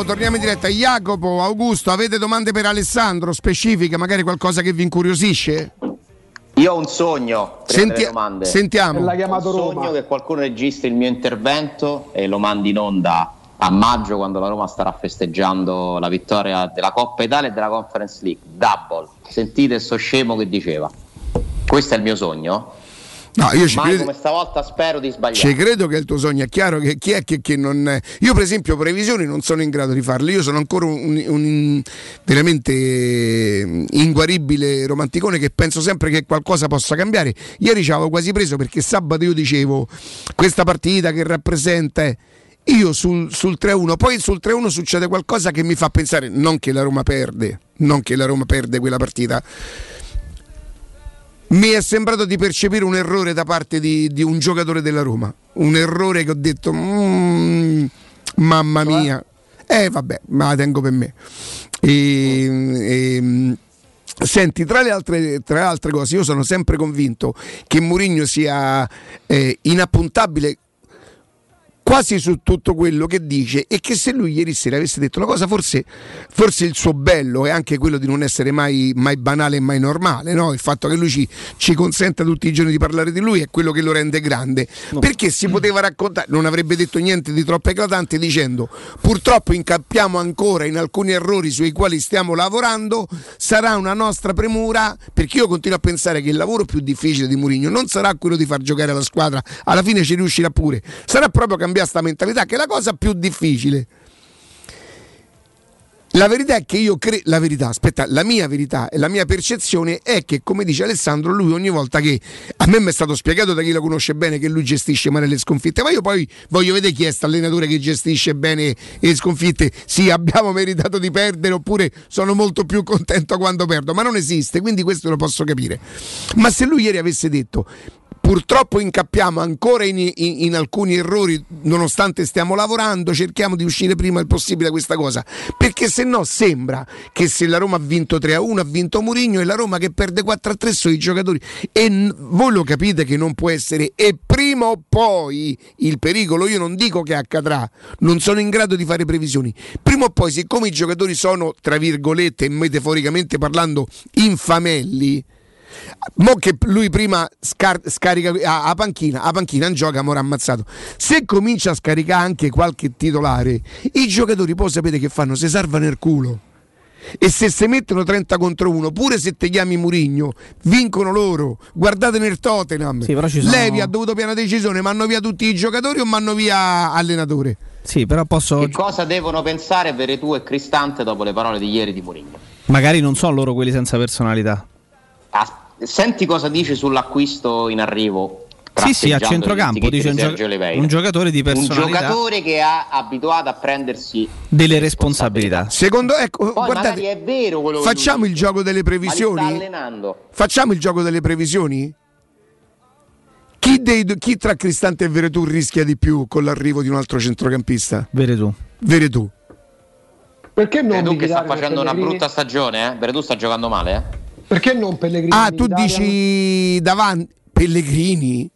Torniamo, torniamo in diretta. Jacopo, Augusto, avete domande per Alessandro specifiche, magari qualcosa che vi incuriosisce? Io ho un sogno. Senti- domande. sentiamo. L'ha Ho chiamato Roma. sogno che qualcuno registri il mio intervento e lo mandi in onda a maggio quando la Roma starà festeggiando la vittoria della Coppa Italia e della Conference League. Double. Sentite sto scemo che diceva. Questo è il mio sogno. No, io ci Mai credo. come stavolta spero di sbagliare. Ci credo che il tuo sogno, è chiaro che chi è che, che non. Io, per esempio, previsioni non sono in grado di farle. Io sono ancora un, un- veramente inguaribile romanticone che penso sempre che qualcosa possa cambiare. Ieri ci avevo quasi preso perché sabato io dicevo questa partita che rappresenta. Io sul, sul 3-1, poi sul 3-1 succede qualcosa che mi fa pensare non che la Roma perde, non che la Roma perde quella partita, mi è sembrato di percepire un errore da parte di, di un giocatore della Roma. Un errore che ho detto, "Mm, mamma mia. Eh vabbè, ma la tengo per me. E, e, Senti, tra le, altre, tra le altre cose, io sono sempre convinto che Mourinho sia eh, inappuntabile quasi su tutto quello che dice e che se lui ieri sera avesse detto una cosa forse, forse il suo bello è anche quello di non essere mai, mai banale e mai normale no? il fatto che lui ci, ci consenta tutti i giorni di parlare di lui è quello che lo rende grande perché si poteva raccontare non avrebbe detto niente di troppo eclatante dicendo purtroppo incappiamo ancora in alcuni errori sui quali stiamo lavorando sarà una nostra premura perché io continuo a pensare che il lavoro più difficile di Mourinho non sarà quello di far giocare la squadra alla fine ci riuscirà pure sarà proprio cambiare sta mentalità che è la cosa più difficile la verità è che io credo, la verità, aspetta, la mia verità e la mia percezione è che, come dice Alessandro, lui ogni volta che a me mi è stato spiegato da chi lo conosce bene che lui gestisce male le sconfitte, ma io poi voglio vedere chi è sta allenatore che gestisce bene le sconfitte. Sì, abbiamo meritato di perdere oppure sono molto più contento quando perdo, ma non esiste, quindi questo lo posso capire. Ma se lui ieri avesse detto Purtroppo incappiamo ancora in, in- in alcuni errori, nonostante stiamo lavorando, cerchiamo di uscire prima il possibile da questa cosa. Perché se no sembra che se la Roma ha vinto 3-1 ha vinto Mourinho e la Roma che perde 4-3 sono i giocatori. E n- voi lo capite che non può essere. E prima o poi il pericolo, io non dico che accadrà, non sono in grado di fare previsioni. Prima o poi, siccome i giocatori sono, tra virgolette, metaforicamente parlando, infamelli. Mo che lui prima scar- scarica a, a panchina, a panchina non gioca, ora ammazzato. Se comincia a scaricare anche qualche titolare, i giocatori poi sapete che fanno? Si salvano il culo. E se si mettono 30 contro 1, pure se ti chiami Murigno, vincono loro. Guardate nel Tottenham. Sì, però ci sono- Levi ha dovuto piena decisione, manno via tutti i giocatori o manno via allenatore? Sì, però posso. Che cosa devono pensare Veretù e Cristante dopo le parole di ieri di Mourinho? Magari non sono loro quelli senza personalità. Ah, senti cosa dice sull'acquisto in arrivo. Sì, sì, a centrocampo dice un, gio- un giocatore di Un personalità, giocatore che ha abituato a prendersi delle responsabilità. Secondo ecco, Poi guardate, è vero quello che facciamo il dice, gioco delle ma li sta previsioni. allenando. Facciamo il gioco delle previsioni? Chi, dei chi tra Cristante e Veretù rischia di più con l'arrivo di un altro centrocampista? Veretù. Veretù. Perché non Veretù che sta facendo una brutta stagione, eh? Veretù sta giocando male, eh? Perché non Pellegrini? Ah, tu Italia? dici davanti Pellegrini?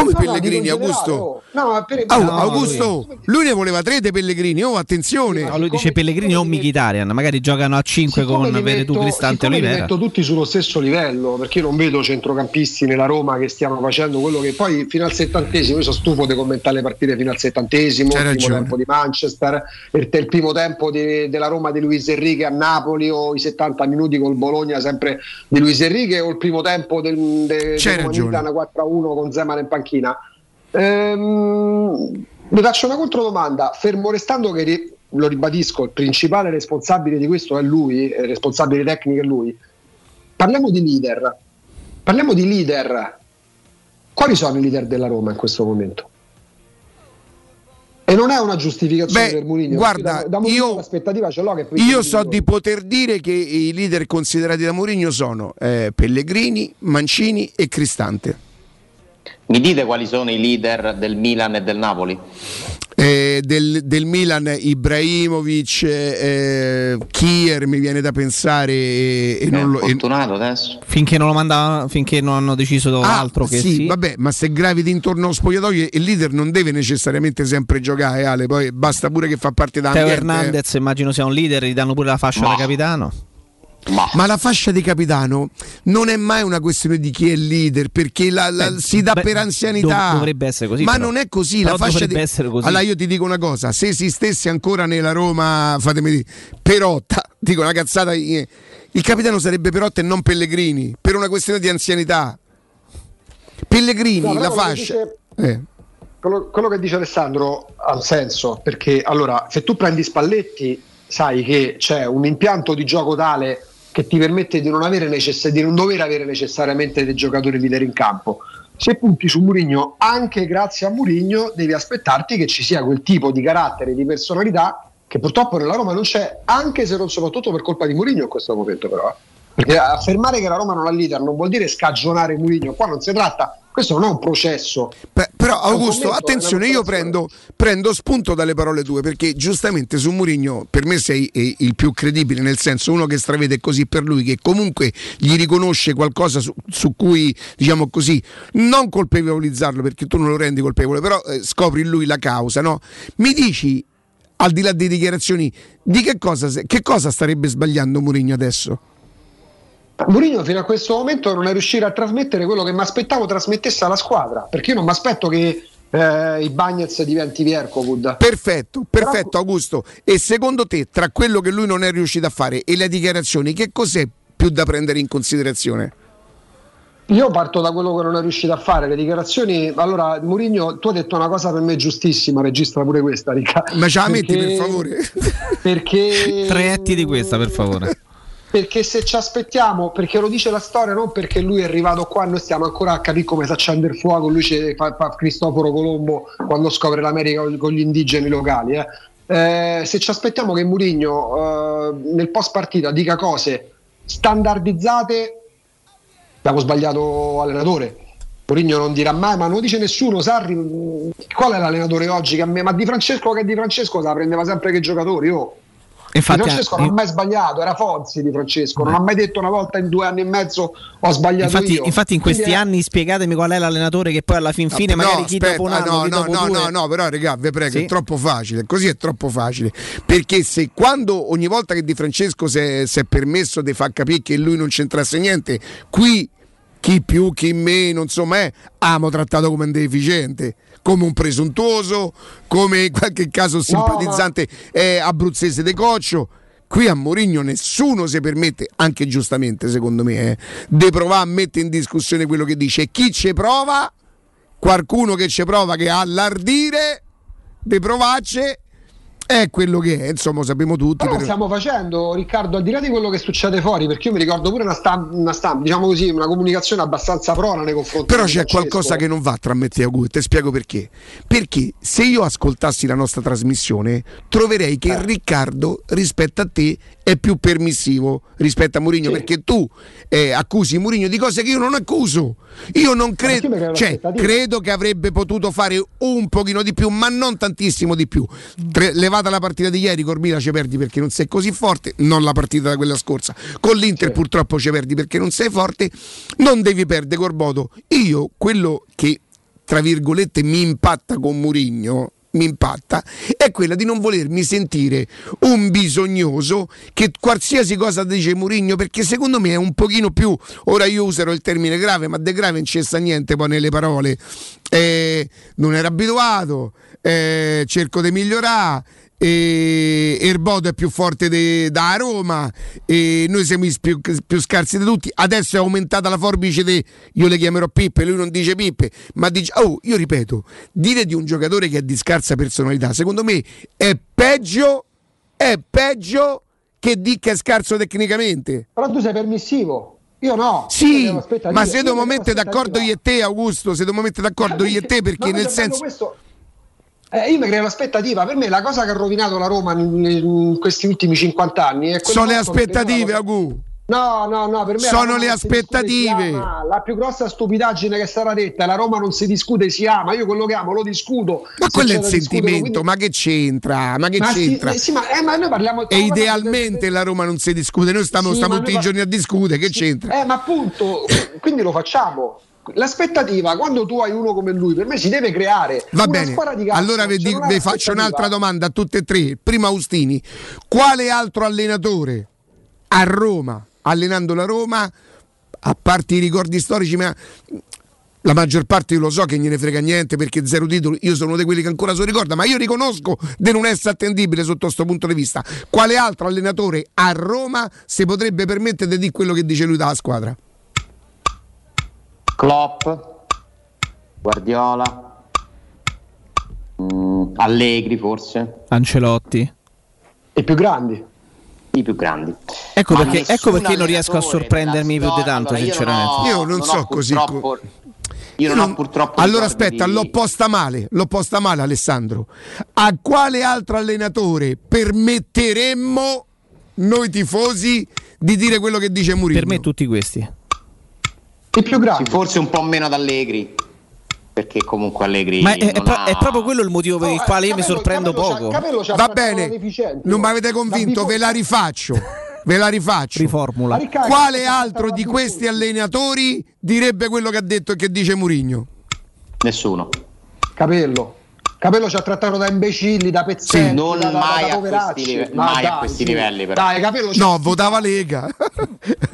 Come No, no, Pellegrini, in generale, Augusto? oh. No, per- Ah, no, Augusto, lui... ne voleva tre dei Pellegrini, oh attenzione. No, lui dice Pellegrini o Mkhitaryan, magari giocano a 5 Siccome con Veretù, Cristante e siccome li Olivera. metto tutti sullo stesso livello perché io non vedo centrocampisti nella Roma che stiano facendo quello che poi fino al settantesimo io sono stufo di commentare le partite fino al settantesimo il primo tempo di Manchester il, il primo tempo di- della Roma di Luis Enrique a Napoli o i 70 minuti col Bologna sempre di Luis Enrique o il primo tempo del, del ragione. Milan 4-1 con Zeman in panchina Ehm, vi faccio una controdomanda fermo restando che lo ribadisco il principale responsabile di questo è lui il responsabile tecnico è lui parliamo di leader parliamo di leader quali sono i leader della Roma in questo momento? E non è una giustificazione Beh, per Mourinho. guarda, da, da Mourinho io- l'aspettativa ce l'ho che Io so di poter dire che i leader considerati da Mourinho sono eh, Pellegrini, Mancini e Cristante. Mi dite quali sono i leader del Milan e del Napoli? Eh, del, del Milan Ibrahimovic, eh, Kier mi viene da pensare e, e non lo... e- Fortunato adesso. Finché non lo manda, finché non hanno deciso Ah, altro che sì, sì. vabbè, ma se graviti intorno allo spogliatoio il leader non deve necessariamente sempre giocare, Ale, poi basta pure che fa parte da Teo ambiente, eh. Hernandez immagino sia un leader, gli danno pure la fascia da capitano. Ma la fascia di capitano non è mai una questione di chi è il leader, perché la- la- Beh, si dà beh, per anzianità. dov- dovrebbe essere così, Ma però. non è così. Però la fascia dovrebbe di... essere così. Allora io ti dico una cosa: se esistesse ancora nella Roma, fatemi dire, Perotta, dico una cazzata. Il capitano sarebbe Perotta e non Pellegrini, per una questione di anzianità. Pellegrini, No, la fascia. dice- Eh. quello, quello che dice Alessandro ha un senso perché allora se tu prendi Spalletti sai che c'è un impianto di gioco tale che ti permette di non, avere necess- di non dover avere necessariamente dei giocatori leader in campo. Se punti su Murigno anche grazie a Murigno devi aspettarti che ci sia quel tipo di carattere di personalità che purtroppo nella Roma non c'è anche se non soprattutto per colpa di Murigno in questo momento però eh. perché? Affermare che la Roma non ha leader non vuol dire scagionare Murigno qua non si tratta questo non è un processo Beh, però Augusto, commento, attenzione, io prendo, prendo spunto dalle parole tue perché giustamente su Murigno per me sei eh, il più credibile, nel senso uno che stravede così per lui, che comunque gli riconosce qualcosa su, su cui, diciamo così, non colpevolizzarlo perché tu non lo rendi colpevole, però eh, scopri in lui la causa, no? Mi dici, al di là delle dichiarazioni, di che cosa, che cosa starebbe sbagliando Murigno adesso? Mourinho fino a questo momento non è riuscito a trasmettere quello che mi aspettavo trasmettesse alla squadra perché io non mi aspetto che eh, i Bagnets diventi Viercovud Perfetto, perfetto Augusto. E secondo te, tra quello che lui non è riuscito a fare e le dichiarazioni, che cos'è più da prendere in considerazione? io parto da quello che non è riuscito a fare le dichiarazioni allora Mourinho tu hai detto una cosa per me giustissima registra pure questa Ricca Ma ce la metti Perché- per favore? perché Tre etti di questa, per favore. Perché se ci aspettiamo, perché lo dice la storia, non perché lui è arrivato qua, noi stiamo ancora a capire come si accende il fuoco, lui ci fa, fa Cristoforo Colombo quando scopre l'America con- gli indigeni locali. eh. Eh, se ci aspettiamo che Murigno nel post partita dica cose standardizzate, abbiamo sbagliato allenatore. Mourinho non dirà mai, ma non lo dice nessuno. Sarri, mh, qual è l'allenatore oggi? Che a me- ma Di Francesco che Di Francesco se la prendeva sempre che giocatori. Oh. Infatti, di Francesco non ha mai sbagliato, era Fonzi di Francesco, non ha mai detto una volta in due anni e mezzo ho sbagliato Infatti, io. infatti in questi Quindi è- anni spiegatemi qual è l'allenatore che poi alla fin fine No, magari chi aspetta, dopo un anno, no, chi no, dopo no, due- no, no, però regà, vi prego, Sì. è troppo facile, così è troppo facile. Perché se quando ogni volta che Di Francesco si è, si è permesso di far capire che lui non c'entrasse niente, qui chi più, chi meno, insomma, è, abbiamo trattato come un deficiente, come un presuntuoso, come in qualche caso simpatizzante eh, abruzzese de Coccio. Qui a Mourinho nessuno si permette, anche giustamente secondo me, eh, di provare a mettere in discussione quello che dice. Chi ci prova, qualcuno che ci prova che ha l'ardire di provarci, è quello che è, insomma, sappiamo tutti. Però per- stiamo facendo, Riccardo, al di là di quello che succede fuori, perché io mi ricordo pure una stampa, una stampa, diciamo così, una comunicazione abbastanza prona nei confronti Però c'è Francesco. qualcosa che non va tra me e te, Augusto, e spiego perché. Perché se io ascoltassi la nostra trasmissione, troverei che Eh. Riccardo rispetto a te è più permissivo rispetto a Mourinho, perché tu eh, accusi Mourinho di cose che io non accuso. Io non credo, cioè, credo che avrebbe potuto fare un pochino di più, ma non tantissimo di più. Tre- levata la partita di ieri, Cormila ci perdi perché non sei così forte, non la partita da quella scorsa. Con l'Inter purtroppo ci perdi perché non sei forte, non devi perdere Corbodo. Io quello che tra virgolette mi impatta con Murigno mi impatta è quella di non volermi sentire un bisognoso che qualsiasi cosa dice Murigno perché secondo me è un pochino più ora io userò il termine grave ma de grave non c'è sta niente poi nelle parole Eh, non era abituato eh, cerco di migliorare e Erbodo è più forte de- da Roma e noi siamo i più, più scarsi di tutti adesso è aumentata la forbice di io le chiamerò Pippe lui non dice Pippe ma dice oh io ripeto dire di un giocatore che è di scarsa personalità secondo me è peggio è peggio che di che è scarso tecnicamente Però tu sei permissivo, io no. sì, Io ma se dobbiamo mettere d'accordo io e te, Augusto, se dobbiamo mettere d'accordo io e te, perché nel senso. questo- Eh, io mi creo l'aspettativa, per me la cosa che ha rovinato la Roma in, in questi ultimi 50 anni è Sono le aspettative, Agu. No, no, no, per me Sono le aspettative. ama. La più grossa stupidaggine che sarà detta è la Roma non si discute, si ama. Io quello che amo lo discuto. Ma quello è il sentimento, quindi- ma che c'entra? Ma che Ma sì, c'entra? eh, sì, ma, eh, ma noi parliamo E idealmente la Roma non si discute, noi stiamo, Sì, stiamo tutti noi i giorni a discutere, che c'entra? Eh, ma appunto, quindi lo facciamo. L'aspettativa, quando tu hai uno come lui, per me si deve creare. Va Una bene, squadra di calcio, allora vi, dico- vi faccio un'altra domanda a tutte e tre. Prima Austini, quale altro allenatore a Roma, allenando la Roma, a parte i ricordi storici, ma la maggior parte io lo so che gliene frega niente perché zero titoli, io sono uno di quelli che ancora se lo ricorda, ma io riconosco di non essere attendibile sotto questo punto di vista. Quale altro allenatore a Roma si potrebbe permettere di dire quello che dice lui dalla squadra? Klopp, Guardiola, mm, Allegri forse. Ancelotti. I più grandi. I più grandi. Ecco perché, ecco perché non riesco a sorprendermi più di tanto, allora, sinceramente. Io non so ho così purtroppo- Io non ho purtroppo. Allora aspetta, di- l'ho posta male, l'ho posta male Alessandro. A quale altro allenatore permetteremmo noi tifosi di dire quello che dice Mourinho? Per me tutti questi. I più grandi. Sì, forse un po' meno ad Allegri. Perché comunque Allegri. Ma è, è pro- ha- è proprio quello il motivo per il quale io mi sorprendo poco. Va bene, non mi avete convinto, ve la rifaccio. Ve la rifaccio. Riformula. Quale altro di questi allenatori direbbe quello che ha detto e che dice Mourinho? Nessuno. Capello. Capello ci ha trattato da imbecilli, da pezzetti, Sì, non da, da- mai da a poveracci. questi live- Ma mai a dai, questi su. livelli, però. Dai, Capello No, votava Lega.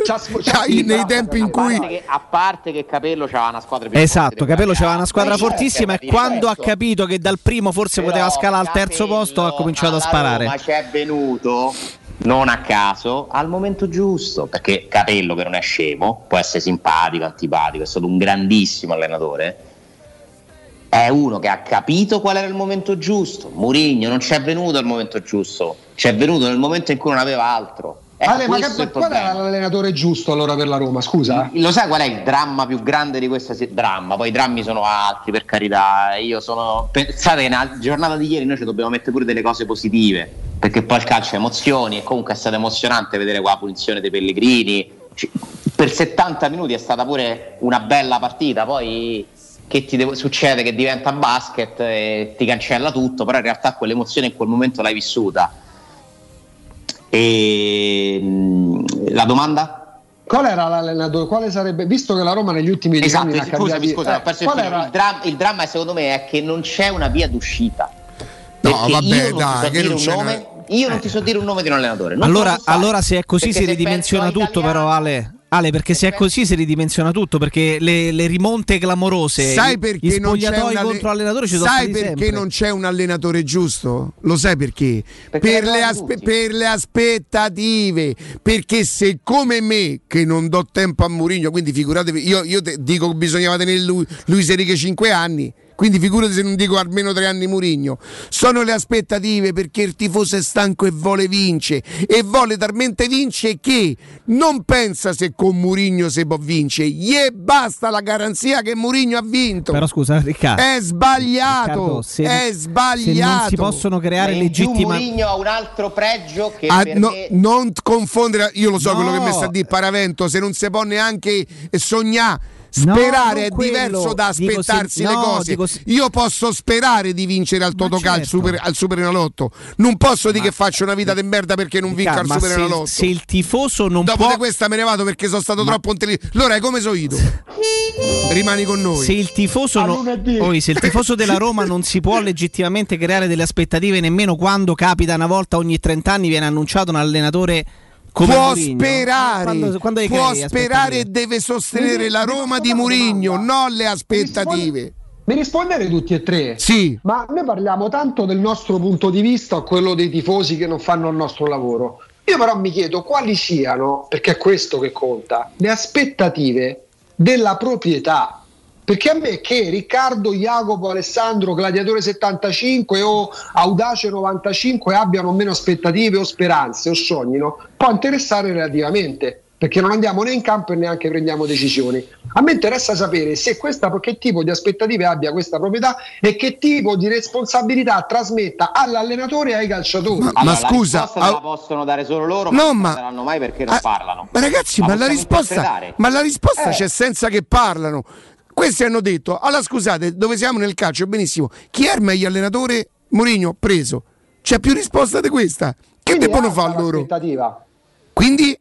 c'ha, c'ha- Dai, nei tempi in A cui che, a parte che Capello c'aveva una squadra più Esatto, Capello c'aveva una squadra fortissima e quando ha capito che dal primo forse Però poteva scalare al terzo posto ha cominciato a sparare. Ma c'è venuto non a caso al momento giusto perché Capello che non è scemo può essere simpatico, antipatico, è stato un grandissimo allenatore. È uno che ha capito qual era il momento giusto. Murigno non c'è venuto al momento giusto, c'è venuto nel momento in cui non aveva altro. Ecco, Ale, ma è che, qual era l'allenatore giusto allora per la Roma? Scusa? Lo sai qual è il dramma più grande di questa se- dramma? Poi i drammi sono altri, per carità. Io sono. Pensate che nella giornata di ieri noi ci dobbiamo mettere pure delle cose positive. Perché poi il calcio è emozioni e comunque è stato emozionante vedere qua la punizione dei Pellegrini. Ci- Per 70 minuti è stata pure una bella partita. Poi che ti devo- succede? Che diventa basket e ti cancella tutto, però in realtà quell'emozione in quel momento l'hai vissuta. E mh, la domanda? Qual era l'allenatore? Quale sarebbe? Visto che la Roma negli ultimi Esatto, anni scusami, cambiati- scusa, ho eh, perso il era- Il, dram- il dramma secondo me è che non c'è una via d'uscita. No, vabbè, io non dai, ti so che dire non un c'è una- nome, io non ti so dire un nome di un allenatore. Allora, allora se è così Perché si ridimensiona tutto italiano- però Ale. Ale, perché se è così si ridimensiona tutto, perché le, le rimonte clamorose, Sai perché gli non c'è spogliatoi un contro allenatori ci sono Sai perché sempre. non c'è un allenatore giusto? Lo sai perché? Perché Per le aspe- per le aspettative. Perché se come me, che non do tempo a Murigno, quindi figuratevi, io, io te- dico che bisognava tenere lui, Luis Enrique 5 anni. Quindi figurati se non dico almeno tre anni Murigno. Sono le aspettative perché il tifoso è stanco e vuole vincere. E vuole talmente vincere che non pensa se con Murigno si può vincere. Gli basta la garanzia che Murigno ha vinto. Però scusa, Riccardo. È sbagliato, Riccardo, se- è Se sbagliato. non si possono creare Ma legittima Mourinho ha un altro pregio che Ah, no- me non confondere, io lo so No. quello che mi sta a dire Paravento, se non si può neanche sognare. No, Sperare è non quello. diverso da Dico se- aspettarsi le no, cose. dico Io posso sperare di vincere al Totocalcio certo. super, al Superenalotto. Non posso dire che faccio una vita di merda perché non vinco al ma se, Superenalotto. se il tifoso non Dopo può di questa me ne vado perché sono stato troppo intelligente. Allora, come so io? Rimani con noi. Se il, tifoso no- poi, se il tifoso della Roma non si può legittimamente creare delle aspettative nemmeno quando capita una volta ogni 30 anni viene annunciato un allenatore come può Mourinho. sperare, Quando- quando può sperare e deve sostenere Mi- la Roma di Murigno, non le aspettative. Mi rispondere tutti e tre? Sì. Ma noi parliamo tanto del nostro punto di vista o quello dei tifosi che non fanno il nostro lavoro. Io però mi chiedo quali siano, perché è questo che conta, le aspettative della proprietà. Perché a me che Riccardo, Jacopo, Alessandro, Gladiatore 75 o Audace 95 abbiano meno aspettative o speranze o sognino, può interessare relativamente. perché non andiamo né in campo e neanche prendiamo decisioni. A me interessa sapere se questa, che tipo di aspettative abbia questa proprietà e che tipo di responsabilità trasmetta all'allenatore e ai calciatori. Ma- Allora, ma scusa, la risposta te la possono dare solo loro, No, ma non ma- la daranno mai perché non Ah, parlano. Ma ragazzi, ma, la possiamo risposta, ma la risposta Eh. c'è senza che parlano. Questi hanno detto, allora scusate, dove siamo nel calcio? Benissimo. Chi è il meglio allenatore? Mourinho, preso. C'è più risposta di questa. Che Quindi devono fare loro? Quindi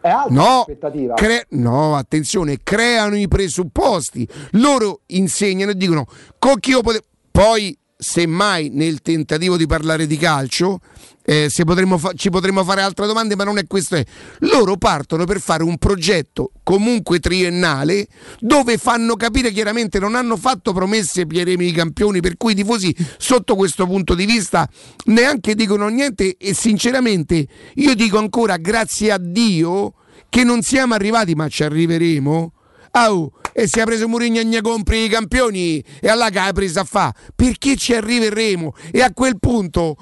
È alta No, l'aspettativa. cre- no, attenzione, creano i presupposti. Loro insegnano e dicono con chi io potevo. Poi, semmai, nel tentativo di parlare di calcio, eh, potremmo fa- ci potremmo fare altre domande, ma non è questo. È. Loro partono per fare un progetto comunque triennale dove fanno capire chiaramente non hanno fatto promesse Pieremi i campioni, per cui i tifosi sotto questo punto di vista neanche dicono niente e sinceramente io dico ancora grazie a Dio che non siamo arrivati ma ci arriveremo. Au, e si è preso Murigno e ne compri i campioni e hai preso a fa perché ci arriveremo e a quel punto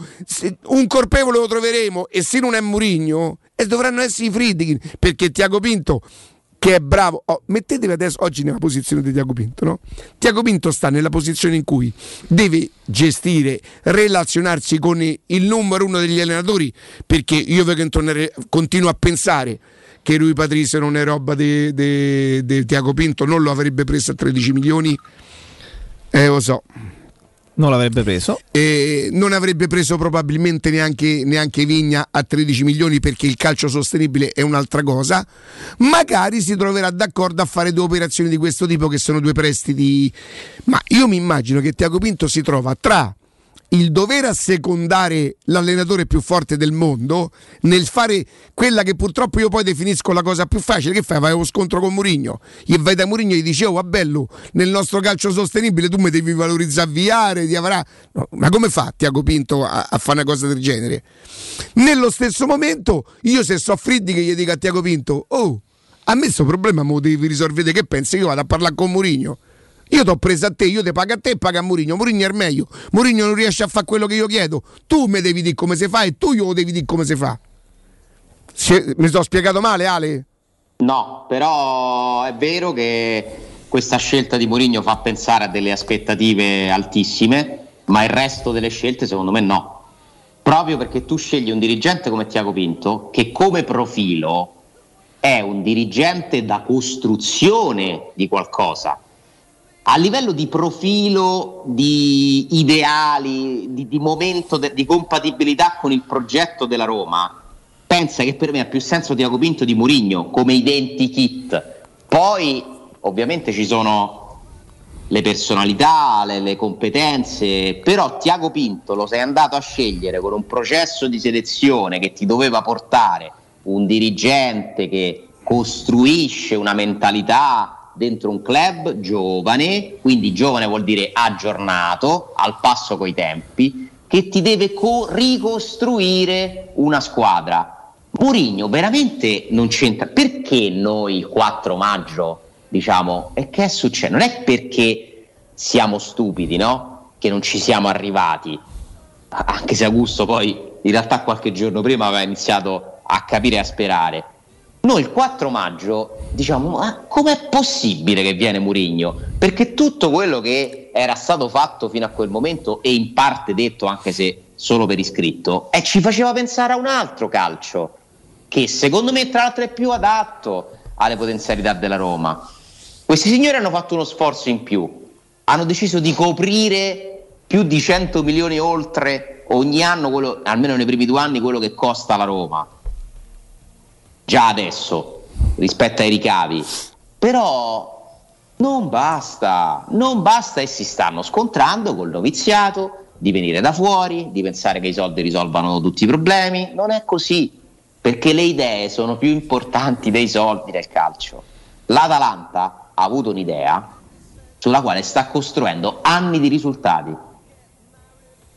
un colpevole lo troveremo e se non è Murigno e dovranno essere i Friedkin perché Tiago Pinto che è bravo oh, mettetevi adesso oggi nella posizione di Tiago Pinto no? Tiago Pinto sta nella posizione in cui deve gestire relazionarsi con il numero uno degli allenatori perché io continuo a pensare che lui Patrice non è roba di Tiago Pinto, non lo avrebbe preso a 13 milioni. Eh, lo so. Non l'avrebbe preso. E non avrebbe preso probabilmente neanche, neanche Vigna a 13 milioni perché il calcio sostenibile è un'altra cosa. Magari si troverà d'accordo a fare due operazioni di questo tipo che sono due prestiti. Ma io mi immagino che Tiago Pinto si trova tra il dover assecondare l'allenatore più forte del mondo nel fare quella che purtroppo io poi definisco la cosa più facile. Che fai? Vai allo scontro con Murigno e vai da Murigno e gli dici oh bello nel nostro calcio sostenibile tu mi devi valorizzare Viare ti avrà No, ma come fa Tiago Pinto a, a fare una cosa del genere? Nello stesso momento io se so Friddi che gli dico a Tiago Pinto oh a me questo problema me devi risolvere che pensi? Io vado a parlare con Murigno io ti ho preso a te, io ti pago a te e pago a Murigno. Murigno è il meglio. Murigno non riesce a fare quello che io chiedo. Tu mi devi dire come si fa e tu glielo devi dire come si fa. Si- mi sono spiegato male, Ale? No, però è vero che questa scelta di Mourinho fa pensare a delle aspettative altissime, ma il resto delle scelte secondo me no. Proprio perché tu scegli un dirigente come Tiago Pinto, che come profilo è un dirigente da costruzione di qualcosa. A livello di profilo, di ideali, di, di momento de- di compatibilità con il progetto della Roma, pensa che per me ha più senso Tiago Pinto di Murigno come identikit. Poi ovviamente ci sono le personalità, le, le competenze, però Tiago Pinto lo sei andato a scegliere con un processo di selezione che ti doveva portare un dirigente che costruisce una mentalità dentro un club giovane, quindi giovane vuol dire aggiornato, al passo coi tempi, che ti deve co- ricostruire una squadra. Murigno veramente non c'entra. Perché noi il 4 maggio diciamo e che è successo? Non è perché siamo stupidi, no? Che non ci siamo arrivati. Anche se Augusto poi in realtà qualche giorno prima aveva iniziato a capire e a sperare. Noi il 4 maggio diciamo: ma com'è possibile che viene Murigno? Perché tutto quello che era stato fatto fino a quel momento e in parte detto, anche se solo per iscritto, e ci faceva pensare a un altro calcio che secondo me tra l'altro è più adatto alle potenzialità della Roma. Questi signori hanno fatto uno sforzo in più, hanno deciso di coprire più di 100 milioni oltre ogni anno, quello- almeno nei primi due anni, quello che costa la Roma. Già adesso, rispetto ai ricavi. Però non basta, non basta e si stanno scontrando col noviziato di venire da fuori, di pensare che i soldi risolvano tutti i problemi. Non è così, perché le idee sono più importanti dei soldi nel calcio. L'Atalanta ha avuto un'idea sulla quale sta costruendo anni di risultati.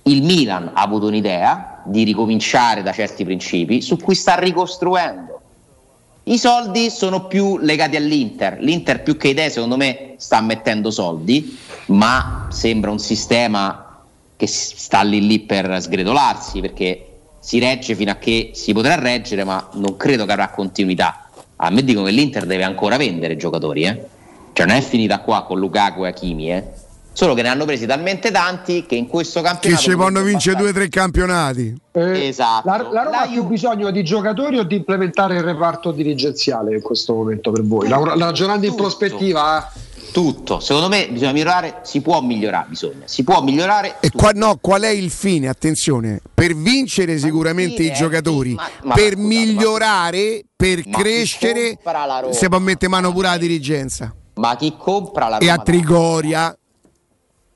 Il Milan ha avuto un'idea di ricominciare da certi principi su cui sta ricostruendo. I soldi sono più legati all'Inter. L'Inter più che idee, secondo me, sta mettendo soldi, ma sembra un sistema che sta lì lì per sgretolarsi perché si regge fino a che si potrà reggere, ma non credo che avrà continuità. A me dicono che l'Inter deve ancora vendere giocatori, eh. Cioè non è finita qua con Lukaku e Hakimi, eh. Solo che ne hanno presi talmente tanti che in questo Che campionato ci possono dovrebbe vincere due o tre campionati. Esatto. La, la Roma ha più bisogno di giocatori o di implementare il reparto dirigenziale in questo momento per voi? La- ragionando in prospettiva, eh. Tutto, secondo me bisogna migliorare, si può migliorare, bisogna, si può migliorare E qua, no, qual è il fine? Attenzione, per vincere sicuramente i giocatori, ma per scusa, migliorare, per ma crescere, la si può mettere mano pure alla dirigenza. Ma chi compra la E Roma? a Trigoria,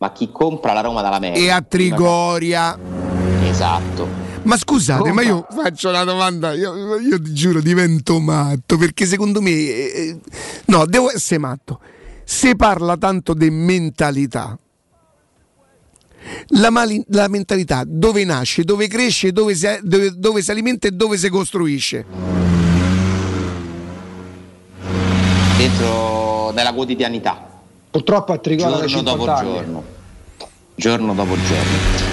Ma chi compra la Roma dall'America? e a Trigoria. Esatto. Ma scusate, ma io faccio una domanda, io, io ti giuro divento matto, perché secondo me... eh, eh, no, devo essere matto. Se parla tanto di mentalità, la, mali- la mentalità dove nasce, dove cresce, dove si, dove- dove si alimenta e dove si costruisce? Dentro nella quotidianità. Purtroppo a Trigoria giorno 50 dopo anni. giorno. Giorno dopo giorno.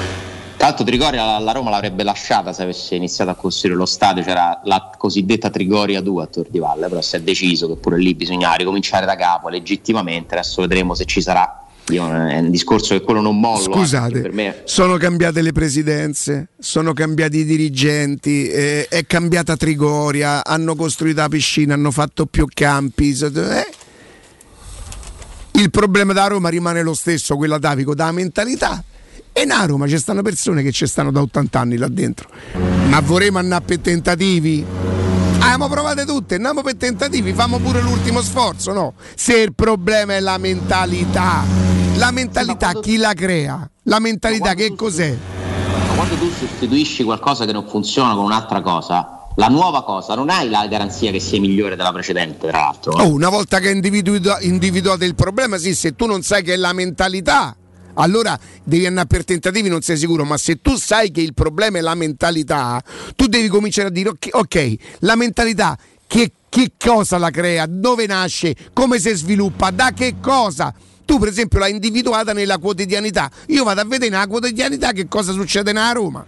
Tra l'altro Trigoria la, la Roma l'avrebbe lasciata se avesse iniziato a costruire lo stadio, c'era la cosiddetta Trigoria 2 a Tor di Valle, però si è deciso che pure lì bisogna ricominciare da capo legittimamente, adesso vedremo se ci sarà. Io, è un discorso che quello non mollo. eh, Scusate, per me sono cambiate le presidenze, sono cambiati i dirigenti, eh, è cambiata Trigoria, hanno costruito la piscina, hanno fatto più campi. eh. Il problema da Roma rimane lo stesso, quello atavico, da mentalità. E in Roma ci stanno persone che ci stanno da 80 anni là dentro. Ma vorremmo andare per tentativi? Ah, ma provate tutte, andiamo per tentativi, famo pure l'ultimo sforzo, no? Se il problema è la mentalità, la mentalità chi la crea? La mentalità che cos'è? Ma quando tu sostituisci qualcosa che non funziona con un'altra cosa, la nuova cosa non hai la garanzia che sia migliore della precedente, tra l'altro. eh. Oh, una volta che hai individuato, il problema, sì, se tu non sai che è la mentalità, allora devi andare per tentativi, non sei sicuro, ma se tu sai che il problema è la mentalità, tu devi cominciare a dire, ok, ok, la mentalità, che, che cosa la crea, dove nasce, come si sviluppa, da che cosa? Tu per esempio l'hai individuata nella quotidianità, io vado a vedere nella quotidianità che cosa succede nella Roma.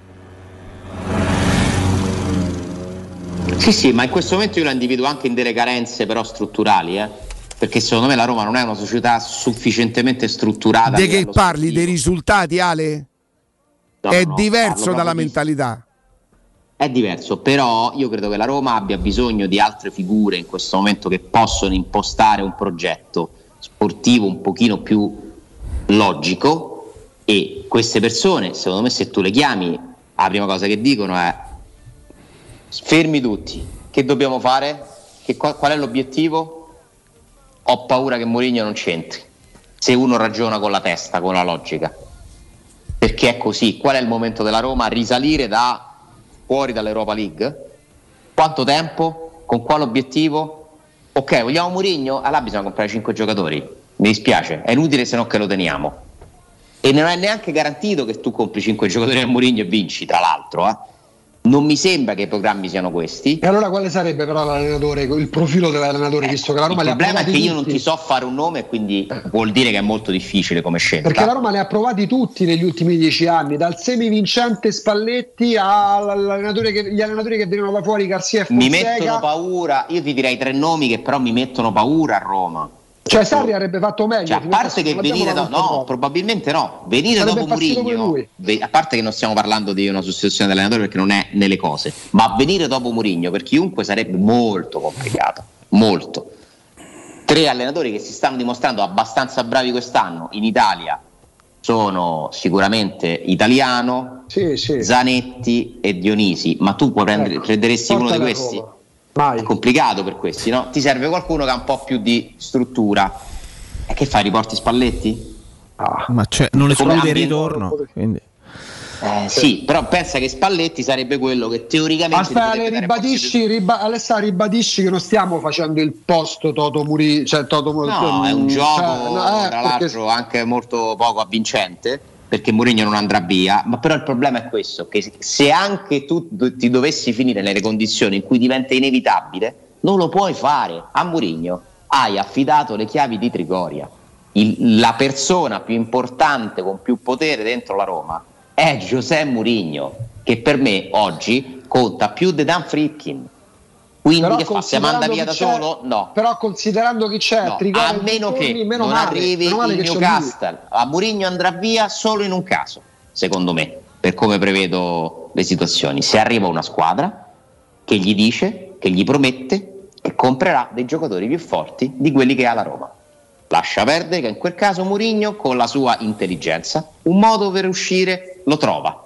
Sì, sì, ma in questo momento io la individuo anche in delle carenze però strutturali, eh. Perché secondo me la Roma non è una società sufficientemente strutturata. Di che parli? Dei risultati, Ale? No, è no, diverso dalla mentalità. È diverso, però io credo che la Roma abbia bisogno di altre figure in questo momento che possono impostare un progetto sportivo un pochino più logico e queste persone, secondo me se tu le chiami, la prima cosa che dicono è fermi tutti, che dobbiamo fare? Che qua- qual è l'obiettivo? Ho paura che Mourinho non c'entri, se uno ragiona con la testa, con la logica perché è così. Qual è il momento della Roma? Risalire da fuori dall'Europa League? Quanto tempo? Con quale obiettivo? Ok, vogliamo Mourinho? Allora bisogna comprare 5 giocatori. Mi dispiace, è inutile se no che lo teniamo. E non è neanche garantito che tu compri 5 giocatori a Mourinho e vinci, tra l'altro. eh. Non mi sembra che i programmi siano questi. E allora quale sarebbe però l'allenatore, il profilo dell'allenatore, visto che la Roma Il li ha problema è che io non ti so fare un nome e quindi vuol dire che è molto difficile come scelta. Perché la Roma ne ha provati tutti negli ultimi dieci anni, dal semivincente Spalletti all'allenatore che, gli allenatori che venivano da fuori, Garcia e mi Fonseca. mettono paura. Io ti direi tre nomi che però mi mettono paura a Roma. Cioè Sarri avrebbe fatto meglio. Cioè, a parte che venire avuto no, probabilmente no. Venire Sarebbe dopo Murigno, a parte che non stiamo parlando di una sostituzione dell'allenatore perché non è nelle cose, ma venire dopo Murigno per chiunque sarebbe molto complicato, molto. Tre allenatori che si stanno dimostrando abbastanza bravi quest'anno in Italia sono sicuramente Italiano, Zanetti e Dionisi, ma tu puoi prendere, prenderesti uno di questi? Roma. È complicato per questi, no? Ti serve qualcuno che ha un po' più di struttura. E che fai? Riporti Spalletti? Ma cioè, non esclude il ritorno. Quindi. Eh, sì, però pensa che Spalletti sarebbe quello che teoricamente Aspetta, ribadisci, riba- Alessandro, ribadisci che non stiamo facendo il post Toto Muri, cioè Toto Muri- No, è un cioè, gioco no, eh, tra perché- l'altro anche molto poco avvincente perché Mourinho non andrà via, ma però il problema è questo, che se anche tu ti dovessi finire nelle condizioni in cui diventa inevitabile, non lo puoi fare. A Mourinho hai affidato le chiavi di Trigoria. Il- la persona più importante con più potere dentro la Roma è Giuseppe Mourinho, che per me oggi conta più di Dan Fritkin. Quindi Però che fa? Si manda via da solo? No. Però considerando chi c'è, No, a meno che meno non male, arrivi meno male il. Newcastle, a Mourinho andrà via solo in un caso, secondo me, per come prevedo le situazioni. Se arriva una squadra che gli dice, che gli promette che comprerà dei giocatori più forti di quelli che ha la Roma. Lascia perdere che in quel caso Mourinho, con la sua intelligenza, un modo per uscire lo trova.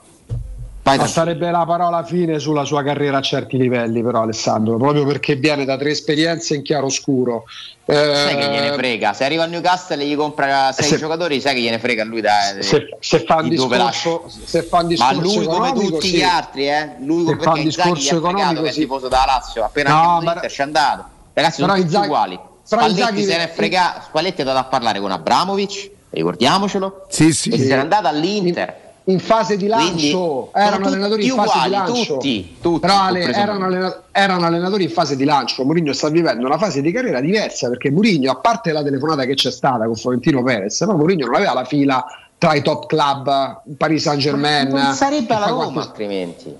Vai Ma sarebbe la parola fine sulla sua carriera a certi livelli, però Alessandro, proprio perché viene da tre esperienze in chiaroscuro. Eh, Sai che gliene frega? Se arriva a Newcastle e gli compra sei se- giocatori, sai che gliene frega lui da, se, se fa un discorso, se fa un Ma discorso lui come tutti sì. gli altri, eh? Lui Se come fa un discorso economico, che è sì. tifoso da Lazio, appena No, ma- all'Inter c'è andato. Ragazzi, sono tutti Inzaghi- uguali. Spalletti Inzaghi- se ne è fregato, Spalletti è andato a parlare con Abramovic, ricordiamocelo. Sì, sì. E se n'è andato all'Inter. In fase di lancio. Quindi erano allenatori in fase uguali, di lancio. tutti, tutti, però Ale, erano, allena- erano allenatori in fase di lancio. Mourinho sta vivendo una fase di carriera diversa perché Mourinho a parte la telefonata che c'è stata con Florentino Perez però Mourinho non aveva la fila tra i top club Paris Saint Germain Non sarebbe alla Roma altrimenti.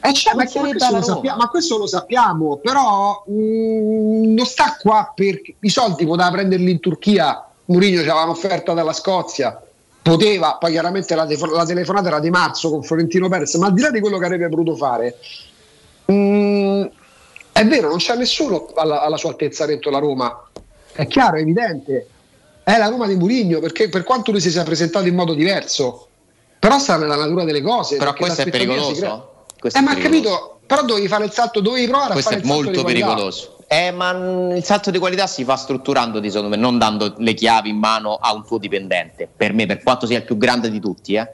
eh, cioè, ma, questo sappiamo, ma questo lo sappiamo, però mh, non sta qua perché i soldi poteva prenderli in Turchia. Mourinho ci aveva un'offerta dalla Scozia, poteva, poi chiaramente la, tefo- la telefonata era di marzo con Florentino Perez, ma al di là di quello che avrebbe voluto fare, mh, è vero, non c'è nessuno alla, alla sua altezza dentro la Roma, è chiaro, è evidente, è la Roma di Mourinho, perché per quanto lui si sia presentato in modo diverso, però sta nella natura delle cose. Però questo è pericoloso? crea. Questo eh, è ma ha capito, però dovevi fare il salto, dovevi provare Questo a è fare il salto molto di qualità. pericoloso. Eh, ma il salto di qualità si fa strutturandoti, secondo me, non dando le chiavi in mano a un tuo dipendente. Per me, per quanto sia il più grande di tutti, eh. A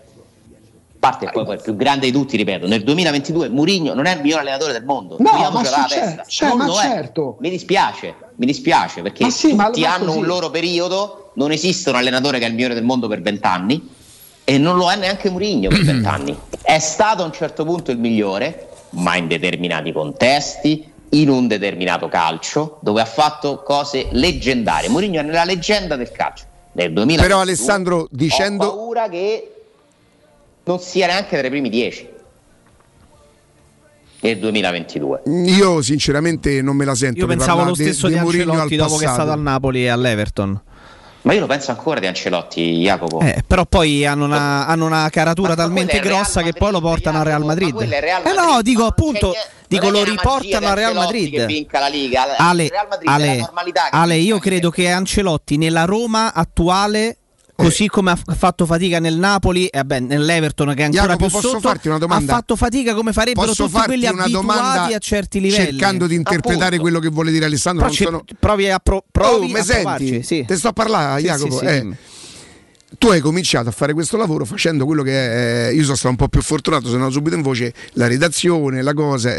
parte poi, poi il più grande di tutti, ripeto, nel 2022 Mourinho non è il miglior allenatore del mondo. No, ma c'è- testa. c'è, Non ma certo. Mi dispiace, mi dispiace perché Ma sì, ma- tutti ma hanno così. un loro periodo, non esiste un allenatore che è il migliore del mondo per vent'anni e non lo è neanche Mourinho per vent'anni. È stato a un certo punto il migliore, ma in determinati contesti, in un determinato calcio, dove ha fatto cose leggendarie. Mourinho è nella leggenda del calcio. Nel 2022 Però Alessandro dicendo ho paura che non sia neanche tra i primi dieci nel 2022. io sinceramente non me la sento Io pensavo lo stesso di di, Mourinho Ancelotti dopo che è passato. stato al Napoli e all'Everton. Ma io lo penso ancora di Ancelotti, Jacopo. Eh, però poi hanno una, hanno una caratura talmente il Real grossa che poi lo portano al Real Madrid. Real Eh no, Madrid, dico ma non appunto, dico lo riportano al Real Madrid. vinca la Liga. Ale, Madrid Ale, Ale, io credo che Ancelotti nella Roma attuale Così come ha fatto fatica nel Napoli e vabbè, nell'Everton che è ancora Jacopo, più posso sotto, farti una domanda? ha fatto fatica come farebbero Posso tutti quelli una abituati domanda a certi livelli. cercando di interpretare Appunto. quello che vuole dire Alessandro? Però non sono... provi a, pro- Oh, provi mi a senti? sì. Te sto a parlare, Sì, Jacopo. sì, eh. Tu hai cominciato a fare questo lavoro facendo quello che è. Io sono stato un po' più fortunato, sono andato subito in voce, la redazione, la cosa.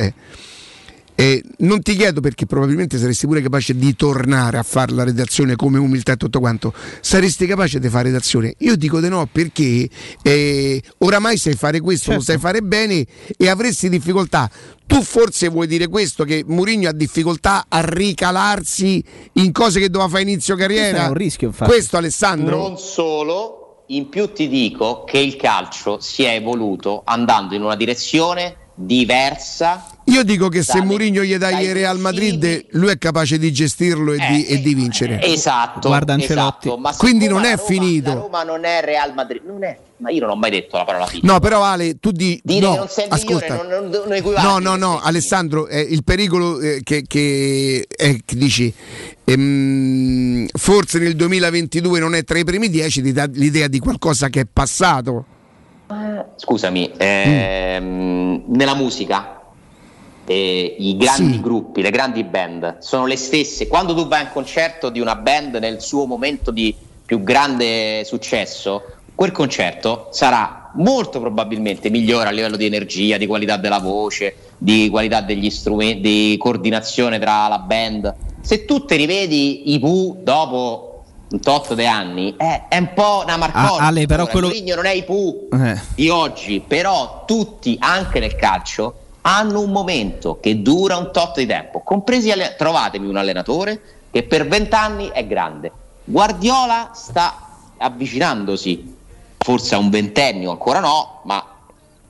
Eh. E non ti chiedo perché probabilmente saresti pure capace di tornare a fare la redazione come umiltà e tutto quanto. Saresti capace di fare redazione? Io dico di no perché eh, oramai sai fare questo, lo Certo. sai fare bene e avresti difficoltà. Tu forse vuoi dire questo che Mourinho ha difficoltà a ricalarsi in cose che doveva fare inizio carriera? Questo è un rischio, infatti. Questo Alessandro? Non solo, in più ti dico che il calcio si è evoluto andando in una direzione diversa. Io dico che se Mourinho gli dai il Real Madrid, lui è capace di gestirlo e, di, e di vincere. Esatto, Guarda Ancelotti. esatto, Quindi non è Roma- finito. La Roma non è Real Madrid, non è. Ma io non ho mai detto la parola fine. No, però Ale, tu di Dire no, che non sei il migliore ascolta. non, non, non equivale. No, no, no, Alessandro, eh, il pericolo eh, che, che, è che dici ehm, forse nel 2022 non è tra i primi dieci, ti dà l'idea di qualcosa che è passato. Scusami, ehm, nella musica eh, i grandi Sì. gruppi, le grandi band sono le stesse. Quando tu vai a un concerto di una band nel suo momento di più grande successo, quel concerto sarà molto probabilmente migliore a livello di energia, di qualità della voce, di qualità degli strumenti, di coordinazione tra la band. Se tu te rivedi i Pooh dopo un tot di anni, eh, è un po' una marcona. Ah, Ale, però quello- non è i Pooh Eh. di oggi, però tutti, anche nel calcio, hanno un momento che dura un tot di tempo. Compresi alle- trovatemi un allenatore che per vent'anni è grande. Guardiola sta avvicinandosi, forse a un ventennio, ancora no, ma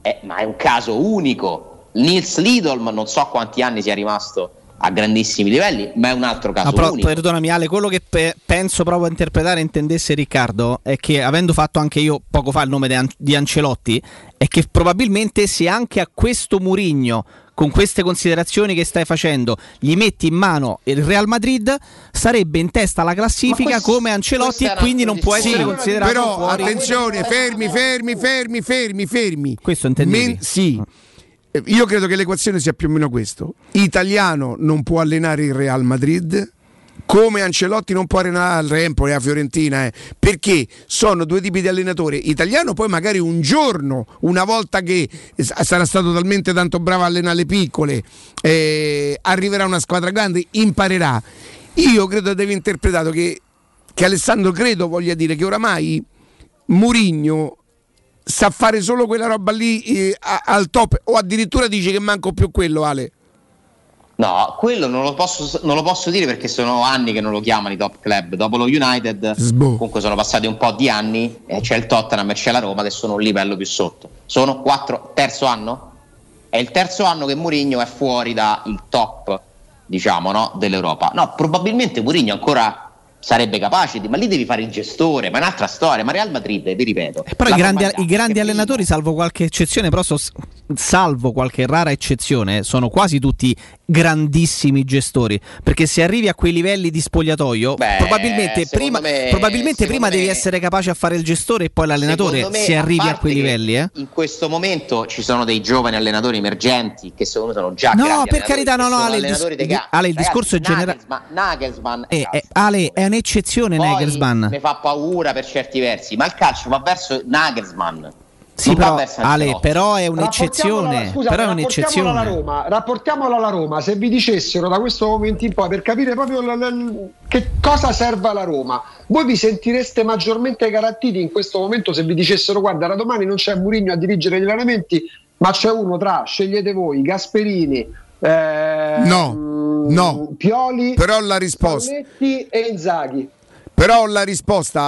è, ma è un caso unico. Nils Lidolm, non so quanti anni sia rimasto a grandissimi livelli, ma è un altro caso No, però, unico. perdonami Ale, quello che pe- penso proprio a interpretare intendesse Riccardo è che avendo fatto anche io poco fa il nome di, An- di Ancelotti, è che probabilmente se anche a questo Murigno con queste considerazioni che stai facendo gli metti in mano il Real Madrid sarebbe in testa alla classifica questo- come Ancelotti e quindi non può essere posizione. considerato Però fuori. attenzione, fermi, fermi, fermi, fermi, fermi. Questo intendevi? Men- sì. Eh, Io credo che l'equazione sia più o meno questo. Italiano non può allenare il Real Madrid. Come Ancelotti non può allenare il Empoli, la Fiorentina, eh, perché sono due tipi di allenatore. Italiano poi magari un giorno, una volta che sarà stato talmente tanto bravo a allenare le piccole, eh, arriverà una squadra grande, imparerà. Io credo di aver interpretato che, che Alessandro credo voglia dire che oramai Murigno sa fare solo quella roba lì eh, a- al top o addirittura dice che manco più quello Ale No, quello non lo, posso, non lo posso dire perché sono anni che non lo chiamano i top club. Dopo lo United, Sboh. comunque sono passati un po' di anni e c'è il Tottenham e c'è la Roma che sono un livello più sotto. Sono quattro, terzo anno? È il terzo anno che Mourinho è fuori dal top, diciamo, no, dell'Europa. No, probabilmente Mourinho ancora sarebbe capace di, ma lì devi fare il gestore, ma è un'altra storia. Ma Real Madrid, vi ripeto. Però i grandi, i grandi allenatori, salvo qualche eccezione, però so- salvo qualche rara eccezione, sono quasi tutti grandissimi gestori. Perché se arrivi a quei livelli di spogliatoio, Beh, probabilmente prima, me- probabilmente prima me- devi essere capace a fare il gestore e poi l'allenatore. Me, Se arrivi a parte quei livelli, eh. In questo momento ci sono dei giovani allenatori emergenti che secondo me sono già No, per carità, no, no, Ale, il dis- Ale, il Ragazzi, discorso è genera- Nagelsmann, Nagelsmann Eh, eh, Ale, è un'eccezione poi Nagelsmann. mi fa paura per certi versi, ma il calcio va verso Nagelsmann. Sì, però, verso Ale, però è un'eccezione. scusate, però è rapportiamola alla un'eccezione. Roma, rapportiamola alla Roma, se vi dicessero da questo momento in poi per capire proprio l- l- che cosa serve alla Roma, voi vi sentireste maggiormente garantiti in questo momento se vi dicessero guarda da domani non c'è Murigno a dirigere gli allenamenti, ma c'è uno tra, scegliete voi, Gasperini, eh, No, no. Pioli, Però la risposta- Spalletti e Inzaghi. però la risposta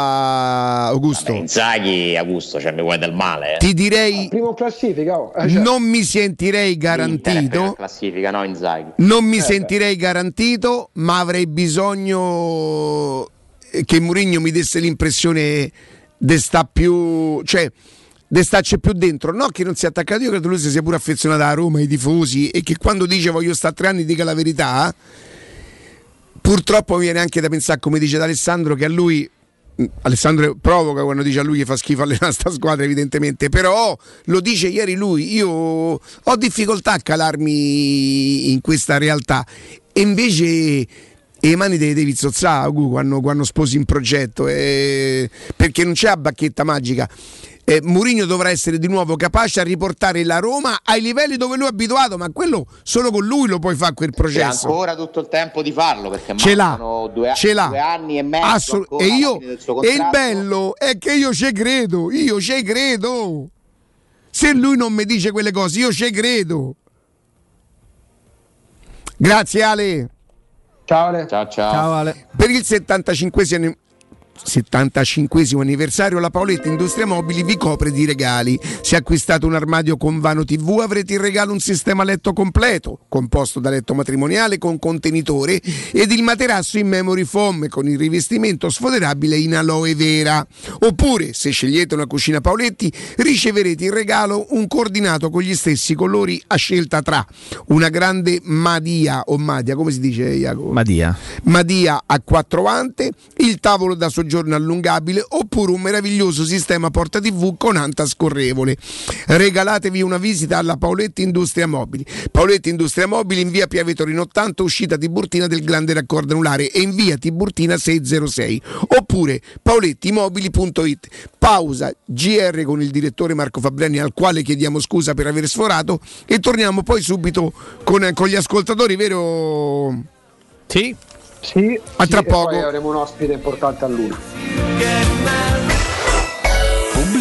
Augusto Inzaghi, Augusto, cioè mi vuoi del male. Eh? ti direi Primo in classifica, oh. Eh, cioè, non mi sentirei in garantito classifica, no Inzaghi. non mi Eh, sentirei garantito ma avrei bisogno che Mourinho mi desse l'impressione di sta più cioè di starci più dentro. No che non sia attaccato io credo lui si sia pure affezionato a Roma ai tifosi e che quando dice voglio stare tre anni dica la verità purtroppo viene anche da pensare come dice D'Alessandro che a lui mh, Alessandro provoca quando dice a lui che fa schifo allenare sta squadra evidentemente però lo dice ieri lui io ho difficoltà a calarmi in questa realtà. E invece e mani le devi zozzare quando, quando sposi un progetto eh, perché non c'è la bacchetta magica eh, Mourinho dovrà essere di nuovo capace a riportare la Roma ai livelli dove lui è abituato ma quello solo con lui lo puoi fare quel C'è processo ancora tutto il tempo di farlo perché Ce l'ha, due, ce l'ha. due anni e mezzo Assolut- e io e il bello è che io ci credo, io ci credo. Se lui non mi dice quelle cose, io ci credo. Grazie Ale. Ciao Ale. Ciao ciao. Ciao Ale. Per il 75esimo 75 anniversario la Paoletta Industria Mobili vi copre di regali. Se acquistate un armadio con vano TV avrete in regalo un sistema letto completo, composto da letto matrimoniale con contenitore ed il materasso in memory foam con il rivestimento sfoderabile in aloe vera. Oppure, se scegliete una cucina Paoletti, riceverete in regalo un coordinato con gli stessi colori a scelta tra una grande Madia o Madia, come si dice Jacopo? Madia. Madia a quattro ante, il tavolo da soggiorno allungabile oppure un meraviglioso sistema porta TV con anta scorrevole. Regalatevi una visita alla Paoletti Industria Mobili. Paoletti Industria Mobili in via Piave Torino 80, uscita Tiburtina del Grande Raccordo Anulare e in via Tiburtina 606 oppure paolettimobili.it. Pausa GR con il direttore Marco Fabriani al quale chiediamo scusa per aver sforato e torniamo poi subito con, con gli ascoltatori, vero? Sì. Sì, A tra sì, e poco. poi avremo un ospite importante a Luna.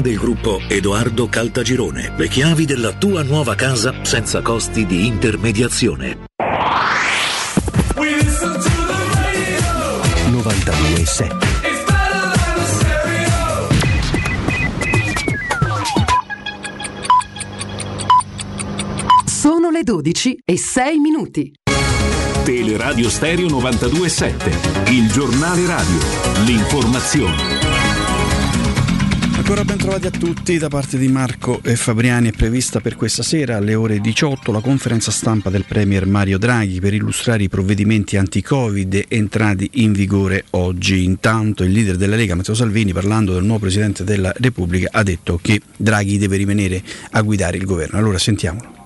del gruppo Edoardo Caltagirone. Le chiavi della tua nuova casa senza costi di intermediazione. 92.7 Sono le 12 e 6 minuti. Teleradio Stereo 927, il giornale radio, l'informazione. Ancora ben trovati a tutti da parte di Marco e Fabriani. È prevista per questa sera alle ore 18 la conferenza stampa del Premier Mario Draghi per illustrare i provvedimenti anti-Covid entrati in vigore oggi. Intanto il leader della Lega, Matteo Salvini, parlando del nuovo Presidente della Repubblica, ha detto che Draghi deve rimanere a guidare il governo. Allora sentiamolo.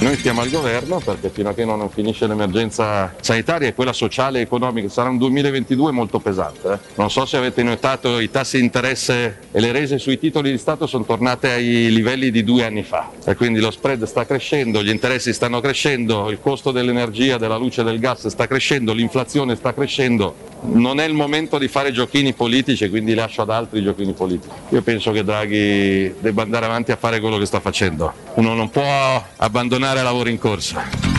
Noi stiamo al governo perché fino a che non finisce l'emergenza sanitaria e quella sociale e economica sarà un 2022 molto pesante. eh. Non so se avete notato i tassi di interesse e le rese sui titoli di Stato sono tornate ai livelli di due anni fa e quindi lo spread sta crescendo, gli interessi stanno crescendo, il costo dell'energia, della luce e del gas sta crescendo, l'inflazione sta crescendo. Non è il momento di fare giochini politici, quindi lascio ad altri giochini politici. Io penso che Draghi debba andare avanti a fare quello che sta facendo. Uno non può abbandonare lavori in corso.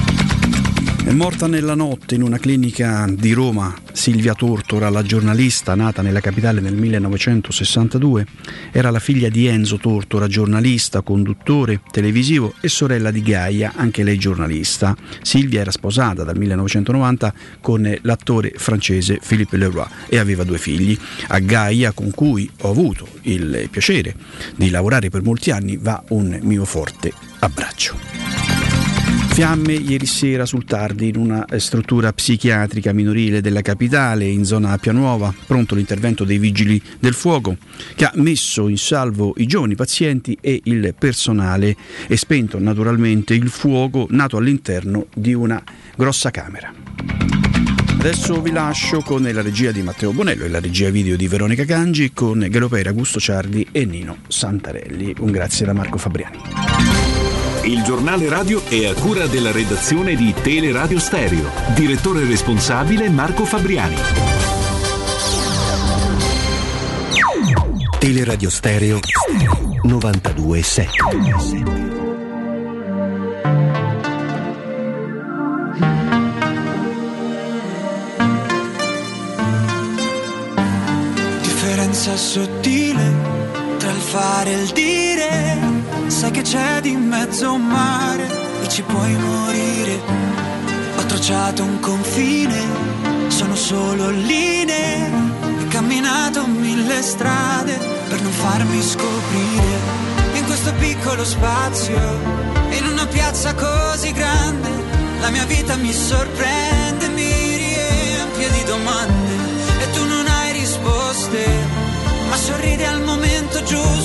È morta nella notte in una clinica di Roma Silvia Tortora, la giornalista nata nella capitale nel 1962. Era la figlia di Enzo Tortora, giornalista, conduttore televisivo e sorella di Gaia, anche lei giornalista. Silvia era sposata dal 1990 con l'attore francese Philippe Leroy e aveva due figli. A Gaia, con cui ho avuto il piacere di lavorare per molti anni, va un mio forte abbraccio. Fiamme ieri sera sul tardi in una eh, struttura psichiatrica minorile della capitale in zona Appia Nuova, pronto l'intervento dei vigili del fuoco che ha messo in salvo i giovani pazienti e il personale e spento naturalmente il fuoco nato all'interno di una grossa camera. Adesso vi lascio con la regia di Matteo Bonello e la regia video di Veronica Cangi con Galopera, Augusto Ciardi e Nino Santarelli. Un grazie da Marco Fabriani. Il giornale radio è a cura della redazione di Teleradio Stereo. Direttore responsabile Marco Fabriani. Teleradio Stereo 92.7 Differenza sottile tra il fare e il dire. Sai che c'è di mezzo un mare e ci puoi morire. Ho tracciato un confine, sono solo linee. Ho camminato mille strade per non farmi scoprire. In questo piccolo spazio, in una piazza così grande, la mia vita mi sorprende, mi riempie di domande e tu non hai risposte, ma sorridi al momento giusto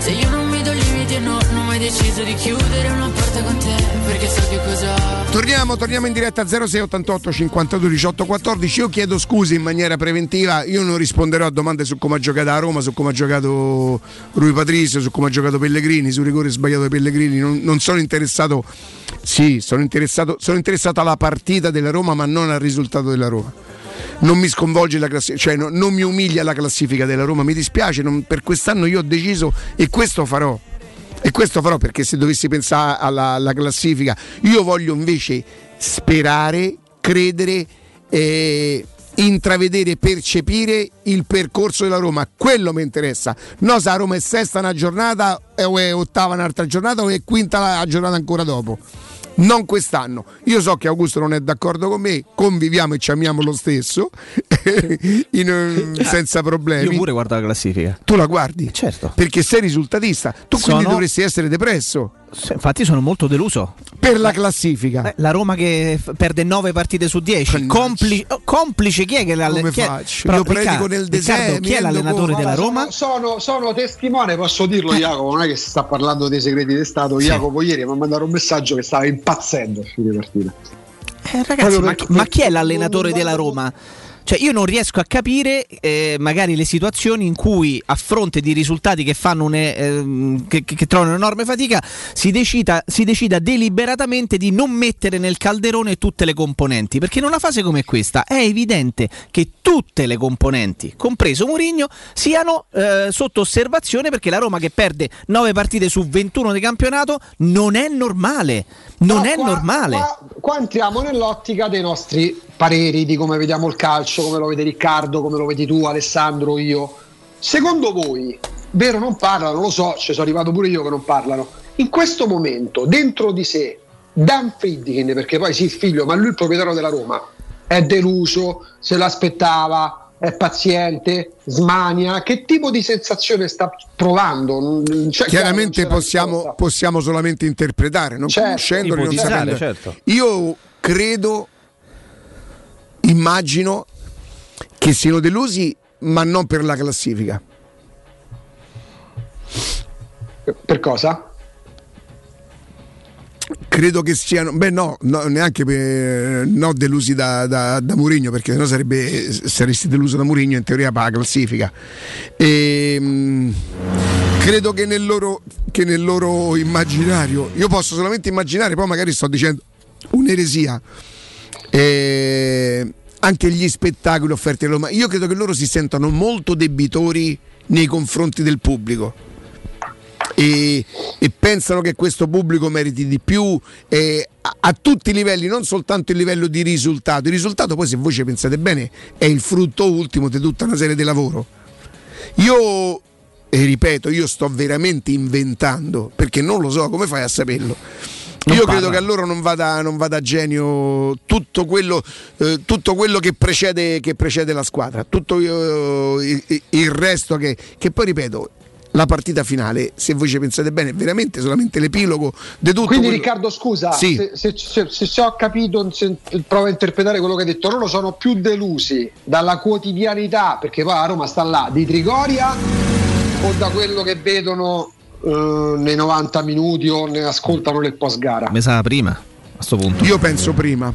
Se io non mi do limiti no, non ho mai deciso di chiudere una porta con te, perché so che cosa. Torniamo, torniamo in diretta a 0688 52 18 14. Io chiedo scusi in maniera preventiva, io non risponderò a domande su come ha giocato a Roma, su come ha giocato Rui Patrizio, su come ha giocato Pellegrini, sul rigore sbagliato dei Pellegrini. Non, non sono interessato, sì, sono interessato, sono interessato alla partita della Roma, ma non al risultato della Roma. Non mi sconvolge la classifica, cioè no- non mi umilia la classifica della Roma, mi dispiace, non- per quest'anno io ho deciso e questo farò. E questo farò perché se dovessi pensare alla, alla classifica, io voglio invece sperare, credere, eh, intravedere, percepire il percorso della Roma. Quello mi interessa. No, se la Roma è sesta una giornata eh, o è ottava un'altra giornata o è quinta la giornata ancora dopo. Non quest'anno. Io so che Augusto non è d'accordo con me, conviviamo e ci amiamo lo stesso, in- senza problemi. Io pure guardo la classifica. Tu la guardi? Certo. Perché sei risultatista. Tu quindi Sono- dovresti essere depresso. Infatti sono molto deluso. Per la classifica. Eh, la Roma che f- perde 9 partite su 10. Compli- complice chi è che l'ha Come chi è- faccio? Però, Io predico Riccardo- nel deserto, chi è l'allenatore della Roma? Sono, sono- sono testimone, posso dirlo Jacopo, non è che si sta parlando dei segreti di Stato. Jacopo ieri mi ha mandato un messaggio che stava impazzendo a fine partita. Eh, ragazzi, ma, ma chi è l'allenatore della Roma? Cioè, io non riesco a capire eh, magari le situazioni in cui, a fronte di risultati che, fanno un, ehm, che, che- che trovano un'enorme fatica, si decida, si decida deliberatamente di non mettere nel calderone tutte le componenti. Perché in una fase come questa è evidente che tutte le componenti, compreso Mourinho, siano eh, sotto osservazione perché la Roma che perde 9 partite su 21 di campionato non è normale. Non No, è qua- normale. Qua, qua entriamo nell'ottica dei nostri pareri di come vediamo il calcio, come lo vede Riccardo, come lo vedi tu, Alessandro, io. Secondo voi, vero non parlano, lo so, ci sono arrivato pure io che non parlano. In questo momento, dentro di sé, Dan Friedkin, perché poi sì, il figlio, ma lui il proprietario della Roma, è deluso, se l'aspettava, è paziente, smania. Che tipo di sensazione sta provando? Cioè, Chiaramente possiamo, possiamo solamente interpretare, non Certo, conoscendoli, non sapendo. certo. Io credo, immagino che siano delusi, ma non per la classifica. Per cosa? Credo che siano, beh no, no, neanche per, no delusi da, da, da Mourinho perché sennò sarebbe, saresti deluso da Mourinho in teoria la classifica. E, mh, credo che nel, loro, che nel loro immaginario, io posso solamente immaginare, poi magari sto dicendo un'eresia, eh, anche gli spettacoli offerti a Roma, io credo che loro si sentano molto debitori nei confronti del pubblico e, e pensano che questo pubblico meriti di più eh, a, a tutti i livelli, non soltanto il livello di risultato. Il risultato poi se voi ci pensate bene è il frutto ultimo di tutta una serie di lavoro. Io, e ripeto, io sto veramente inventando, perché non lo so, come fai a saperlo? Non Io parla. credo che a loro non vada, non vada a genio tutto quello, eh, tutto quello che, precede, che precede la squadra, tutto eh, il, il resto che, che poi ripeto, la partita finale, se voi ci pensate bene, è veramente solamente l'epilogo di tutto. Quindi quello- Riccardo scusa, Sì. se, se- se- se- se ho capito, se- provo a interpretare quello che hai detto, loro sono più delusi dalla quotidianità, perché poi a Roma sta là, di Trigoria o da quello che vedono eh, nei 90 minuti o ne ascoltano nel post gara? Mi sa prima, a sto punto. Io penso prima.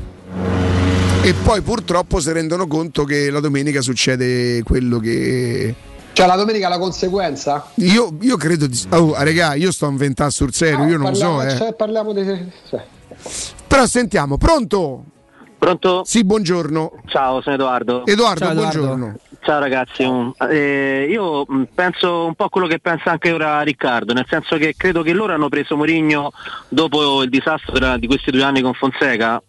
E poi purtroppo si rendono conto che la domenica succede quello che. Cioè la domenica la conseguenza? Io, io credo di. Oh, regà, io sto inventando sul serio, io non parliamo, so. Eh. cioè, parliamo di... cioè. Però sentiamo, pronto? Pronto? Sì, buongiorno. Ciao, sono Edoardo. Edoardo, buongiorno. Ciao ragazzi, Mm, eh, io mh, penso un po' quello che pensa anche ora Riccardo, nel senso che credo che loro hanno preso Mourinho dopo il disastro di questi due anni con Fonseca,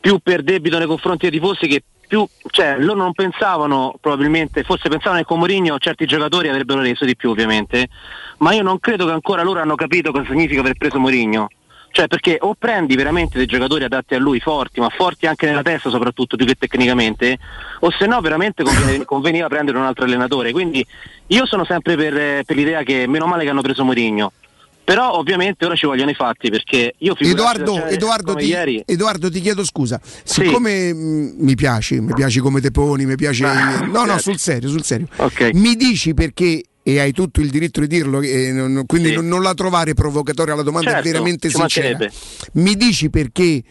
più per debito nei confronti dei tifosi che più, cioè loro non pensavano probabilmente, forse pensavano che con Mourinho certi giocatori avrebbero reso di più ovviamente, ma io non credo che ancora loro hanno capito cosa significa aver preso Mourinho. Cioè perché o prendi veramente dei giocatori adatti a lui, forti, ma forti anche nella testa soprattutto più che tecnicamente, o se no veramente conveniva prendere un altro allenatore. Quindi io sono sempre per, per l'idea che meno male che hanno preso Mourinho. Però ovviamente ora ci vogliono i fatti perché io Edoardo, genere Edoardo, ti, ieri Edoardo, ti chiedo scusa. Siccome mh, mi piaci, mi piaci come te poni, mi piace. Ah, no, no, grazie. sul serio, sul serio. Ok. Mi dici perché. E hai tutto il diritto di dirlo, e non- quindi Sì. non, non la trovare provocatoria, la domanda Certo, è veramente sincera. Mi dici perché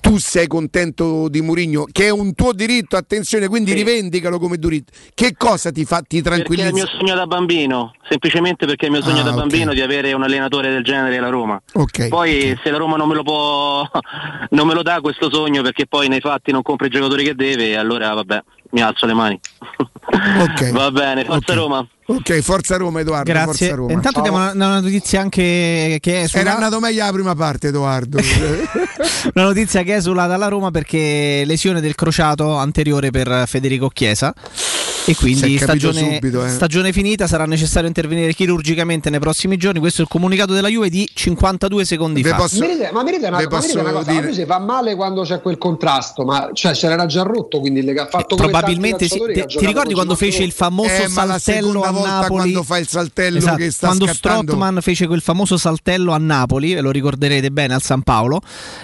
tu sei contento di Mourinho, che è un tuo diritto, attenzione, quindi rivendicalo come diritto. Che cosa ti fa, ti Perché è il tranquillizza? mio sogno da bambino, semplicemente perché è il mio sogno Ah, da ok. bambino di avere un allenatore del genere alla Roma. Ok. Poi se la Roma non me lo può non me lo dà questo sogno perché poi nei fatti non compra i giocatori che deve, allora vabbè, mi alzo le mani. Va bene, forza Roma. Ok, forza Roma, Edoardo. Grazie. Forza Roma. Intanto diamo una, una notizia anche che è sulla... Era andato meglio la prima parte, Edoardo. Una notizia che è esulata alla Roma perché lesione del crociato anteriore per Federico Chiesa e quindi stagione, subito, eh. stagione finita sarà necessario intervenire chirurgicamente nei prossimi giorni. Questo è il comunicato della Juve di 52 secondi Ve fa. posso- ma mi dite una, ma una cosa, dire- lui si fa male quando c'è quel contrasto, ma cioè se l'era già rotto, quindi le ha fatto come Probabilmente sì. Ti, ti ricordi quando fece il famoso Eh, la saltello a volta Napoli? quando fa il saltello Esatto, che sta quando scattando. Strottman fece quel famoso saltello a Napoli, ve lo ricorderete bene al San Paolo.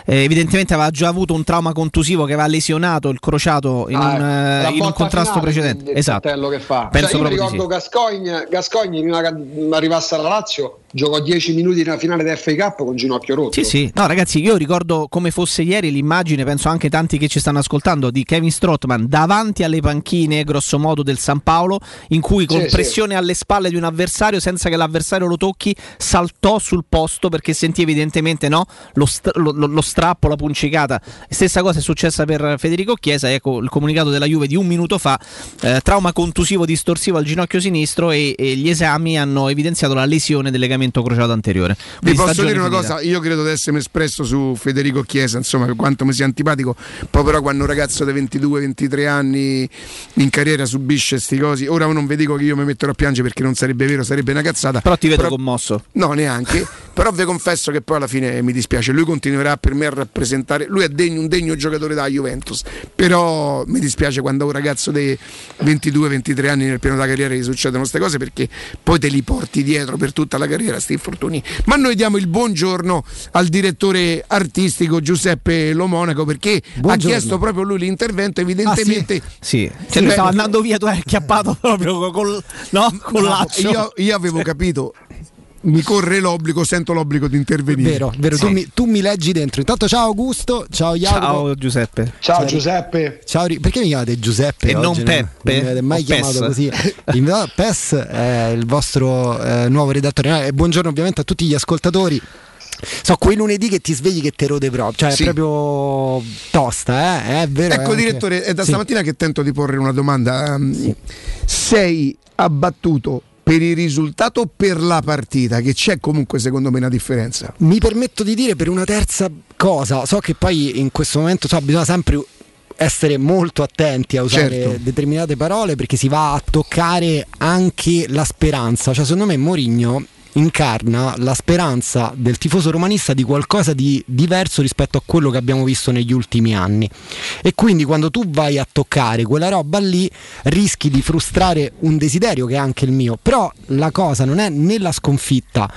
eh, evidentemente aveva già avuto un trauma contusivo che aveva lesionato il crociato in, Ah, un, ecco, eh, in un contrasto precedente. il Esatto. saltello che fa. Penso Cioè, io ricordo Gascogne, Gascogne prima che arrivasse alla Lazio giocò 10 minuti nella finale del FA Cup con ginocchio rotto. Sì, sì. No, ragazzi, io ricordo come fosse ieri l'immagine, penso anche tanti che ci stanno ascoltando, di Kevin Strottman davanti alle panchine, grosso modo, del San Paolo, in cui con Sì, sì. pressione alle spalle di un avversario, senza che l'avversario lo tocchi, saltò sul posto perché sentì evidentemente no, lo, st- lo- lo- lo strappo, la puncicata. Stessa cosa è successa per Federico Chiesa, ecco il comunicato della Juve di un minuto fa, eh, trauma contusivo distorsivo al ginocchio sinistro e, e gli esami hanno evidenziato la lesione del legamento crociato anteriore. Vi posso dire una finita. cosa, io credo di essermi espresso su Federico Chiesa, insomma, per quanto mi sia antipatico, poi però quando un ragazzo di 22-23 anni in carriera subisce sti cosi, ora non vi dico che io mi metterò a piangere perché non sarebbe vero, sarebbe una cazzata. Però ti vedo commosso. No, neanche. Però vi confesso che poi alla fine mi dispiace. Lui continuerà per me a rappresentare. Lui è degno- un degno giocatore da Juventus. Però mi dispiace quando a un ragazzo dei 22-23 anni nel pieno della carriera gli succedono queste cose perché poi te li porti dietro per tutta la carriera, sti infortuni. Ma noi diamo il buongiorno al direttore artistico Giuseppe Lomonaco perché Buongiorno. ha chiesto proprio lui l'intervento. Evidentemente. Sì, cioè lui stava andando via, tu hai acchiappato proprio col, no? con No, laccio. io, io avevo capito mi corre l'obbligo, sento l'obbligo di intervenire. Vero, vero, tu, mi, tu mi leggi dentro. Intanto ciao Augusto, ciao Jacopo. Ciao Giuseppe. Ciao Giuseppe. Ciao, perché mi chiamate Giuseppe? E non oggi, no? Peppe? Non mi avete mai O chiamato Pes? così. PES è il vostro eh, nuovo redattore. E buongiorno ovviamente a tutti gli ascoltatori. So, quei lunedì che ti svegli che te rode proprio, cioè Sì. è proprio tosta, eh? È vero. Ecco è anche- direttore, è da Sì. stamattina che tento di porre una domanda. Um, Sei abbattuto per il risultato o per la partita? Che c'è comunque secondo me una differenza. Mi permetto di dire per una terza cosa, so che poi in questo momento so, bisogna sempre essere molto attenti a usare Certo. determinate parole perché si va a toccare anche la speranza, cioè secondo me Mourinho incarna la speranza del tifoso romanista di qualcosa di diverso rispetto a quello che abbiamo visto negli ultimi anni e quindi quando tu vai a toccare quella roba lì rischi di frustrare un desiderio che è anche il mio però la cosa non è nella sconfitta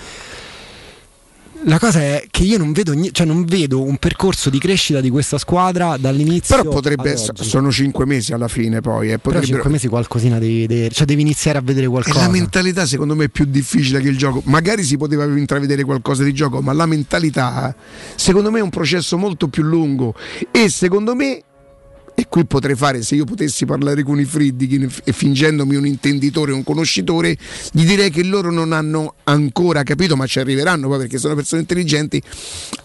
la cosa è che io non vedo, cioè non vedo un percorso di crescita di questa squadra dall'inizio. Però potrebbe sono cinque mesi alla fine poi. Eh, Però potrebbero- cinque mesi qualcosina devi vedere, cioè devi iniziare a vedere E qualcosa. la mentalità secondo me è più difficile che il gioco. Magari si poteva intravedere qualcosa di gioco, ma la mentalità secondo me è un processo molto più lungo e secondo me e qui potrei fare, se io potessi parlare con i Friedkin e fingendomi un intenditore, un conoscitore, gli direi che loro non hanno ancora capito, ma ci arriveranno poi perché sono persone intelligenti,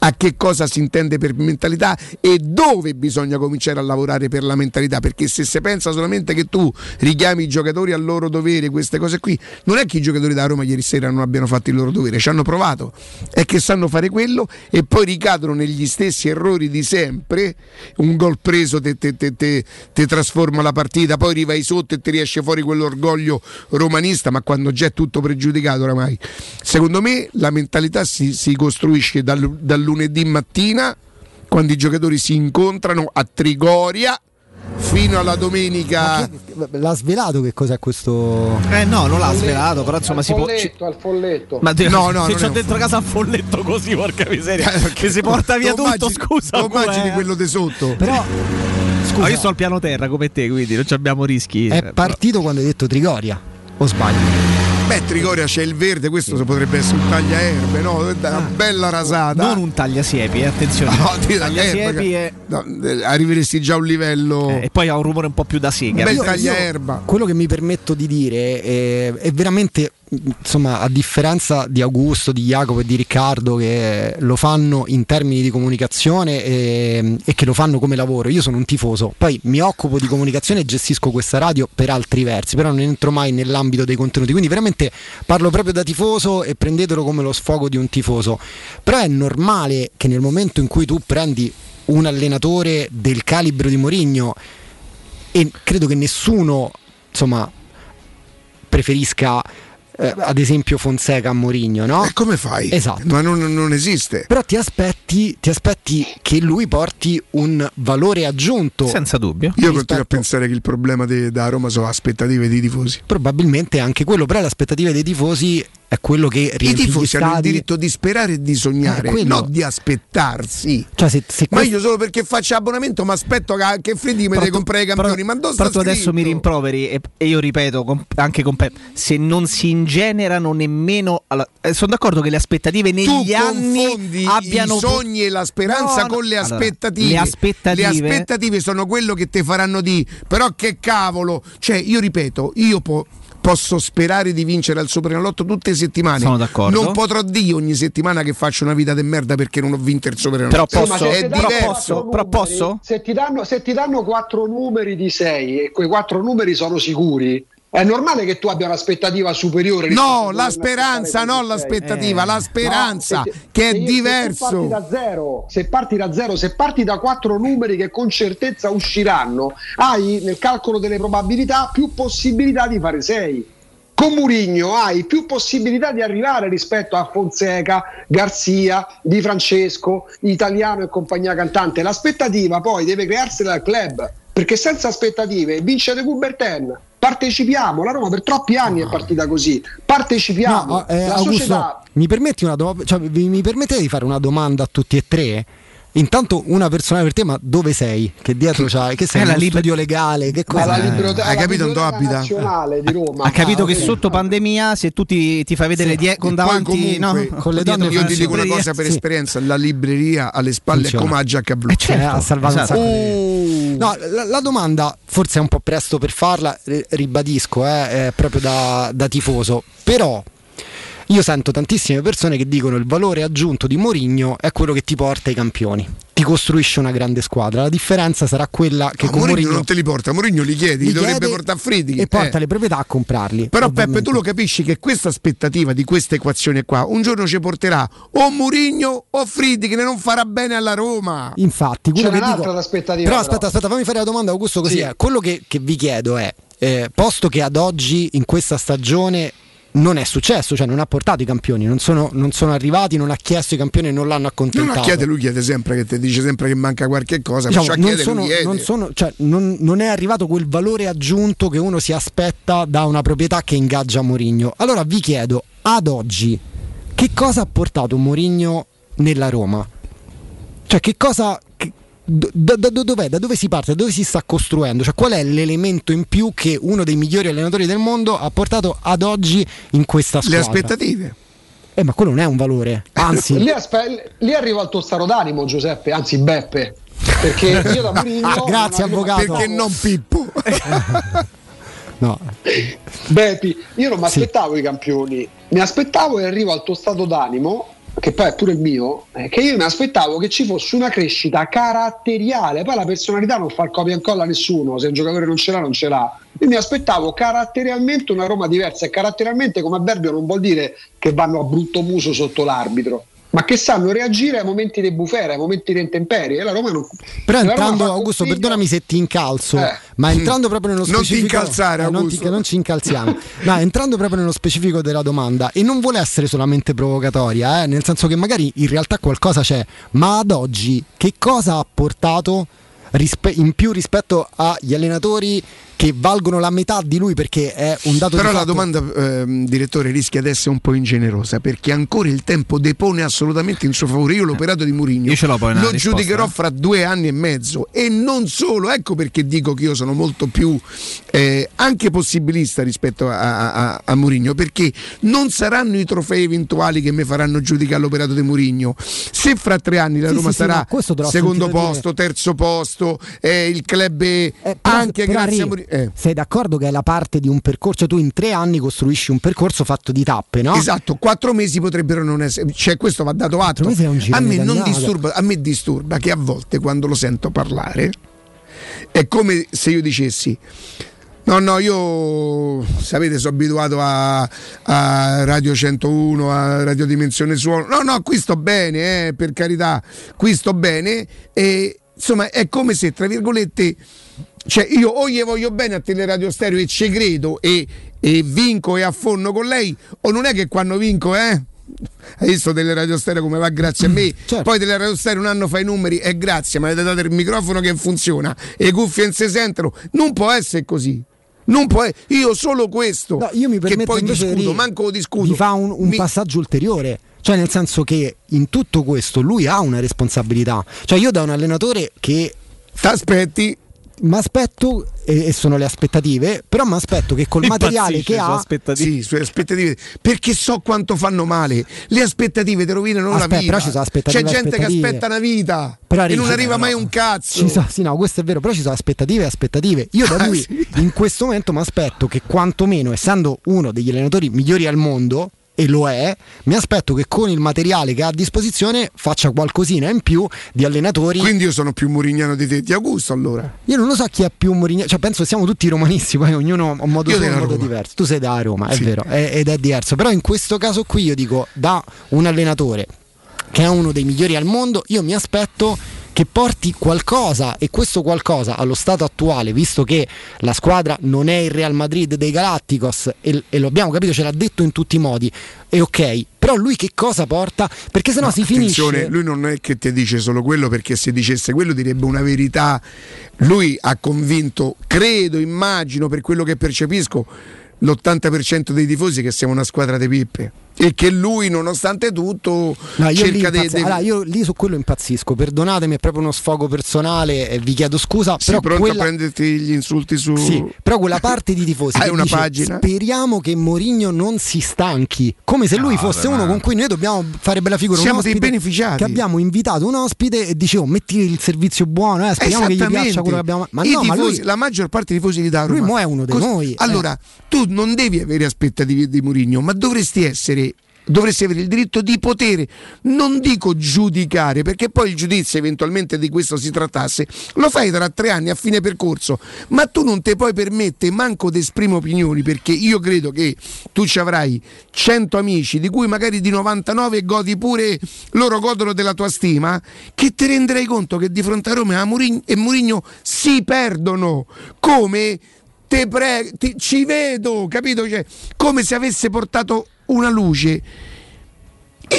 a che cosa si intende per mentalità e dove bisogna cominciare a lavorare per la mentalità, perché se si pensa solamente che tu richiami i giocatori al loro dovere, queste cose qui, non è che i giocatori da Roma ieri sera non abbiano fatto il loro dovere, ci hanno provato, è che sanno fare quello e poi ricadono negli stessi errori di sempre, un gol preso te, te- te trasforma la partita, poi rivai sotto e ti riesce fuori quell'orgoglio romanista, ma quando già è tutto pregiudicato oramai. Secondo me la mentalità si, si costruisce dal, dal lunedì mattina, quando i giocatori si incontrano a Trigoria, fino alla domenica. L'ha svelato che cos'è questo? Eh no, non l'ha svelato, però insomma al si può. folletto, al folletto. Ma No, no, se non c'ho dentro casa un folletto così, porca miseria. che si porta via Tu tutto, immagini- scusa. tu immagini com'è? quello di sotto. Però Ah, io sto al piano terra come te, quindi non ci abbiamo rischi. è Eh, partito quando hai detto Trigoria, o sbaglio? Beh, Trigoria c'è il verde, questo potrebbe essere un tagliaerbe, no? Una bella rasata. Non un tagliasiepi, eh, attenzione. No, ti tagliasiepi e, no, eh, arriveresti già a un livello. e poi ha un rumore un po' più da sega. bel Io- tagliaerba. Quello che mi permetto di dire è, è veramente, insomma, a differenza di Augusto, di Jacopo e di Riccardo che lo fanno in termini di comunicazione e, e che lo fanno come lavoro, io sono un tifoso, poi mi occupo di comunicazione e gestisco questa radio per altri versi, però non entro mai nell'ambito dei contenuti, quindi veramente parlo proprio da tifoso e prendetelo come lo sfogo di un tifoso, però è normale che nel momento in cui tu prendi un allenatore del calibro di Mourinho e credo che nessuno insomma preferisca eh, ad esempio Fonseca a Mourinho no? E come fai? Esatto. Ma non, non esiste. però ti aspetti, ti aspetti che lui porti un valore aggiunto Senza dubbio. Io continuo a rispetto- pensare che il problema de- da Roma sono aspettative dei tifosi. probabilmente anche quello però le aspettative dei tifosi è quello che I riempie tifosi hanno il diritto di sperare e di sognare, Eh, non di aspettarsi. cioè se, se Ma questo- io solo perché faccio abbonamento mi aspetto che, che Freddy mi Però deve tu- comprare i però- campioni. ma dove però tu adesso mi rimproveri e, e io ripeto com- anche con Pep se non si ingenerano nemmeno alla- eh, sono d'accordo che le aspettative negli tu anni abbiano i sogni e la speranza No, con le Allora, aspettative. le aspettative- Le aspettative sono quello che ti faranno di però che cavolo. Cioè, io ripeto, io po- posso sperare di vincere al Superenalotto tutte le settimane. Sono d'accordo. Non potrò dire ogni settimana che faccio una vita di merda perché non ho vinto il Superenalotto. Però Sì, posso- se è diverso. posso? Però numeri, posso? Se ti, danno, se ti danno quattro numeri di sei e quei quattro numeri sono sicuri, è normale che tu abbia un'aspettativa superiore. No, la speranza, non l'aspettativa, Eh. la speranza No, se- che è se io- Se diverso. parti da zero, se parti da zero, se parti da quattro numeri che con certezza usciranno, hai nel calcolo delle probabilità più possibilità di fare sei. Con Murigno hai più possibilità di arrivare rispetto a Fonseca, Garzia, Di Francesco, Italiano e compagnia cantante. L'aspettativa poi deve crearsela al club, perché senza aspettative vince De Coubertin. Partecipiamo, la Roma per troppi anni è partita così. Partecipiamo. No, eh, la Augusto, società mi permetti una do- cioè, mi permettete di fare una domanda a tutti e tre? Intanto una persona per te, ma dove sei? Che dietro c'hai? Che sei? È la liber- studio legale? Che cosa? la biblioteca, Hai la capito dove abita? nazionale di Roma. Ha capito Ah, che ok. sotto pandemia, se tu ti, ti fai vedere Sì. die- con davanti, no? comunque, con le donne io ti dico una cosa per Sì. esperienza, la libreria alle spalle Funziona. è come a giacca blu. Eh, certo. Eh, ha salvato esatto. un sacco di- No, la, la domanda forse è un po' presto per farla, eh, ribadisco, eh, è proprio da, da tifoso, però io sento tantissime persone che dicono il valore aggiunto di Mourinho è quello che ti porta ai campioni, ti costruisce una grande squadra, la differenza sarà quella che con Mourinho Mourinho non te li porta, Mourinho li chiedi, li li dovrebbe chiede portare a Friedrich. e porta eh. le proprietà a comprarli. Però ovviamente. Peppe, tu lo capisci che questa aspettativa di questa equazione qua un giorno ci porterà o Mourinho o Friedrich che non farà bene alla Roma. Infatti, quello C'è che un'altra dico... aspettativa, Però però. aspetta, aspetta, fammi fare la domanda, Augusto, così Sì. è. Quello che, che vi chiedo è, eh, posto che ad oggi, in questa stagione, non è successo, cioè non ha portato i campioni, non sono, non sono arrivati, non ha chiesto i campioni e non l'hanno accontentato. lo chiede, lui chiede sempre che ti dice sempre che manca qualche cosa, Diciamo, perciò non, chiede, sono- non sono- cioè, non- non è arrivato quel valore aggiunto che uno si aspetta da una proprietà che ingaggia Mourinho. Allora vi chiedo, ad oggi, che cosa ha portato Mourinho nella Roma? Cioè, che cosa. che- da, da- da dov'è? Da dove si parte? Da dove si sta costruendo? Cioè, qual è l'elemento in più che uno dei migliori allenatori del mondo ha portato ad oggi in questa Le squadra? aspettative. Eh, ma quello non è un valore. Anzi, Lì, aspe- lì arriva il tuo stato d'animo, Giuseppe, anzi Beppe. Perché io da Mourinho Ah, grazie, avvocato. Perché non Pippo? no. Beppi, io non mi aspettavo i campioni, mi aspettavo e arrivo al tuo stato d'animo, che poi è pure il mio, eh, che io mi aspettavo che ci fosse una crescita caratteriale, poi la personalità non fa il copia e incolla a nessuno, se un giocatore non ce l'ha non ce l'ha. Io mi aspettavo caratterialmente una Roma diversa e caratterialmente come avverbio non vuol dire che vanno a brutto muso sotto l'arbitro. Ma che sanno reagire ai momenti di bufera, ai momenti di intemperie. E la Roma non. Però entrando, Augusto, consiglio- perdonami se ti incalzo, Eh. ma entrando proprio nello Non ti specifico. incalzare, eh, non, ti- Augusto. non ci incalziamo. no, entrando proprio nello specifico della domanda, e non vuole essere solamente provocatoria, eh, nel senso che magari in realtà qualcosa c'è, ma ad oggi che cosa ha portato rispe- in più rispetto agli allenatori che valgono la metà di lui? Perché è un dato Però di la fatto- domanda, ehm, direttore, rischia di essere un po' ingenerosa perché ancora il tempo depone assolutamente in suo favore. Io l'operato di Mourinho lo risposta, giudicherò eh. fra due anni e mezzo e non solo. Ecco perché dico che io sono molto più eh, anche possibilista rispetto a, a, a Mourinho perché non saranno i trofei eventuali che mi faranno giudicare l'operato di Mourinho. Se fra tre anni la Sì, Roma sì, sì, sarà l'ho secondo sentito dire. posto, terzo posto, eh, il club Eh, però- anche però, grazie a Ri, Mourinho. Eh. Sei d'accordo che è la parte di un percorso? Tu in tre anni costruisci un percorso fatto di tappe, no? Esatto, quattro mesi potrebbero non essere, cioè questo va dato atto. un A me, non disturba, a me disturba che a volte quando lo sento parlare è come se io dicessi. No, no, io sapete, sono abituato a, a Radio 101, a Radio Dimensione Suono. No, no, qui sto bene, eh, per carità, qui sto bene. E insomma, è come se, tra virgolette, cioè io o gli voglio bene a Teleradio Stereo e ci credo e, e vinco e affonno con lei, o non è che quando vinco, eh? Hai visto Teleradio Stereo come va grazie a me? Poi Teleradio Stereo un anno fa i numeri e grazie, mi avete dato il microfono che funziona e cuffie non si sentono. Non può essere così. Non può e- io solo questo No, io mi che poi discuto, di, manco discuto. di fa un, un Mi- passaggio ulteriore. Cioè, nel senso che in tutto questo lui ha una responsabilità. Cioè, io da un allenatore che. Ti aspetti. Mi aspetto, e, e sono le aspettative, però mi aspetto che col materiale che ha. Sì, sulle aspettative. Perché so quanto fanno male. Le aspettative ti rovinano la Aspetta, vita. però ci sono aspettative, C'è gente aspettative. che aspetta una vita Però e non arriva mai un cazzo. Ci so- sì, no, questo è vero, però ci sono aspettative e aspettative. Io da Ah, lui sì. in questo momento mi aspetto che quantomeno, essendo uno degli allenatori migliori al mondo, e lo è, mi aspetto che con il materiale che ha a disposizione faccia qualcosina in più di allenatori. Quindi io sono più murignano di te, di Augusto allora. Io non lo so chi è più Mourinho, cioè penso che siamo tutti romanisti, poi ognuno ha un modo suo, un modo diverso. Tu sei da Roma, è Sì. vero, è- ed è diverso. Però in questo caso qui io dico da un allenatore che è uno dei migliori al mondo, io mi aspetto che porti qualcosa e questo qualcosa allo stato attuale, visto che la squadra non è il Real Madrid dei Galacticos e, e lo abbiamo capito, ce l'ha detto in tutti i modi, è ok, però lui che cosa porta? Perché sennò si Attenzione, finisce... lui non è che ti dice solo quello perché se dicesse quello direbbe una verità. Lui ha convinto, credo, immagino, per quello che percepisco, l'80% dei tifosi che siamo una squadra di pippe. E che lui nonostante tutto No, cerca di... impazz- allora, io lì su quello impazzisco, perdonatemi, è proprio uno sfogo personale e vi chiedo scusa. Sei però pronto quella... a prenderti gli insulti su... Sì, però quella parte di tifosi Hai una dice, pagina? speriamo che Mourinho non si stanchi, come se lui No, fosse vabbè, uno ma- con cui noi dobbiamo fare bella figura. Siamo dei beneficiati. Che abbiamo invitato un ospite e dicevo metti il servizio buono, eh, speriamo che gli piaccia quello che abbiamo. Ma no, ma tifosi- lui la maggior parte dei tifosi di Lui Roma mo è uno di Cos- noi, eh. Allora, tu non devi avere aspettative di Mourinho, ma dovresti essere dovresti avere il diritto di poter non dico giudicare perché poi il giudizio eventualmente di questo si trattasse lo fai tra tre anni a fine percorso ma tu non ti puoi permettere manco di esprimere opinioni perché io credo che tu ci avrai 100 amici di cui magari di 99 godi pure loro godono della tua stima che ti renderai conto che di fronte a Roma e Mourinho si perdono come te prego, ti- ci vedo, capito? Cioè, come se avesse portato una luce.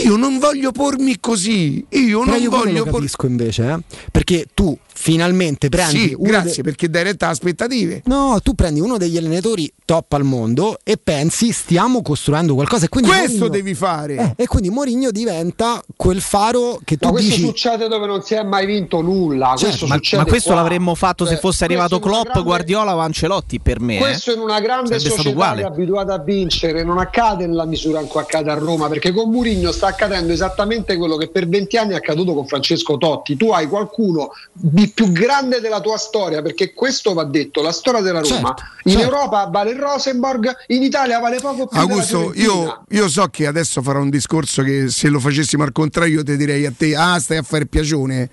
Io non voglio pormi così. Io Però non io voglio lo pormi. capisco invece, eh? perché tu finalmente prendi Sì, grazie de- perché dai retta aspettative. No, tu prendi uno degli allenatori top al mondo e pensi stiamo costruendo qualcosa e quindi Questo Mourinho- devi fare. Eh, e quindi Mourinho diventa quel faro che tu Ma questo dici succede dove non si è mai vinto nulla. Certo, questo ma, succede ma questo qua. l'avremmo fatto se Cioè, fosse arrivato Klopp, grande- Guardiola o Ancelotti per me. eh. Questo in una grande Sarebbe stato società abituata a vincere non accade nella misura in cui accade a Roma perché con Murigno sta accadendo esattamente quello che per 20 anni è accaduto con Francesco Totti tu hai qualcuno di più grande della tua storia perché questo va detto la storia della Roma Certo, in certo. Europa vale il Rosenborg in Italia vale poco più Augusto, io, io so che adesso farò un discorso che se lo facessimo al contrario io ti direi a te, ah stai a fare piacione,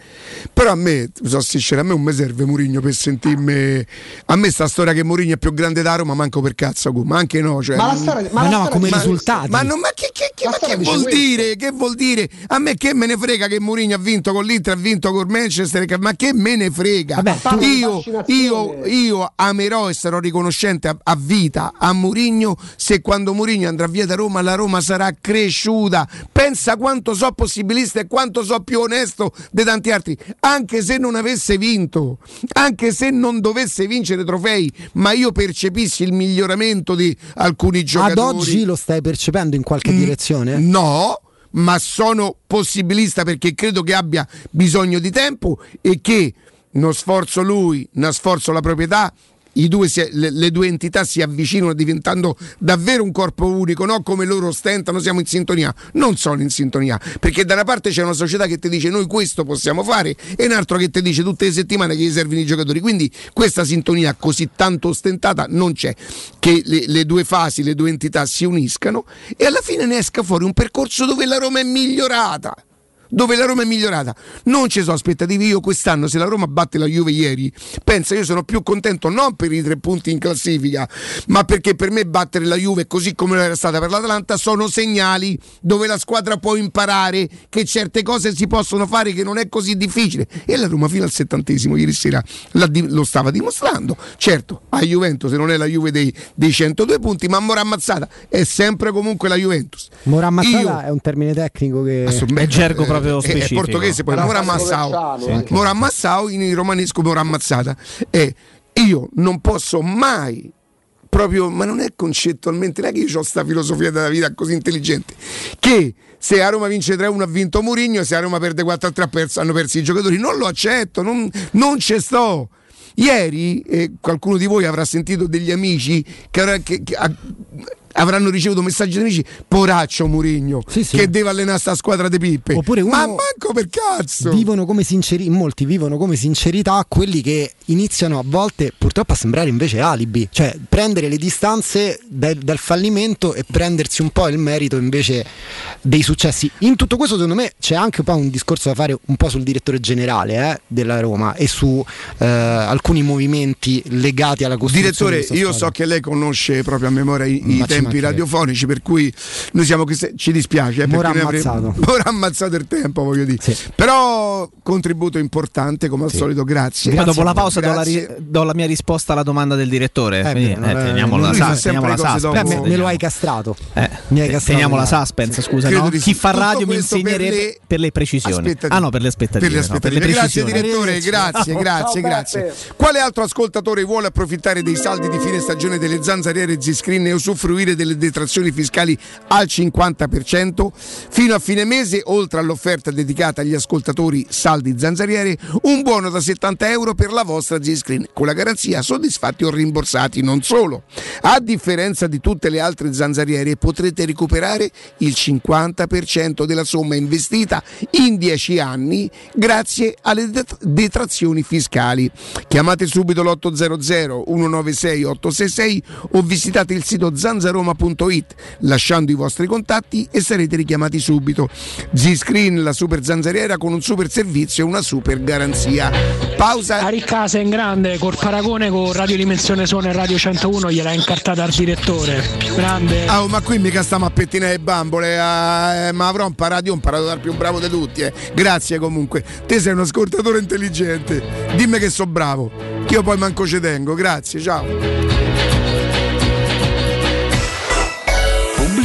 però a me, so sincero, a me non mi serve Murigno per sentirmi, a me sta storia che Murigno è più grande da Roma manco per cazzo, ma anche no, cioè, Ma la storia- ma Ma la no, ma storia come dice risultati. ma, non- ma che, che- che- ma che vuol questo. dire? Che vuol dire? A me che me ne frega che Mourinho ha vinto con l'Inter, ha vinto con Manchester, che- ma che me ne frega? Vabbè, tu- io, io, io amerò e sarò riconoscente a, a vita a Mourinho se quando Mourinho andrà via da Roma la Roma sarà cresciuta. Pensa quanto so possibilista e quanto so più onesto di tanti altri, anche se non avesse vinto, anche se non dovesse vincere trofei, ma io percepissi il miglioramento di alcuni ad giocatori. oggi lo stai percependo in qualche Mm, direzione? No, ma sono possibilista perché credo che abbia bisogno di tempo e che uno sforzo lui, uno sforzo la proprietà. Due si- le, le due entità si avvicinano diventando davvero un corpo unico, no? come loro ostentano, siamo in sintonia. Non sono in sintonia, perché da una parte c'è una società che ti dice noi questo possiamo fare e un altro che ti dice tutte le settimane che gli servono i giocatori. Quindi questa sintonia così tanto ostentata non c'è, che le, le due fasi, le due entità si uniscano e alla fine ne esca fuori un percorso dove la Roma è migliorata dove la Roma è migliorata. Non ci sono aspettative. Io quest'anno, se la Roma batte la Juve ieri, pensa, io sono più contento non per i tre punti in classifica, ma perché per me battere la Juve, così come lo era stata per l'Atalanta, sono segnali dove la squadra può imparare che certe cose si possono fare, che non è così difficile. E la Roma fino al settantesimo ieri sera lo stava dimostrando. Certo, a Juventus non è la Juve dei, dei 102 punti, ma Mora ammazzata è sempre comunque la Juventus. Mora ammazzata Io- è un termine tecnico che. È gergo Eh, proprio è- È specifico. portoghese, poi Mora Massao. anche. Mora Massao in romanesco Mora ammazzata. E io non posso mai proprio, ma non è concettualmente, non è che io ho sta filosofia della vita così intelligente, che se a Roma vince 3-1 ha vinto Mourinho, se a Roma perde 4-3 ha perso- hanno perso i giocatori, non lo accetto, non, non ci sto. Ieri eh, qualcuno di voi avrà sentito degli amici che, avrà- che- che ha- avranno ricevuto messaggi di amici, poraccio Murigno, Sì, sì. che deve allenare sta squadra di pippe. Oppure uno- Ma manco per cazzo! vivono come sinceri- molti vivono come sincerità quelli che iniziano a volte purtroppo a sembrare invece alibi, cioè prendere le distanze dal, dal fallimento e prendersi un po' il merito invece dei successi. In tutto questo secondo me c'è anche un po' un discorso da fare un po' sul direttore generale eh, della Roma e su eh, alcuni movimenti legati alla costruzione. Direttore, io squadra. so che lei conosce proprio a memoria i, i Ma ci tempi radiofonici, per cui noi siamo questi- ci dispiace. eh, avremmo- ammazzato. Mora ammazzato il tempo, voglio dire. Sì. Però contributo importante, come al Sì. solito, grazie. Poi dopo la pausa do la, ri- do la mia risposta alla domanda del direttore. Eh, Quindi, beh, eh, teniamola, sa- teniamola suspense. dopo. Beh, me, lo hai castrato. Eh, Mi hai te- castrato, teniamo la suspense, scusa, no? Chi fa radio mi per insegnerebbe per le- precisioni. Ah no, per le aspettative. Per le no, per le aspettative. grazie direttore, grazie, grazie, grazie. Quale altro ascoltatore vuole approfittare dei saldi di fine stagione delle zanzariere Z-Screen e usufruire usufruire delle detrazioni fiscali al 50%. Fino a fine mese, oltre all'offerta dedicata agli ascoltatori saldi zanzariere, un buono da 70 euro per la vostra Z-Screen, con la garanzia soddisfatti o rimborsati. Non solo, a differenza di tutte le altre zanzariere, potrete recuperare il 50% della somma investita in 10 anni grazie alle det- detrazioni fiscali. Chiamate subito l'800 196 866 o visitate il sito zanzaroma.it lasciando i vostri contatti e sarete richiamati subito. Z-Screen, la super zanzariera con un super servizio e una super garanzia. Pausa. A Riccasa in grande, col paragone con Radio Dimensione Sone e Radio 101 gliel'ha incartata al direttore. Grande. Ah, oh, ma qui mica stiamo a pettinare le bambole, ah, eh, ma avrò imparato, io ho imparato dal più bravo di tutti. eh. Grazie comunque, te sei un ascoltatore intelligente. Dimmi che so bravo, che io poi manco ci tengo. Grazie, ciao.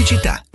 Pubblicità.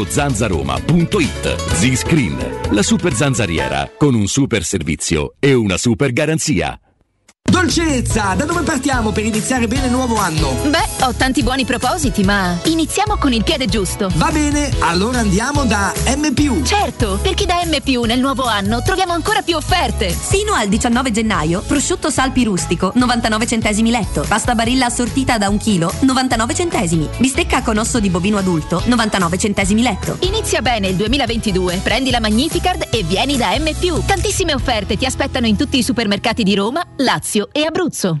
zanzaroma.it. Z-Screen, la super zanzariera, con un super servizio e una super garanzia. Dolcezza, da dove partiamo per iniziare bene il nuovo anno? Beh, ho tanti buoni propositi, ma iniziamo con il piede giusto. Va bene, allora andiamo da M. Certo, perché da M nel nuovo anno troviamo ancora più offerte. Fino al 19 gennaio, prosciutto salpi rustico, 99 centesimi letto. Pasta barilla assortita da un chilo, 99 centesimi. Bistecca con osso di bovino adulto, 99 centesimi letto. Inizia bene il 2022. Prendi la Magnificard e vieni da M. Tantissime offerte ti aspettano in tutti i supermercati di Roma, Lazio e Abruzzo.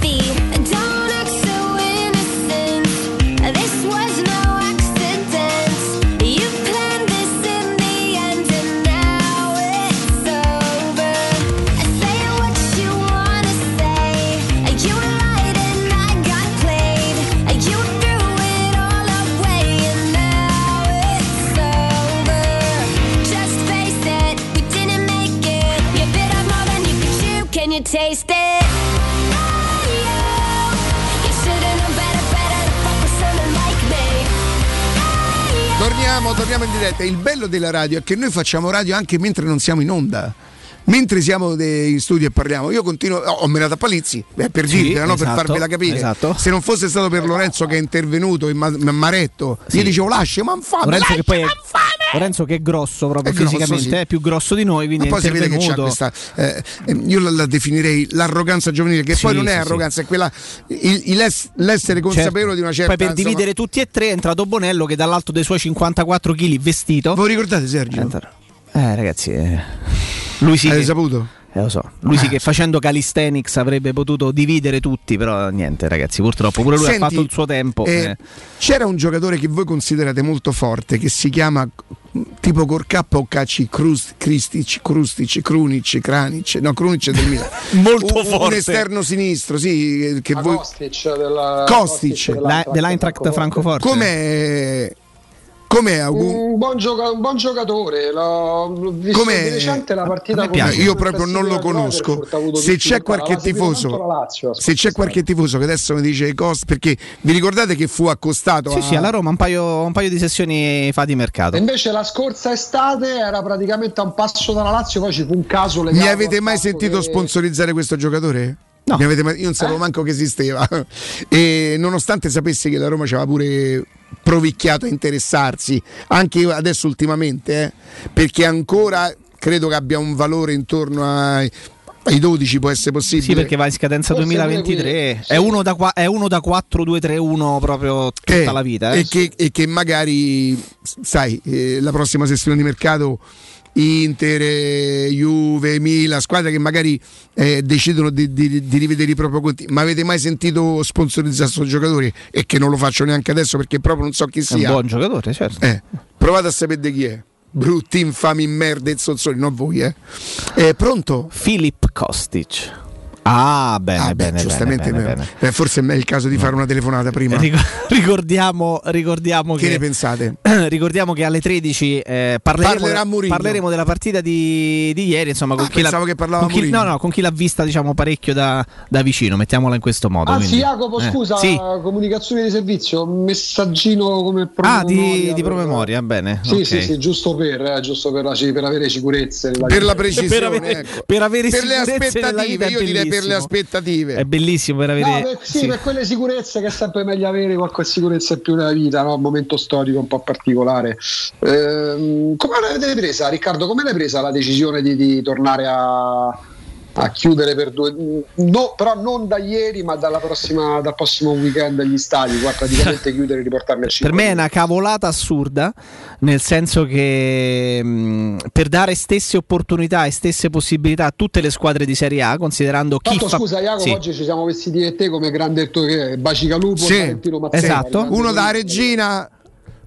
Torniamo, torniamo in diretta. Il bello della radio è che noi facciamo radio anche mentre non siamo in onda. Mentre siamo in studio e parliamo, io continuo, ho menato a Palizzi, beh, per Sì, dirvela, no? per esatto, farvela capire. esatto. Se non fosse stato per Lorenzo che è intervenuto in ma- ma- Maretto, io dicevo lascia, ma infame, Lorenzo che poi è, Lorenzo che è grosso proprio È grosso, fisicamente, sì. è più grosso di noi, quindi Ma poi si vede che c'è questa. eh, eh, io la, la definirei l'arroganza giovanile, che Sì, poi non è sì, arroganza, è quella. il- il es- l'essere consapevole Certo. di una certa. Poi per insomma- dividere tutti e tre è entrato Bonello che dall'alto dei suoi 54 kg vestito. Voi ricordate Sergio? Eh ragazzi, eh, lui sì. Hai che- saputo? Eh, lo so. Lui sì che facendo calisthenics avrebbe potuto dividere tutti, però niente ragazzi, purtroppo pure lui Senti, ha fatto il suo tempo. eh, eh. C'era un giocatore che voi considerate molto forte che si chiama tipo Corcappa o Kristic, Krustic, Krunic, Kranic, no Krunic è del Milan. Molto un, forte. Un esterno sinistro, sì, che A voi Kostic della- Kostic. La- dell'Eintracht Francoforte. Com'è com'è Augu? Un buon, gioca- un buon giocatore, l'ho visto Com'è? di recente la partita con Io proprio non lo conosco. Se c'è qualche tifoso, Lazio, la se c'è qualche tifoso che adesso mi dice Costa, perché vi ricordate che fu accostato Sì, a sì, alla Roma un paio, un paio di sessioni fa di mercato. E invece la scorsa estate era praticamente a un passo dalla Lazio, poi ci fu un caso legato Mi avete mai sentito che- sponsorizzare questo giocatore? No. io non sapevo manco che esisteva. E nonostante sapessi che la Roma aveva pure provicchiato a interessarsi, anche adesso ultimamente, eh, perché ancora credo che abbia un valore intorno ai, ai 12, può essere possibile. Sì, perché va in scadenza Forse 2023. pure qui, È, uno da qua- è uno da 4-2-3-1 proprio tutta Eh, la vita. eh. E, che, e che magari, sai, eh, la prossima sessione di mercato Inter, Juve, Milan, squadre che magari eh, decidono di, di- di rivedere i propri conti. Ma avete mai sentito sponsorizzare questo giocatore? E che non lo faccio neanche adesso perché proprio non so chi È un sia. buon giocatore, certo. Eh, provate a sapere di chi è. Brutti, infami, merda e zozzoni, non voi, eh. Eh, pronto? Filip Kostic. Ah, bene, Ah, beh, bene, giustamente bene, bene, beh, forse è il caso di fare una telefonata prima. Ric- ricordiamo, ricordiamo Che che ne pensate? ricordiamo che alle 13 eh, parleremo, parleremo della partita di, di ieri. Insomma, con Ah, chi, pensavo che parlava con chi, no, no, con chi l'ha vista diciamo, parecchio da, da vicino, mettiamola in questo modo. Anzi, quindi. Jacopo, Eh, scusa, sì. comunicazione di servizio, un messaggino come Ah, di, promemoria di per- promemoria, bene. Sì, ok. sì, sì, giusto per, eh, giusto per, la- per avere sicurezze. Per la precisione, Per avere- ecco. per avere Per le aspettative, io direi per le aspettative. È bellissimo per avere. No, per, sì, sì. per quelle sicurezze che è sempre meglio avere qualche sicurezza in più nella vita, no? un momento storico un po' particolare. Ehm, come l'avete presa, Riccardo? Come l'hai presa la decisione di, di tornare a, a chiudere per due no, però non da ieri, ma dalla prossima, dal prossimo weekend gli stadi, qua praticamente chiudere e riportarli a 5. Per me è una cavolata assurda, nel senso che mh, per dare stesse opportunità e stesse possibilità a tutte le squadre di Serie A, considerando chi Tanto fa... scusa Jacopo, Sì. oggi ci siamo vestiti e te come grande è Bacicalupo Sì, Valentino Mazzella. esatto. Uno da regina.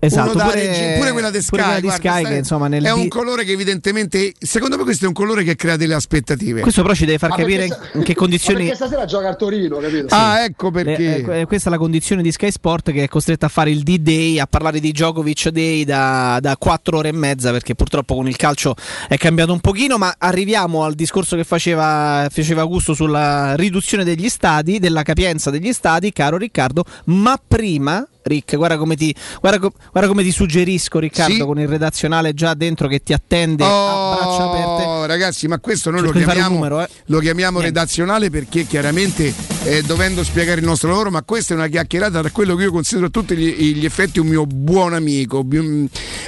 Esatto, uno da pure- quella di Sky, quella di guarda, Sky stai- che, insomma, nel è un colore che evidentemente secondo me questo è un colore che crea delle aspettative. Questo però ci deve far Ma capire perché in che Ma condizioni... perché stasera gioca al Torino, capito? ah ecco Le- perché. eh, questa è la condizione di Sky Sport che è costretta a fare il D-Day, a parlare di Djokovic Day da, da 4 ore e mezza perché purtroppo con il calcio è cambiato un pochino, ma arriviamo al discorso che faceva, faceva Augusto sulla riduzione degli stadi, della capienza degli stadi, caro Riccardo, ma prima... Rick, guarda come ti, guarda co- guarda come ti suggerisco, Riccardo, Sì. con il redazionale già dentro che ti attende a braccia aperte. Oh, ragazzi, ma questo noi lo Cerco chiamiamo, numero, eh. lo chiamiamo Niente. redazionale perché chiaramente eh, dovendo spiegare il nostro lavoro, ma questa è una chiacchierata da quello che io considero a tutti gli, gli effetti un mio buon amico.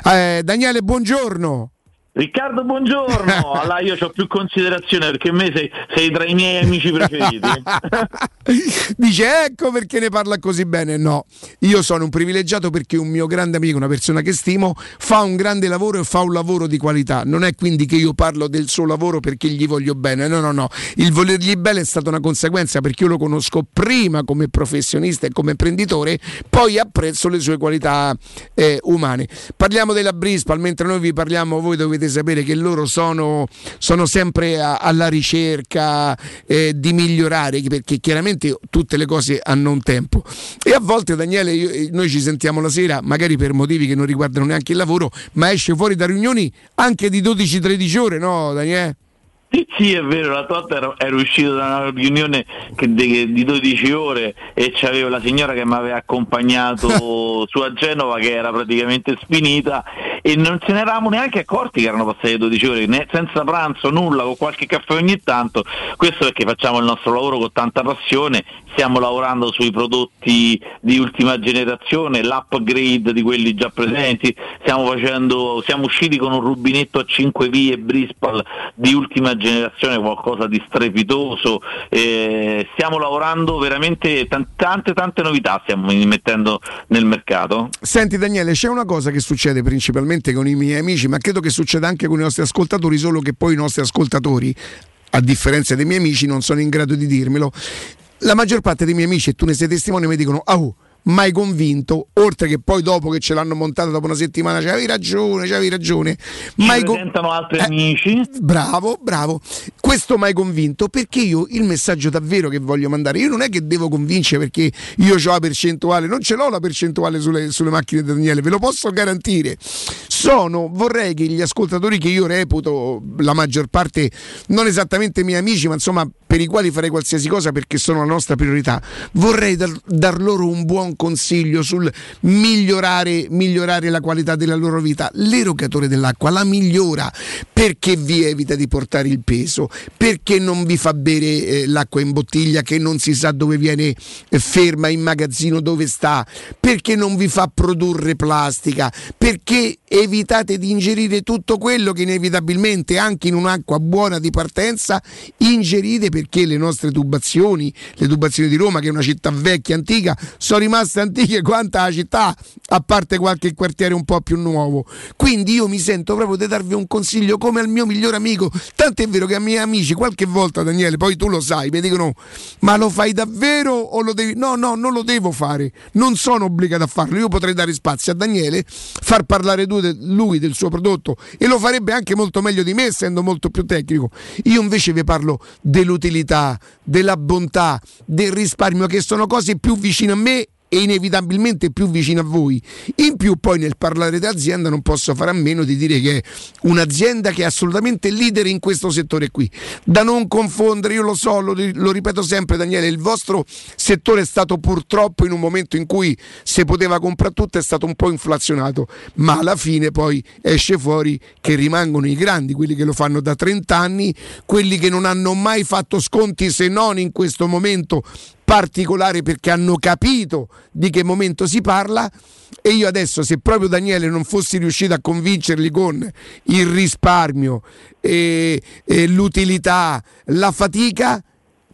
Eh, Daniele, buongiorno. Riccardo, buongiorno. Allora io ho più considerazione perché me sei, sei tra i miei amici preferiti. Dice ecco perché ne parla così bene. No, io sono un privilegiato perché un mio grande amico, una persona che stimo, fa un grande lavoro e fa un lavoro di qualità. Non è quindi che io parlo del suo lavoro perché gli voglio bene. No, no, no. Il volergli bene è stata una conseguenza perché io lo conosco prima come professionista e come imprenditore, poi apprezzo le sue qualità eh, umane. Parliamo della Brispal, mentre noi vi parliamo, voi dovete sapere che loro sono, sono sempre a- alla ricerca eh, di migliorare, perché chiaramente tutte le cose hanno un tempo. E a volte, Daniele, io- eh, noi ci sentiamo la sera, magari per motivi che non riguardano neanche il lavoro, ma esce fuori da riunioni anche di 12-13 ore, no, Daniele? Sì, è vero, la volta ero, ero uscito da una riunione che de- di 12 ore e c'avevo la signora che mi aveva accompagnato su a Genova che era praticamente sfinita e non ce ne eravamo neanche accorti che erano passate 12 ore, né- senza pranzo, nulla, con qualche caffè ogni tanto. Questo perché facciamo il nostro lavoro con tanta passione, stiamo lavorando sui prodotti di ultima generazione, l'upgrade di quelli già presenti, stiamo, facendo, siamo usciti con un rubinetto a 5 vie Brispal di ultima generazione, qualcosa di strepitoso, eh, stiamo lavorando veramente tan- tante tante novità stiamo mettendo nel mercato. Senti Daniele, c'è una cosa che succede principalmente con i miei amici, ma credo che succeda anche con i nostri ascoltatori, solo che poi i nostri ascoltatori, a differenza dei miei amici, non sono in grado di dirmelo. La maggior parte dei miei amici, e tu ne sei testimone, mi dicono, ah, mai convinto, oltre che poi dopo che ce l'hanno montata dopo una settimana, c'avevi ragione, c'avevi ragione. Mai con- presentano altri Eh, amici. Bravo, bravo. Questo mai convinto perché io il messaggio davvero che voglio mandare, io non è che devo convincere perché io ho la percentuale, non ce l'ho la percentuale sulle, sulle macchine di Daniele, ve lo posso garantire. Sono, vorrei che gli ascoltatori che io reputo la maggior parte, non esattamente miei amici, ma insomma per i quali farei qualsiasi cosa perché sono la nostra priorità, vorrei dar, dar loro un buon consiglio sul migliorare, migliorare la qualità della loro vita. L'erogatore dell'acqua la migliora perché vi evita di portare il peso, perché non vi fa bere eh, l'acqua in bottiglia che non si sa dove viene eh, ferma in magazzino, dove sta, perché non vi fa produrre plastica, perché evitate di ingerire tutto quello che inevitabilmente anche in un'acqua buona di partenza ingerite perché le nostre tubazioni, le tubazioni di Roma che è una città vecchia, antica, sono rimaste antiche quanta la città, a parte qualche quartiere un po' più nuovo. Quindi io mi sento proprio di darvi un consiglio come al mio migliore amico, tanto è vero che a miei amici qualche volta Daniele, poi tu lo sai, mi dicono "Ma lo fai davvero o lo devi No, no, non lo devo fare. Non sono obbligato a farlo. Io potrei dare spazio a Daniele, far parlare lui del suo prodotto e lo farebbe anche molto meglio di me essendo molto più tecnico. Io invece vi parlo dell'utilità, della bontà, del risparmio che sono cose più vicine a me e inevitabilmente più vicino a voi. In più poi nel parlare di azienda non posso fare a meno di dire che è un'azienda che è assolutamente leader in questo settore qui. Da non confondere, io lo so, lo, lo ripeto sempre Daniele, il vostro settore è stato purtroppo in un momento in cui se poteva comprare tutto è stato un po' inflazionato, ma alla fine poi esce fuori che rimangono i grandi, quelli che lo fanno da 30 anni, quelli che non hanno mai fatto sconti se non in questo momento particolare perché hanno capito di che momento si parla e io adesso se proprio Daniele non fossi riuscito a convincerli con il risparmio, e, e l'utilità, la fatica,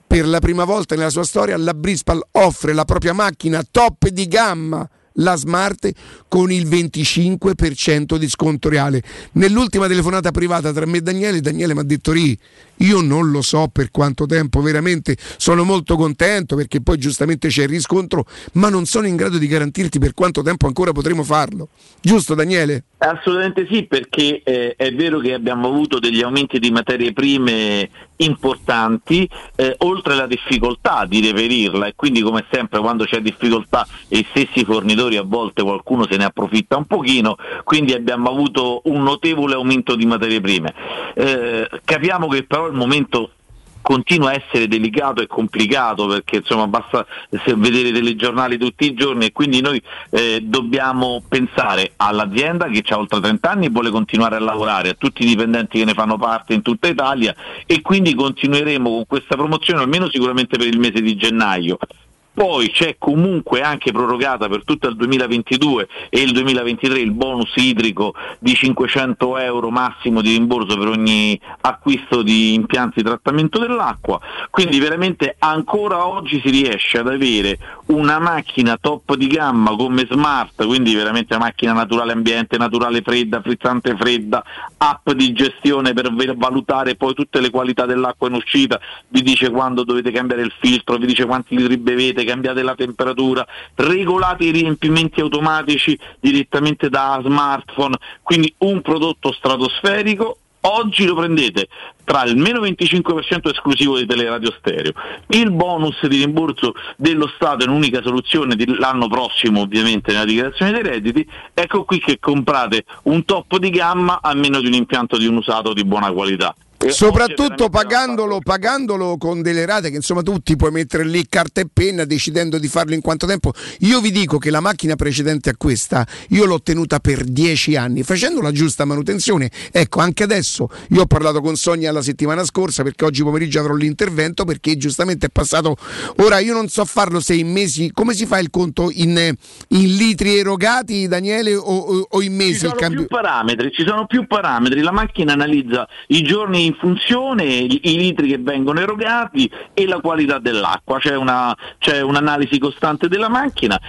per la prima volta nella sua storia la Brispal offre la propria macchina top di gamma la Smart con il 25% di sconto reale. Nell'ultima telefonata privata tra me e Daniele, Daniele mi ha detto Ri, io non lo so per quanto tempo, veramente sono molto contento perché poi giustamente c'è il riscontro, ma non sono in grado di garantirti per quanto tempo ancora potremo farlo. Giusto Daniele? Assolutamente sì, perché eh, è vero che abbiamo avuto degli aumenti di materie prime importanti, eh, oltre alla difficoltà di reperirla e quindi come sempre quando c'è difficoltà e i stessi fornitori a volte qualcuno se ne approfitta un pochino, quindi abbiamo avuto un notevole aumento di materie prime. Eh, capiamo che però il momento continua a essere delicato e complicato perché insomma basta vedere i telegiornali tutti i giorni e quindi noi eh, dobbiamo pensare all'azienda che ha oltre 30 anni e vuole continuare a lavorare, a tutti i dipendenti che ne fanno parte in tutta Italia e quindi continueremo con questa promozione almeno sicuramente per il mese di gennaio. Poi c'è comunque anche prorogata per tutto il 2022 e il 2023 il bonus idrico di 500 euro massimo di rimborso per ogni acquisto di impianti di trattamento dell'acqua. Quindi veramente ancora oggi si riesce ad avere una macchina top di gamma come smart, quindi veramente macchina naturale ambiente, naturale fredda, frizzante fredda, app di gestione per valutare poi tutte le qualità dell'acqua in uscita, vi dice quando dovete cambiare il filtro, vi dice quanti litri bevete, cambiate la temperatura, regolate i riempimenti automatici direttamente da smartphone, quindi un prodotto stratosferico Oggi lo prendete tra il meno 25% esclusivo di teleradio stereo, il bonus di rimborso dello Stato in unica soluzione l'anno prossimo ovviamente nella dichiarazione dei redditi, ecco qui che comprate un top di gamma a meno di un impianto di un usato di buona qualità. Eh, Soprattutto pagandolo, pagandolo con delle rate che insomma tu ti puoi mettere lì carta e penna decidendo di farlo in quanto tempo. Io vi dico che la macchina precedente a questa io l'ho tenuta per dieci anni facendo la giusta manutenzione. Ecco, anche adesso io ho parlato con Sonia la settimana scorsa perché oggi pomeriggio avrò l'intervento perché giustamente è passato. Ora io non so farlo se in mesi, come si fa il conto in, in litri erogati Daniele o, o- o in Ci mesi il sono cambio? più parametri, ci sono più parametri, la macchina analizza i giorni in funzione, i, litri che vengono erogati e la qualità dell'acqua, c'è, una- c'è un'analisi costante della macchina,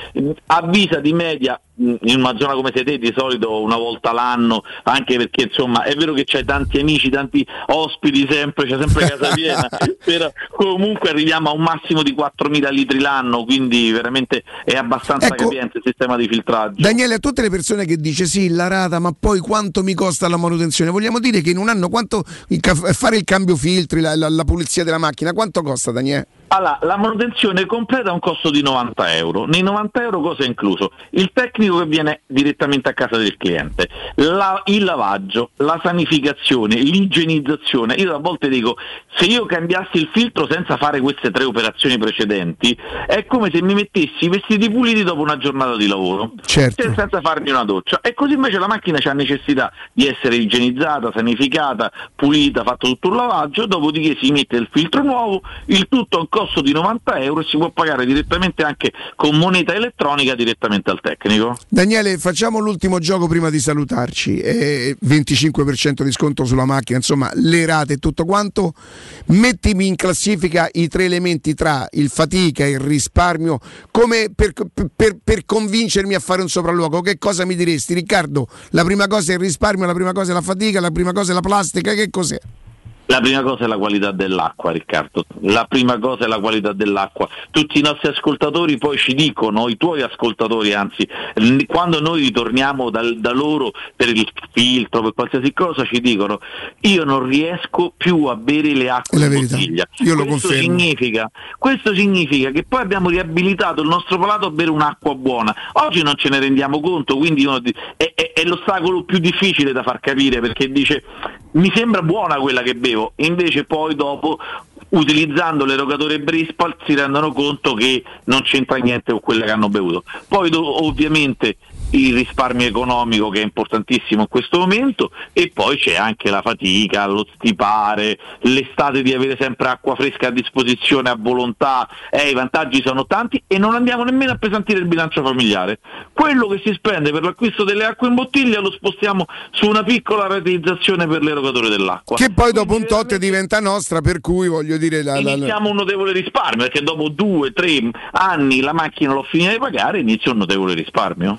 avvisa di media in una zona come siete di solito una volta l'anno, anche perché insomma è vero che c'hai tanti amici, tanti ospiti sempre, c'è sempre casa piena, però comunque arriviamo a un massimo di 4.000 litri l'anno, quindi veramente è abbastanza Ecco. capiente il sistema di filtraggio. Daniele, a tutte le persone che dice sì, la rata, ma poi quanto mi costa la manutenzione? Vogliamo dire che in un anno quanto il fare il cambio filtri, la, la- la pulizia della macchina, quanto costa Daniele? Allora, la manutenzione completa ha un costo di 90 euro. Nei 90 euro cosa è incluso? Il tecnico che viene direttamente a casa del cliente, la- il lavaggio, la sanificazione, l'igienizzazione. Io a volte dico, se io cambiassi il filtro senza fare queste tre operazioni precedenti, è come se mi mettessi i vestiti puliti dopo una giornata di lavoro, Certo. Senza farmi una doccia. E così invece la macchina ha necessità di essere igienizzata, sanificata, pulita, fatto tutto un lavaggio, dopodiché si mette il filtro nuovo, il tutto a un costo di 90 euro e si può pagare direttamente anche con moneta elettronica direttamente al tecnico. Daniele, facciamo l'ultimo gioco prima di salutarci. Eh, 25% di sconto sulla macchina, insomma, le rate e tutto quanto. Mettimi in classifica i tre elementi tra il fatica e il risparmio, come per, per- per convincermi a fare un sopralluogo. Che cosa mi diresti, Riccardo? La prima cosa è il risparmio, la prima cosa è la fatica, la prima cosa è la plastica, che cos'è? La prima cosa è la qualità dell'acqua, Riccardo. La prima cosa è la qualità dell'acqua. Tutti i nostri ascoltatori poi ci dicono, i tuoi ascoltatori anzi, quando noi ritorniamo dal- da loro per il filtro, per qualsiasi cosa, ci dicono io non riesco più a bere le acque verità. bottiglia. Io lo questo confermo. Significa, questo significa che poi abbiamo riabilitato il nostro palato a bere un'acqua buona. Oggi non ce ne rendiamo conto, quindi di- è, è- è l'ostacolo più difficile da far capire perché dice mi sembra buona quella che bevo, invece poi dopo utilizzando l'erogatore Brispal si rendono conto che non c'entra niente con quella che hanno bevuto. Poi ovviamente il risparmio economico che è importantissimo in questo momento e poi c'è anche la fatica, lo stipare, l'estate di avere sempre acqua fresca a disposizione a volontà, eh, i vantaggi sono tanti e non andiamo nemmeno a pesantire il bilancio familiare. Quello che si spende per l'acquisto delle acque in bottiglia lo spostiamo su una piccola rateizzazione per l'erogatore dell'acqua. Che poi dopo un tot diventa nostra, per cui voglio dire... La, la- la- Iniziamo un notevole risparmio perché dopo due, tre anni la macchina l'ho finita di pagare inizia un notevole risparmio.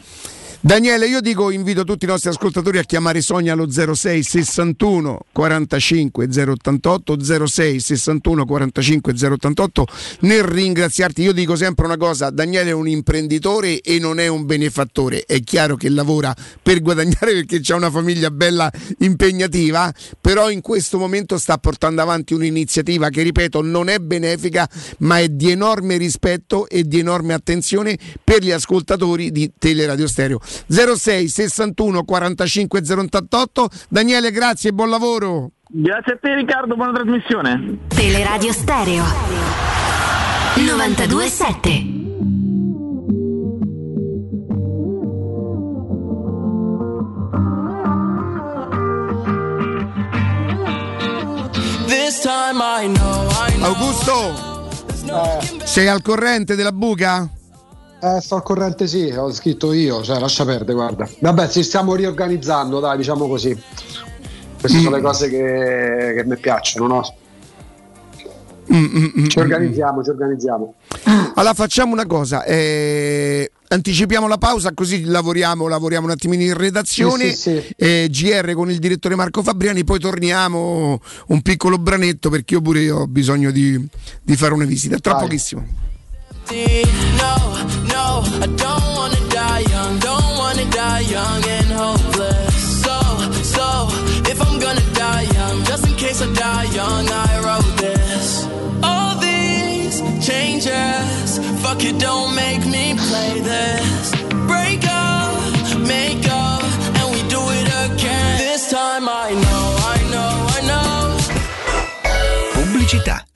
Daniele, io dico, invito tutti i nostri ascoltatori a chiamare Sonia allo 06 61 45 088 06 61 45 088 nel ringraziarti. Io dico sempre una cosa, Daniele è un imprenditore e non è un benefattore. È chiaro che lavora per guadagnare perché c'ha una famiglia bella impegnativa, però in questo momento sta portando avanti un'iniziativa che, ripeto, non è benefica, ma è di enorme rispetto e di enorme attenzione per gli ascoltatori di Teleradio Stereo. 06 61 45 088 Daniele, grazie e buon lavoro. Grazie a te Riccardo, buona trasmissione. Teleradio Stereo 927 This time I know, I know. Augusto, sei al corrente della buca? Eh, sto al corrente sì, ho scritto io, cioè lascia perdere, guarda. Vabbè, ci stiamo riorganizzando, dai, diciamo così. Queste sono le cose che, che mi piacciono, no? Ci organizziamo, ci organizziamo. Allora facciamo una cosa, eh, anticipiamo la pausa così lavoriamo, lavoriamo un attimino in redazione, Sì, sì, sì. eh, GR con il direttore Marco Fabriani, poi torniamo un piccolo branetto perché io pure ho bisogno di, di fare una visita. Tra Vai. pochissimo. No, no, I don't wanna die young, don't wanna die young and hopeless. So, so, if I'm gonna die young, just in case I die young, I wrote this. All these changes, fuck it, don't make me play this. Break up, make up, and we do it again. This time I know, I know, I know. città.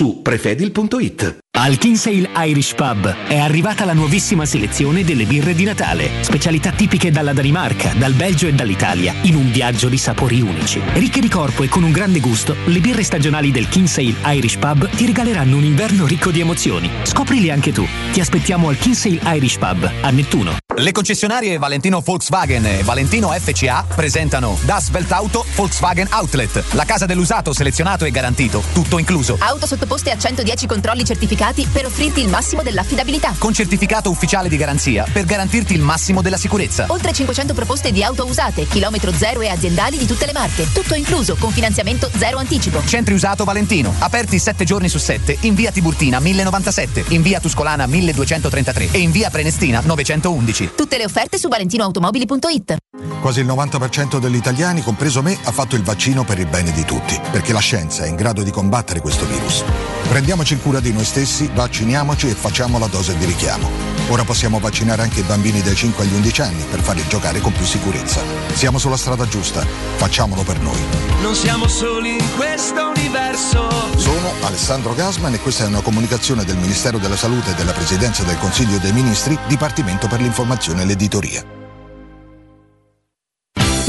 su prefedil.it. Al Kinsale Irish Pub è arrivata la nuovissima selezione delle birre di Natale, specialità tipiche dalla Danimarca, dal Belgio e dall'Italia, in un viaggio di sapori unici. Ricche di corpo e con un grande gusto, le birre stagionali del Kinsale Irish Pub ti regaleranno un inverno ricco di emozioni. Scoprili anche tu. Ti aspettiamo al Kinsale Irish Pub a Nettuno. Le concessionarie Valentino Volkswagen e Valentino FCA presentano Das Weltauto Volkswagen Outlet, la casa dell'usato selezionato e garantito, tutto incluso. Auto sottoposte a 110 controlli certificati per offrirti il massimo dell'affidabilità. Con certificato ufficiale di garanzia per garantirti il massimo della sicurezza. Oltre 500 proposte di auto usate, chilometro zero e aziendali di tutte le marche. Tutto incluso, con finanziamento zero anticipo. Centri usato Valentino, aperti 7 giorni su 7 in via Tiburtina 1097, in via Tuscolana 1233 e in via Prenestina 911. Tutte le offerte su valentinoautomobili.it. Quasi il 90% degli italiani, compreso me, ha fatto il vaccino per il bene di tutti, perché la scienza è in grado di combattere questo virus. Prendiamoci cura di noi stessi, vacciniamoci e facciamo la dose di richiamo. Ora possiamo vaccinare anche i bambini dai 5 agli 11 anni per farli giocare con più sicurezza. Siamo sulla strada giusta, facciamolo per noi. Non siamo soli in questo universo. Sono Alessandro Gasman e questa è una comunicazione del Ministero della Salute e della Presidenza del Consiglio dei Ministri, Dipartimento per l'informazione e l'editoria.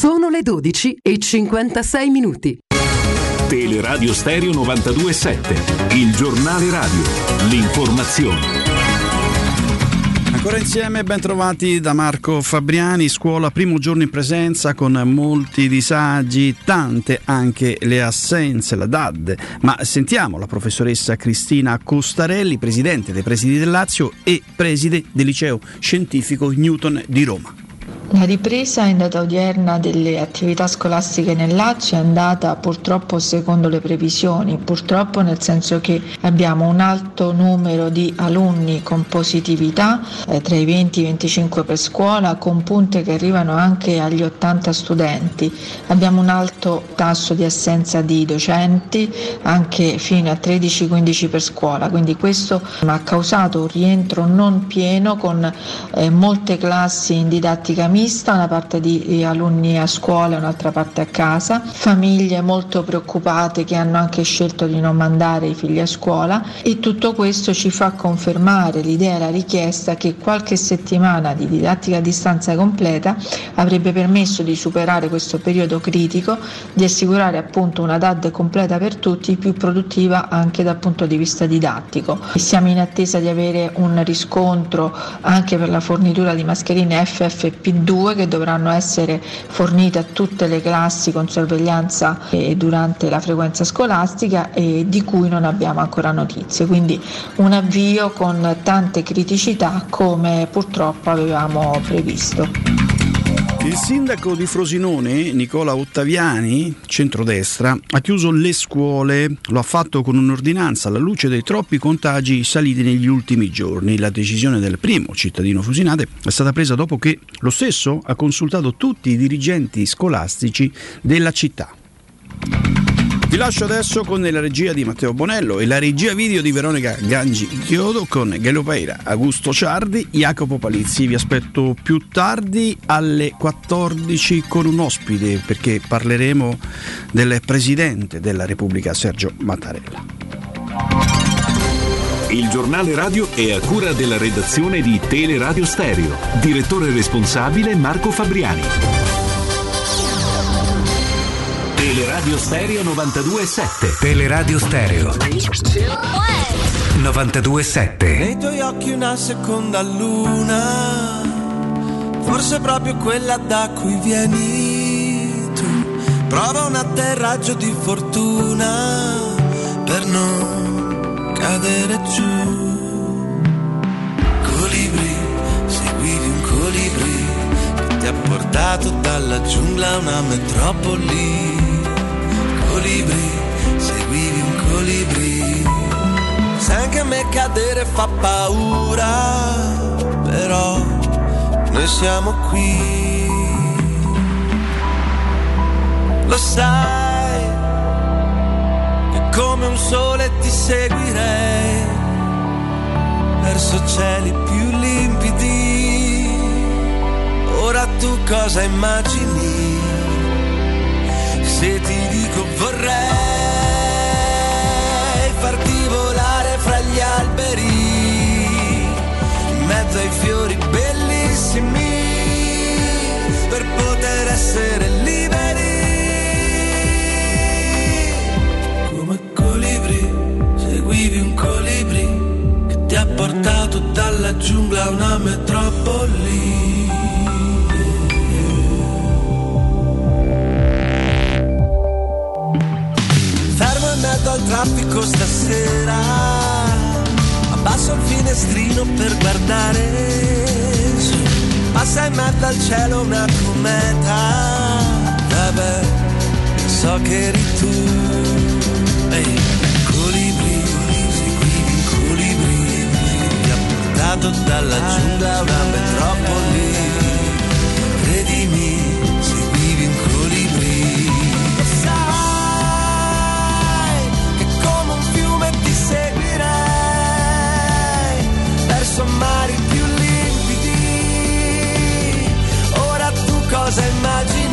Sono le 12 e 56 minuti. Teleradio Stereo 927, il giornale radio, l'informazione. Ancora insieme, ben trovati da Marco Fabriani, scuola primo giorno in presenza con molti disagi, tante anche le assenze, la DAD. Ma sentiamo la professoressa Cristina Costarelli, presidente dei presidi del Lazio e preside del liceo scientifico Newton di Roma. La ripresa in data odierna delle attività scolastiche nel Lazio è andata purtroppo secondo le previsioni, purtroppo nel senso che abbiamo un alto numero di alunni con positività, eh, tra i 20 e i 25 per scuola, con punte che arrivano anche agli 80 studenti. Abbiamo un alto tasso di assenza di docenti, anche fino a 13-15 per scuola, quindi questo ha causato un rientro non pieno con eh, molte classi in didattica mista mista, una parte di eh, alunni a scuola e un'altra parte a casa, famiglie molto preoccupate che hanno anche scelto di non mandare i figli a scuola e tutto questo ci fa confermare l'idea e la richiesta che qualche settimana di didattica a distanza completa avrebbe permesso di superare questo periodo critico, di assicurare appunto una DAD completa per tutti, più produttiva anche dal punto di vista didattico. Siamo in attesa di avere un riscontro anche per la fornitura di mascherine FFP2 che dovranno essere fornite a tutte le classi con sorveglianza durante la frequenza scolastica e di cui non abbiamo ancora notizie. Quindi un avvio con tante criticità come purtroppo avevamo previsto. Il sindaco di Frosinone, Nicola Ottaviani, centrodestra, ha chiuso le scuole, lo ha fatto con un'ordinanza alla luce dei troppi contagi saliti negli ultimi giorni. La decisione del primo cittadino frusinate è stata presa dopo che lo stesso ha consultato tutti i dirigenti scolastici della città. Vi lascio adesso con la regia di Matteo Bonello e la regia video di Veronica Gangi Chiodo con Gelo Peira, Augusto Ciardi, Jacopo Palizzi. Vi aspetto più tardi alle 14 con un ospite perché parleremo del Presidente della Repubblica Sergio Mattarella. Il giornale radio è a cura della redazione di Teleradio Stereo. Direttore responsabile Marco Fabriani. Teleradio Stereo 92.7. Teleradio Stereo 92.7 Nei tuoi occhi una seconda luna, forse proprio quella da cui vieni tu. Prova un atterraggio di fortuna per non cadere giù. Colibri, seguivi un colibri che ti ha portato dalla giungla a una metropoli. Colibri, seguivi un colibri. Sai anche a me cadere fa paura, però noi siamo qui. Lo sai che come un sole ti seguirei verso cieli più limpidi. Ora tu cosa immagini? Se ti dico vorrei farti volare fra gli alberi, in mezzo ai fiori bellissimi, per poter essere liberi. Come colibri, seguivi un colibri che ti ha portato dalla giungla a una metropoli. Mezzo al traffico stasera, abbasso il finestrino per guardare su. Passa in mezzo al cielo una cometa, vabbè, so che eri tu. Ehi, colibri, seguivi un colibri, ti ha portato dalla giungla una metropoli. Credimi, cosa immagini?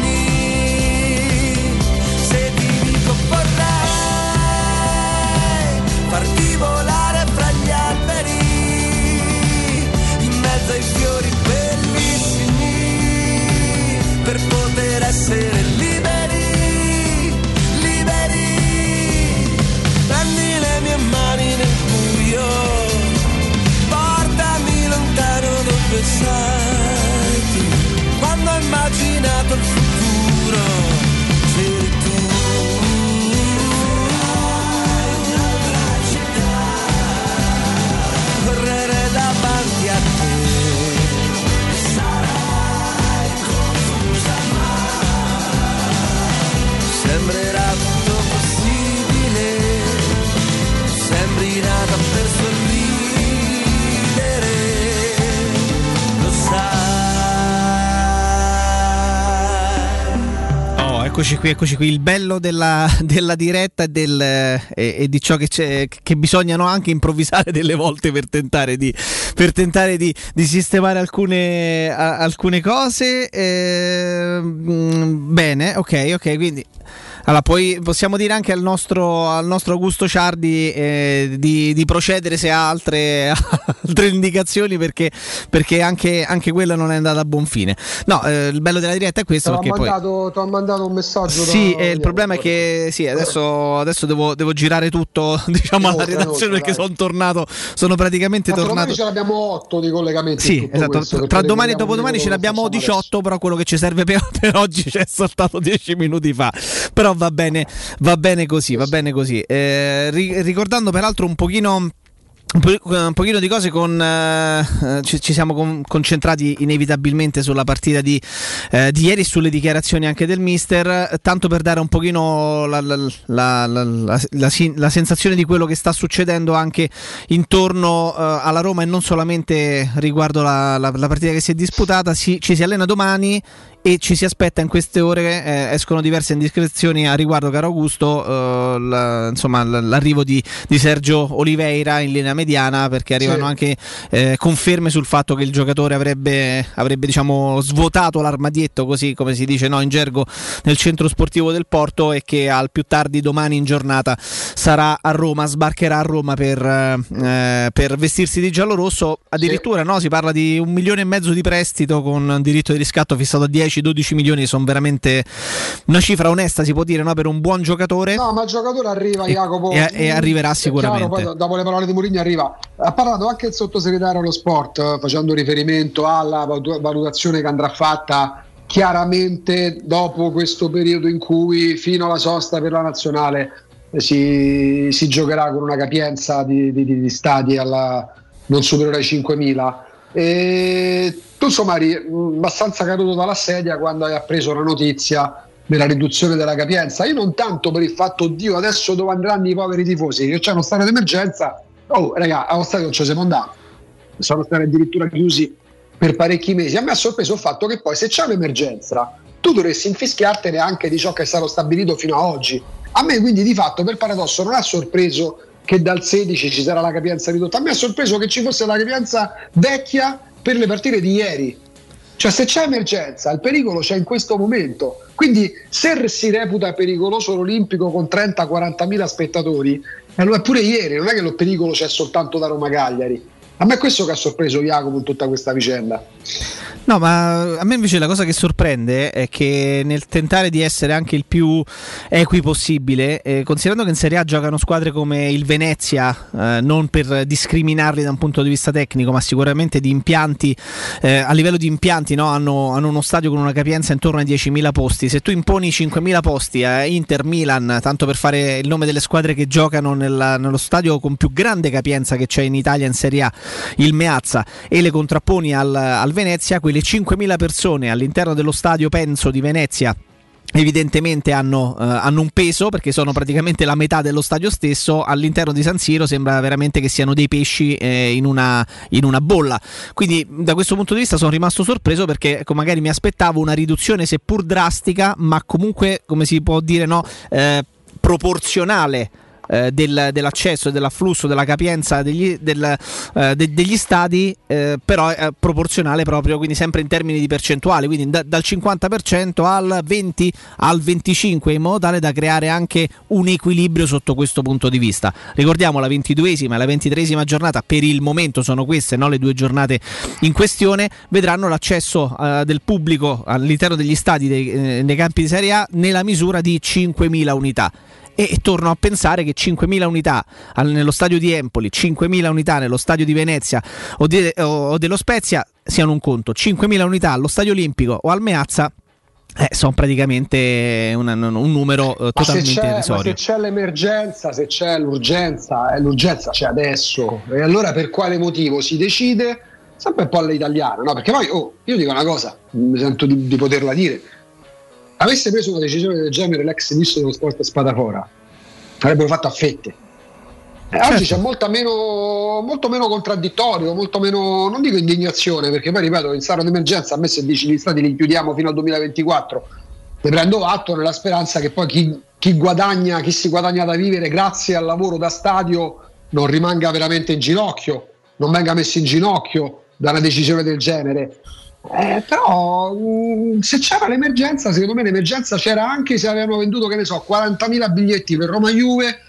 Eccoci qui, eccoci qui. Il bello della, della diretta e, del, e- e di ciò che, c'è, che bisogna no, anche improvvisare delle volte per tentare di, per tentare di, di sistemare alcune, a- alcune cose. Eh, bene, ok, ok. Quindi allora, poi possiamo dire anche al nostro, al nostro Augusto Ciardi eh, di, di procedere se ha altre, altre indicazioni perché, perché anche, anche quella non è andata a buon fine. No, eh, il bello della diretta è questo Ti ho poi... mandato, mandato un messaggio. Sì, da- eh, il problema è che sì, adesso, adesso devo, devo girare tutto diciamo, alla redazione perché sono tornato, sono praticamente Ma tornato. ce l'abbiamo 8 di collegamenti. Sì, esatto. questo, Tra domani e dopodomani ce ne abbiamo facciamo 18, però quello che ci serve per, per oggi ci è saltato 10 minuti fa. Però va bene, va bene così, va bene così. Eh, ri- ricordando peraltro un pochino un, po- un pochino di cose con eh, ci, ci siamo con- concentrati inevitabilmente sulla partita di, eh, di ieri e sulle dichiarazioni anche del mister tanto per dare un pochino la, la- la- la- sensazione di quello che sta succedendo anche intorno eh, alla Roma e non solamente riguardo la partita che si è disputata si- ci si allena domani e ci si aspetta in queste ore, eh, escono diverse indiscrezioni a riguardo, caro Augusto, eh, la- insomma, l'arrivo di, di Sergio Oliveira in linea mediana perché arrivano Sì. anche eh, conferme sul fatto che il giocatore avrebbe, avrebbe diciamo, svuotato l'armadietto, così come si dice no, in gergo, nel centro sportivo del Porto e che al più tardi domani in giornata sarà a Roma, sbarcherà a Roma per, eh, per vestirsi di giallo-rosso. Addirittura no, si parla di un milione e mezzo di prestito con diritto di riscatto fissato a 10-12 milioni, sono veramente una cifra onesta, si può dire, no, per un buon giocatore. No, ma il giocatore arriva, E- Jacopo. e- e arriverà sicuramente. chiaro, poi dopo le parole di Mourinho arriva. Ha parlato anche il sottosegretario allo sport, facendo riferimento alla valu- valutazione che andrà fatta chiaramente dopo questo periodo in cui fino alla sosta per la nazionale eh, si, si giocherà con una capienza di, di- di- di stadi alla- non superiore ai 5.000. E tu insomma eri abbastanza caduto dalla sedia quando hai appreso la notizia della riduzione della capienza. Io non tanto per il fatto, oddio, adesso dove andranno i poveri tifosi, che c'è uno stato d'emergenza. Oh, raga, allo stadio non ci siamo andati. Sono stati addirittura chiusi per parecchi mesi. A me ha sorpreso il fatto che poi se c'è un'emergenza, tu dovresti infischiartene anche di ciò che è stato stabilito fino ad oggi. A me quindi di fatto per paradosso non ha sorpreso che dal 16 ci sarà la capienza ridotta, a me ha sorpreso che ci fosse la capienza vecchia per le partite di ieri. Cioè se c'è emergenza, il pericolo c'è in questo momento. Quindi se si reputa pericoloso l'Olimpico con 30-40 mila spettatori, allora pure ieri non è che lo pericolo c'è soltanto da Roma Cagliari. A me è questo che ha sorpreso Jacopo in tutta questa vicenda. No, ma a me invece la cosa che sorprende è che nel tentare di essere anche il più equi possibile, eh, considerando che in Serie A giocano squadre come il Venezia, eh, non per discriminarli da un punto di vista tecnico, ma sicuramente di impianti, eh, a livello di impianti no, hanno, hanno uno stadio con una capienza intorno ai 10.000 posti. Se tu imponi 5.000 posti a Inter, Milan, tanto per fare il nome delle squadre che giocano nella- nello stadio con più grande capienza che c'è in Italia in Serie A, il Meazza, e le contrapponi al, al Venezia, quelle 5.000 persone all'interno dello stadio Penso di Venezia evidentemente hanno, eh, hanno un peso perché sono praticamente la metà dello stadio stesso. All'interno di San Siro sembra veramente che siano dei pesci eh, in, una, in una bolla. Quindi da questo punto di vista sono rimasto sorpreso perché ecco, magari mi aspettavo una riduzione seppur drastica ma comunque come si può dire no, eh, proporzionale eh, del- dell'accesso dell'afflusso della capienza degli, del, eh, de- degli stadi, eh, però è proporzionale proprio, quindi sempre in termini di percentuali, quindi da- dal 50% al 20 al 25 in modo tale da creare anche un equilibrio sotto questo punto di vista. Ricordiamo la 22esima e la 23esima giornata, per il momento sono queste no, le due giornate in questione, vedranno l'accesso eh, del pubblico all'interno degli stadi dei, eh, nei campi di Serie A nella misura di 5.000 unità e torno a pensare che 5.000 unità nello stadio di Empoli, 5.000 unità nello stadio di Venezia o, di- o- dello Spezia siano un conto, 5.000 unità allo stadio olimpico o al Meazza eh, sono praticamente un, un numero eh, Ma se, totalmente c'è, ma irrisorio. se c'è l'emergenza, se c'è l'urgenza, e l'urgenza c'è adesso, e allora per quale motivo si decide? Sempre un po' all'italiana, no? Perché poi, oh, io dico una cosa, mi sento di, di poterla dire. Avesse preso una decisione del genere l'ex ministro dello sport Spadafora, avrebbero fatto a fette. Eh, Oggi c'è molta meno, molto meno contraddittorio, molto meno, non dico indignazione, perché poi ripeto, in stato d'emergenza, a me se dici gli stati li chiudiamo fino al 2024, ne prendo atto nella speranza che poi chi, chi guadagna, chi si guadagna da vivere grazie al lavoro da stadio non rimanga veramente in ginocchio, non venga messo in ginocchio da una decisione del genere. Eh, però mh, se c'era l'emergenza, secondo me l'emergenza c'era anche se avevano venduto, che ne so, 40.000 biglietti per Roma Juve,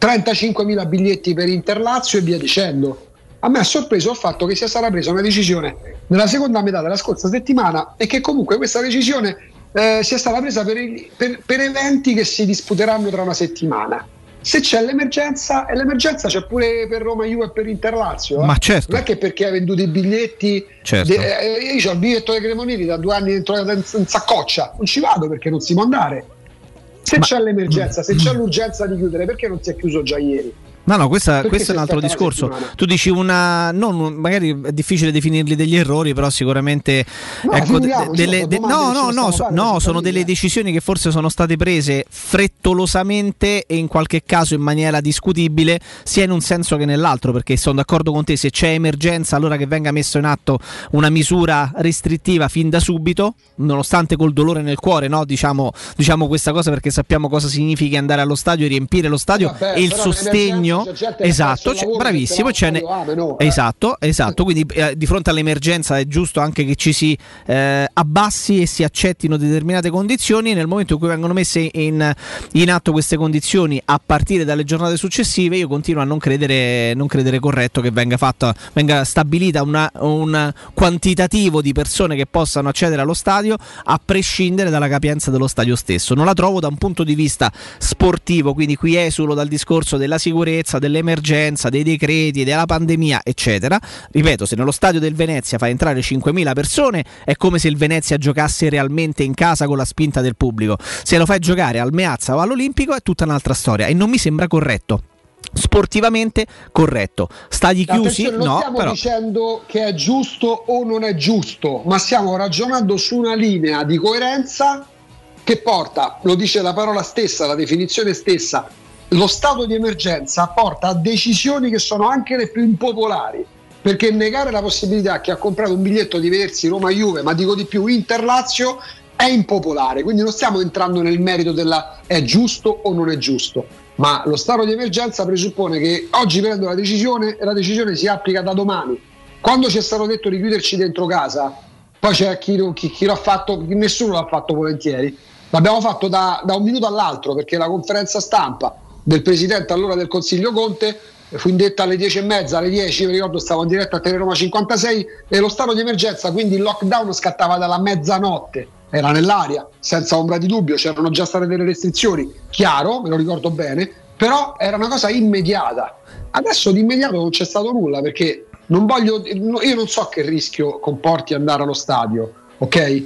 35.000 biglietti per Inter Lazio e via dicendo. A me ha sorpreso il fatto che sia stata presa una decisione nella seconda metà della scorsa settimana e che comunque questa decisione eh, sia stata presa per, per- per eventi che si disputeranno tra una settimana. Se c'è l'emergenza, e l'emergenza c'è pure per Roma Juve e per Inter Lazio. eh. Ma certo. Non è che perché hai venduto i biglietti. Certo. de- eh, io ho il biglietto dei Cremonini da due anni dentro in, in saccoccia, non ci vado perché non si può andare. Se c'è l'emergenza, se c'è l'urgenza di chiudere, perché non si è chiuso già ieri? No, no, questa- questo è un altro discorso. Tu dici una. Non, magari è difficile definirli degli errori, però sicuramente. No, ecco, delle- de- no, no, no, so- no, sono delle decisioni che forse sono state prese frettolosamente e in qualche caso in maniera discutibile, sia in un senso che nell'altro, perché sono d'accordo con te, se c'è emergenza allora che venga messo in atto una misura restrittiva fin da subito, nonostante col dolore nel cuore, no? diciamo, diciamo questa cosa perché sappiamo cosa significa andare allo stadio e riempire lo stadio Vabbè, e il sostegno. Ha Esatto, lavoro bravissimo. va ne- stadio, ah, no, eh. esatto, esatto. Quindi eh, di fronte all'emergenza è giusto anche che ci si eh, abbassi e si accettino determinate condizioni. Nel momento in cui vengono messe in, in atto queste condizioni a partire dalle giornate successive, io continuo a non credere, non credere corretto che venga fatta, venga stabilita una- un quantitativo di persone che possano accedere allo stadio a prescindere dalla capienza dello stadio stesso. Non la trovo da un punto di vista sportivo, quindi qui esulo dal discorso della sicurezza, dell'emergenza, dei decreti, della pandemia, eccetera. Ripeto, se nello stadio del Venezia fa entrare 5.000 persone è come se il Venezia giocasse realmente in casa con la spinta del pubblico. Se lo fai giocare al Meazza o all'Olimpico è tutta un'altra storia e non mi sembra corretto. Sportivamente corretto. Stadi chiusi? Attenzione, non No, stiamo però. dicendo che è giusto o non è giusto, ma stiamo ragionando su una linea di coerenza che porta, lo dice la parola stessa, la definizione stessa, lo stato di emergenza porta a decisioni che sono anche le più impopolari. Perché negare la possibilità a chi ha comprato un biglietto di vedersi Roma-Juve, ma dico di più Inter-Lazio, è impopolare. Quindi non stiamo entrando nel merito della è giusto o non è giusto. Ma lo stato di emergenza presuppone che oggi prendo la decisione e la decisione si applica da domani. Quando ci è stato detto di chiuderci dentro casa, poi c'è chi, chi- chi l'ha fatto, nessuno l'ha fatto volentieri. L'abbiamo fatto da, da un minuto all'altro perché la conferenza stampa del presidente allora del Consiglio Conte fu indetta alle 10 e mezza, alle 10, mi ricordo stavo in diretta a Teleroma 56 e lo stato di emergenza, quindi il lockdown scattava dalla mezzanotte, era nell'aria, senza ombra di dubbio, c'erano già state delle restrizioni, chiaro, me lo ricordo bene, però era una cosa immediata. Adesso di immediato non c'è stato nulla perché non voglio, io non so che rischio comporti andare allo stadio, ok?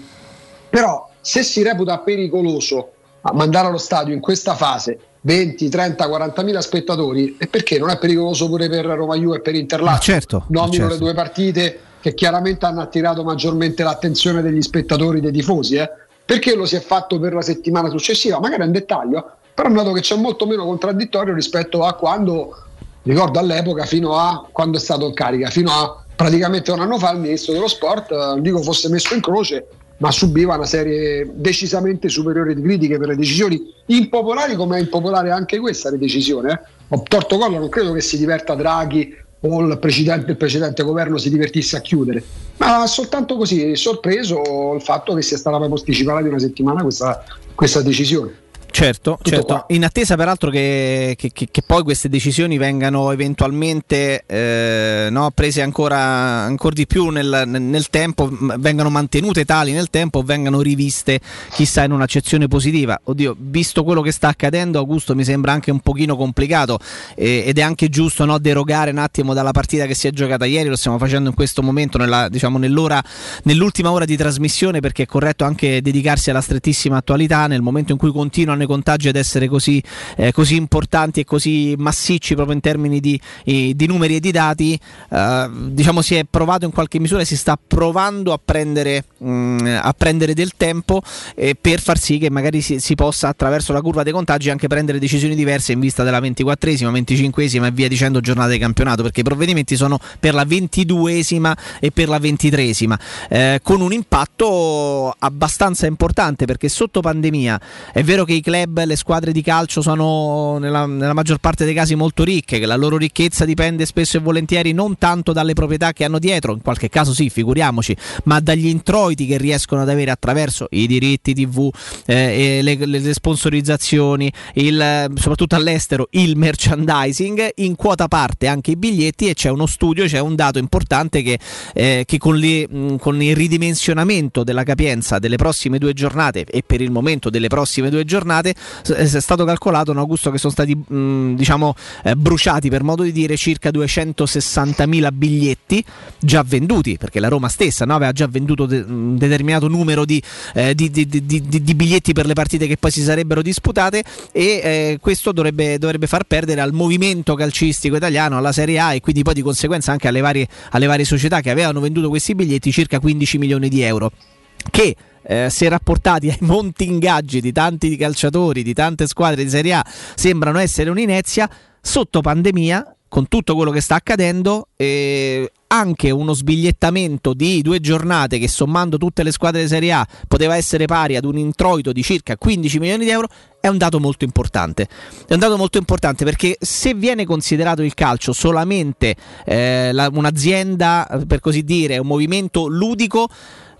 Però se si reputa pericoloso mandare allo stadio in questa fase 20, 30, 40 mila spettatori, e perché non è pericoloso pure per Roma Juve e per Inter Lazio? certo, Nomino certo. le due partite che chiaramente hanno attirato maggiormente l'attenzione degli spettatori, dei tifosi, eh? perché lo si è fatto per la settimana successiva? Magari è un dettaglio, però ho notato che c'è molto meno contraddittorio rispetto a quando, ricordo all'epoca, fino a quando è stato in carica, fino a praticamente un anno fa il ministro dello sport, eh, dico fosse messo in croce, ma subiva una serie decisamente superiore di critiche per le decisioni impopolari, come è impopolare anche questa decisione. Eh. Ho torto collo, non credo che si diverta Draghi o il precedente, il precedente governo si divertisse a chiudere, ma soltanto così, sorpreso il fatto che sia stata posticipata di una settimana questa, questa decisione. Certo, certo. in attesa peraltro che, che- che- che poi queste decisioni vengano eventualmente eh, no, prese ancora, ancora di più nel, nel tempo, vengano mantenute tali nel tempo o vengano riviste chissà in un'accezione positiva. Oddio, visto quello che sta accadendo Augusto mi sembra anche un pochino complicato eh, ed è anche giusto no, derogare un attimo dalla partita che si è giocata ieri, lo stiamo facendo in questo momento nella, diciamo, nell'ora, nell'ultima ora di trasmissione perché è corretto anche dedicarsi alla strettissima attualità nel momento in cui continuano i contagi ad essere così, eh, così importanti e così massicci proprio in termini di, eh, di numeri e di dati, eh, diciamo si è provato in qualche misura, si sta provando a prendere, mh, a prendere del tempo eh, per far sì che magari si, si possa attraverso la curva dei contagi anche prendere decisioni diverse in vista della 24esima, 25esima e via dicendo giornata di campionato, perché i provvedimenti sono per la 22esima e per la 23esima, eh, con un impatto abbastanza importante perché sotto pandemia è vero che i club, le squadre di calcio sono nella, nella maggior parte dei casi molto ricche, che la loro ricchezza dipende spesso e volentieri non tanto dalle proprietà che hanno dietro, in qualche caso sì, figuriamoci, ma dagli introiti che riescono ad avere attraverso i diritti TV, eh, le, le- sponsorizzazioni, il- soprattutto all'estero il merchandising, in quota parte anche i biglietti e c'è uno studio, c'è un dato importante che, eh, che con, le- con il ridimensionamento della capienza delle prossime due giornate e per il momento delle prossime due giornate s- è stato calcolato in Augusto che sono stati mh, diciamo eh, bruciati per modo di dire circa 260.000 biglietti già venduti perché la Roma stessa no, aveva già venduto de- un determinato numero di, eh, di- di- di biglietti per le partite che poi si sarebbero disputate e eh, questo dovrebbe, dovrebbe far perdere al movimento calcistico italiano, alla Serie A e quindi poi di conseguenza anche alle varie, alle varie società che avevano venduto questi biglietti circa 15 milioni di euro che eh, se rapportati ai monti ingaggi di tanti calciatori, di tante squadre di Serie A, sembrano essere un'inezia, sotto pandemia, con tutto quello che sta accadendo, eh, anche uno sbigliettamento di due giornate che sommando tutte le squadre di Serie A poteva essere pari ad un introito di circa 15 milioni di euro, è un dato molto importante. È un dato molto importante perché se viene considerato il calcio solamente eh, la- un'azienda, per così dire, un movimento ludico,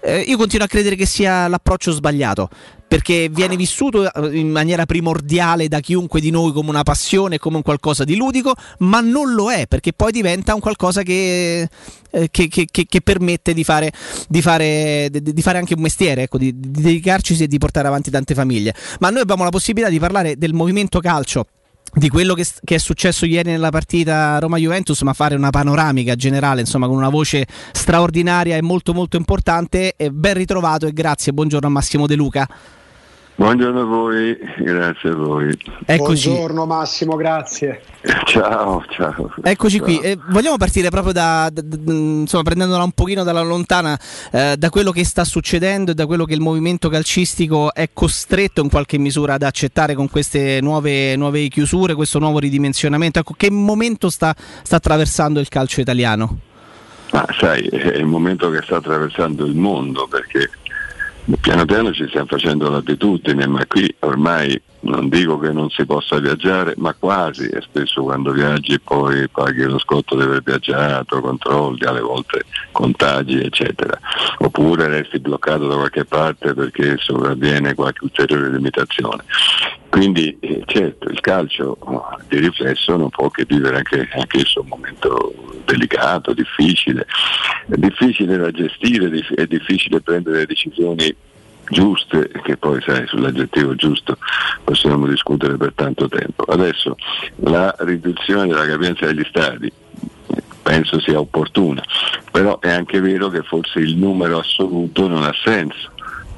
eh, io continuo a credere che sia l'approccio sbagliato. Perché viene vissuto eh, in maniera primordiale da chiunque di noi come una passione, come un qualcosa di ludico, ma non lo è, perché poi diventa un qualcosa che, eh, che- che- che- permette di fare, di, fare, di fare anche un mestiere, ecco, di, di dedicarci e di portare avanti tante famiglie. Ma noi abbiamo la possibilità di parlare del movimento calcio di quello che, che è successo ieri nella partita Roma-Juventus, ma fare una panoramica generale, insomma, con una voce straordinaria e molto molto importante. E ben ritrovato e grazie, buongiorno a Massimo De Luca. Buongiorno a voi, grazie a voi. Eccoci. Buongiorno Massimo, grazie. Ciao, ciao. Eccoci Ciao. qui, Eh, vogliamo partire proprio da, da- da- insomma, prendendola un pochino dalla lontana, eh, da quello che sta succedendo e da quello che il movimento calcistico è costretto in qualche misura ad accettare con queste nuove, nuove chiusure, questo nuovo ridimensionamento. Ecco, che momento sta, sta attraversando il calcio italiano? Ma sai, è il momento che sta attraversando il mondo perché piano piano ci stiamo facendo l'abitudine, ma qui ormai non dico che non si possa viaggiare, ma quasi, e spesso quando viaggi poi paghi lo scotto di aver viaggiato, controlli, alle volte contagi, eccetera. Oppure resti bloccato da qualche parte perché sopravviene qualche ulteriore limitazione. Quindi eh, certo il calcio oh, di riflesso non può che vivere anche, anche esso un momento delicato, difficile, è difficile da gestire, è difficile prendere decisioni giuste, che poi sai sull'aggettivo giusto possiamo discutere per tanto tempo. Adesso la riduzione della capienza degli stadi penso sia opportuna, però è anche vero che forse il numero assoluto non ha senso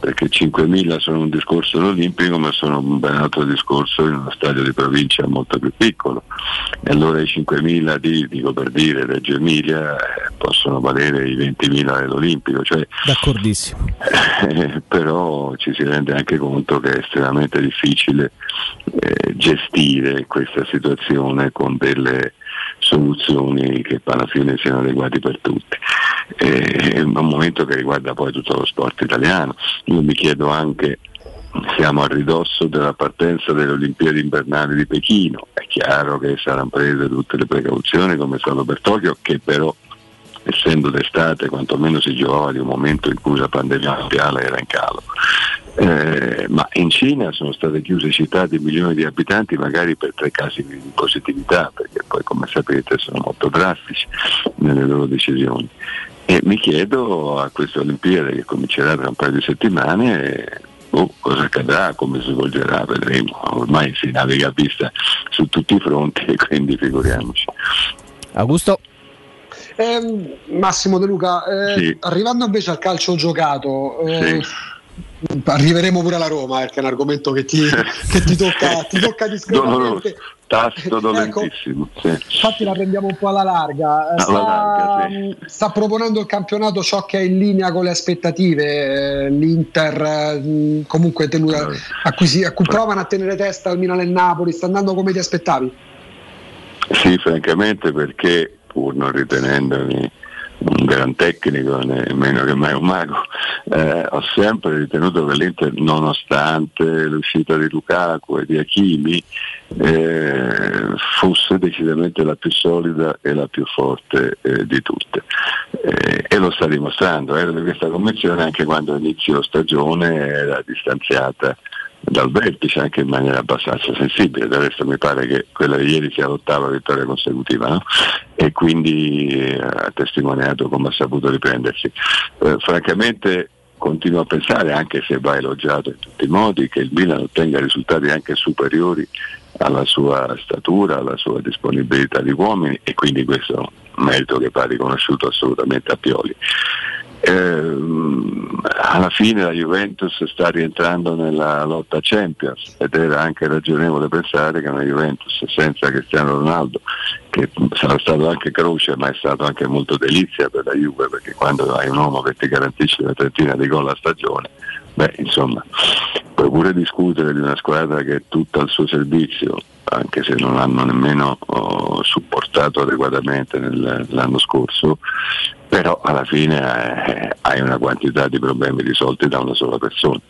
perché 5.000 sono un discorso olimpico ma sono un ben altro discorso in uno stadio di provincia molto più piccolo e allora i 5.000 di, dico per dire Reggio Emilia eh, possono valere i 20.000 dell'Olimpico cioè, D'accordissimo. eh, però ci si rende anche conto che è estremamente difficile eh, gestire questa situazione con delle soluzioni che alla fine siano adeguate per tutti. Eh, È un momento che riguarda poi tutto lo sport italiano. Io mi chiedo anche, siamo a ridosso della partenza delle Olimpiadi invernali di Pechino, è chiaro che saranno prese tutte le precauzioni come stato per Tokyo, che però essendo d'estate quantomeno si giocava di un momento in cui la pandemia mondiale era in calo. Eh, ma in Cina sono state chiuse città di milioni di abitanti magari per tre casi di positività, perché poi come sapete sono molto drastici nelle loro decisioni. E mi chiedo a queste Olimpiadi che comincerà tra un paio di settimane boh, cosa accadrà, come si svolgerà, vedremo. Ormai si naviga a vista su tutti i fronti e quindi figuriamoci. Augusto? Ehm, Massimo De Luca, eh, Sì. arrivando invece al calcio giocato, eh, arriveremo pure alla Roma perché è un argomento che ti, che ti tocca, ti tocca discretamente. Tasto dolentissimo. sì. Infatti la prendiamo un po' alla larga. Eh, Sta, larga, sì. sta proponendo il campionato ciò che è in linea con le aspettative. eh, L'Inter eh, mh, comunque tenuta, a cui, si- a cui provano a tenere testa al Milan e il Napoli. Sta andando come ti aspettavi? Sì, francamente perché pur non ritenendomi un gran tecnico, nemmeno che mai un mago, eh, ho sempre ritenuto che l'Inter, nonostante l'uscita di Lukaku e di Hakimi, eh, fosse decisamente la più solida e la più forte eh, di tutte. Eh, e lo sta dimostrando, era di questa convenzione anche quando all'inizio stagione era distanziata dal vertice anche in maniera abbastanza sensibile, del resto mi pare che quella di ieri sia l'ottava vittoria consecutiva no? e quindi eh, ha testimoniato come ha saputo riprendersi. Eh, francamente continuo a pensare, anche se va elogiato in tutti i modi, che il Milan ottenga risultati anche superiori alla sua statura, alla sua disponibilità di uomini e quindi questo merito che va riconosciuto assolutamente a Pioli. Ehm, alla fine la Juventus sta rientrando nella lotta Champions ed era anche ragionevole pensare che una Juventus senza Cristiano Ronaldo che sarà stato anche croce ma è stato anche molto delizia per la Juve perché quando hai un uomo che ti garantisce una trentina di gol a stagione beh insomma puoi pure discutere di una squadra che è tutta al suo servizio anche se non l'hanno nemmeno oh, supportato adeguatamente nel- l'anno scorso però alla fine eh, hai una quantità di problemi risolti da una sola persona.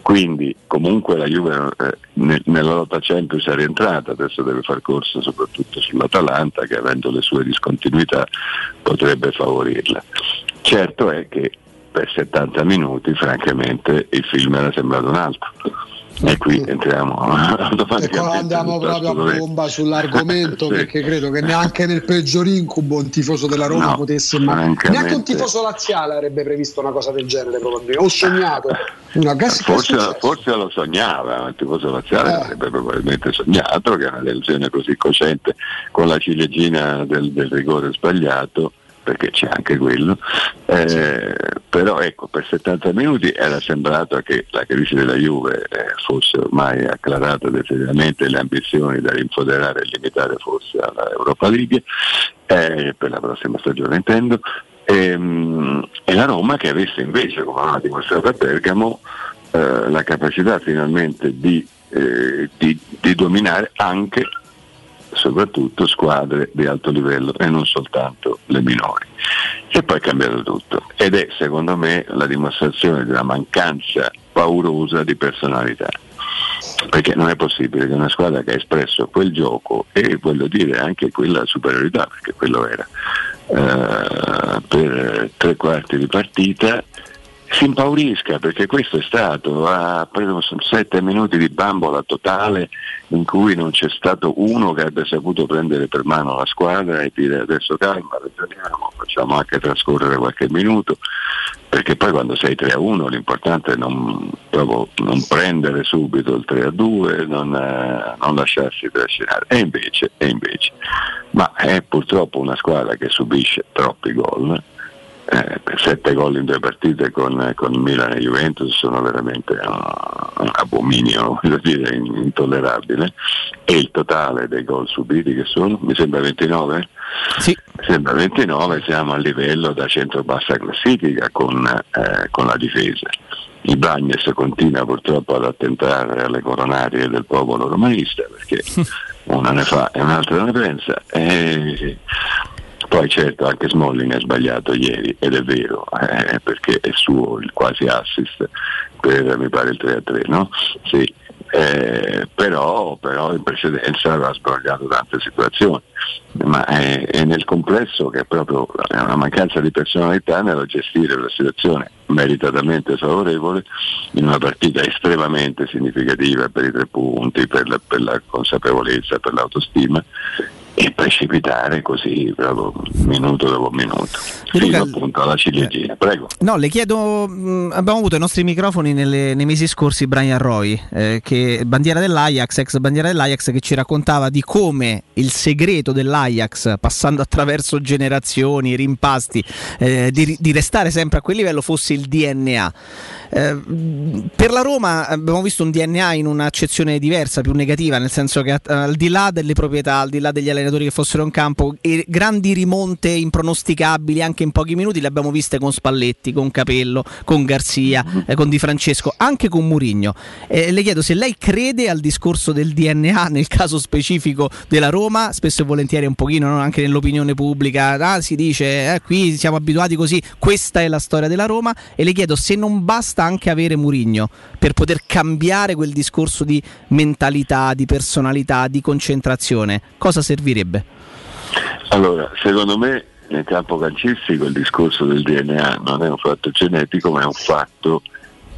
Quindi comunque la Juve eh, ne- nella lotta Champions è rientrata, adesso deve far corsa soprattutto sull'Atalanta che avendo le sue discontinuità potrebbe favorirla. Certo è che per 70 minuti francamente il film era sembrato un altro. E qui entriamo E automaticamente. qua andiamo proprio a bomba sull'argomento Sì. perché credo che neanche nel peggior incubo un tifoso della Roma No, potesse ma francamente- neanche un tifoso laziale avrebbe previsto una cosa del genere probabilmente o sognato una è Forse, forse lo sognava, il tifoso laziale Eh. avrebbe probabilmente sognato che una delusione così cosciente con la ciliegina del, del rigore sbagliato, perché c'è anche quello, eh, però ecco, per 70 minuti era sembrato che la crisi della Juve eh, fosse ormai acclarata definitivamente le ambizioni da rinfoderare e limitare forse alla Europa League, eh, per la prossima stagione intendo, Ehm, e la Roma che avesse invece, come aveva dimostrato a Bergamo, eh, la capacità finalmente di, eh, di- di dominare anche soprattutto squadre di alto livello e non soltanto le minori. E poi è cambiato tutto ed è secondo me la dimostrazione di una mancanza paurosa di personalità. Perché non è possibile che una squadra che ha espresso quel gioco e voglio dire anche quella superiorità, perché quello era, eh, per tre quarti di partita si impaurisca perché questo è stato, ha preso sette minuti di bambola totale in cui non c'è stato uno che abbia saputo prendere per mano la squadra e dire adesso calma, ragioniamo, facciamo anche trascorrere qualche minuto, perché poi quando sei 3 a 1 l'importante è non, non prendere subito il 3 a 2, non, non lasciarsi trascinare. E invece, e invece, ma è purtroppo una squadra che subisce troppi gol eh, sette gol in due partite con, con Milan e Juventus sono veramente un, un abominio, voglio dire, intollerabile. E il totale dei gol subiti che sono, mi sembra 29? Sì. Sembra 29, siamo a livello da centro-bassa classifica con, eh, con la difesa. Il Bagnes continua purtroppo ad attentare alle coronarie del popolo romanista perché una ne fa e un'altra ne pensa. E poi certo anche Smalling ha sbagliato ieri ed è vero, eh, perché è suo il quasi assist per mi pare il 3-3, no? Sì. Eh, però, però in precedenza aveva sbagliato tante situazioni, ma è, è nel complesso che è proprio una mancanza di personalità nel gestire la situazione meritatamente favorevole in una partita estremamente significativa per i tre punti, per la, per la consapevolezza, per l'autostima e precipitare così proprio minuto dopo minuto fino appunto alla ciliegina. Prego. No, le chiedo, mh, abbiamo avuto ai nostri microfoni nelle- nei mesi scorsi Brian Roy, eh, che bandiera dell'Ajax, ex bandiera dell'Ajax, che ci raccontava di come il segreto dell'Ajax, passando attraverso generazioni, rimpasti, eh, di, di restare sempre a quel livello fosse il DNA. Eh, per la Roma abbiamo visto un DNA in un'accezione diversa, più negativa, nel senso che eh, al di là delle proprietà, al di là degli allenatori che fossero in campo, e grandi rimonte impronosticabili anche in pochi minuti le abbiamo viste con Spalletti, con Capello, con Garzia, eh, con Di Francesco, anche con Murigno. Eh, le chiedo se lei crede al discorso del DNA nel caso specifico della Roma, spesso e volentieri un pochino no? anche nell'opinione pubblica, ah, si dice eh, qui siamo abituati così, questa è la storia della Roma e le chiedo se non basta anche avere Murigno per poter cambiare quel discorso di mentalità, di personalità, di concentrazione, cosa servirebbe? Allora, secondo me nel campo calcistico il discorso del DNA non è un fatto genetico, ma è un fatto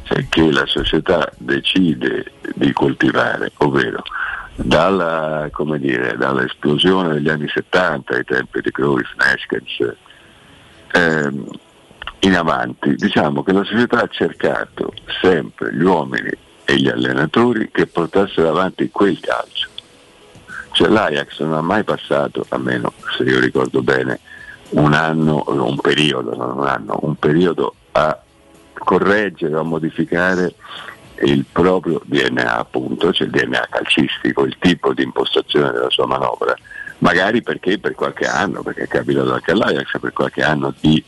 eh, che la società decide di coltivare, ovvero dalla, dire, dall'esplosione degli anni 70, ai tempi di Cruyff, Neskens, ehm, in avanti, diciamo che la società ha cercato sempre gli uomini e gli allenatori che portassero avanti quel calcio. Cioè l'Ajax non ha mai passato, almeno se io ricordo bene, un anno, un periodo, non un anno, un periodo a correggere a modificare il proprio DNA, appunto, cioè il DNA calcistico, il tipo di impostazione della sua manovra, magari perché per qualche anno, perché è capitato anche all'Ajax per qualche anno di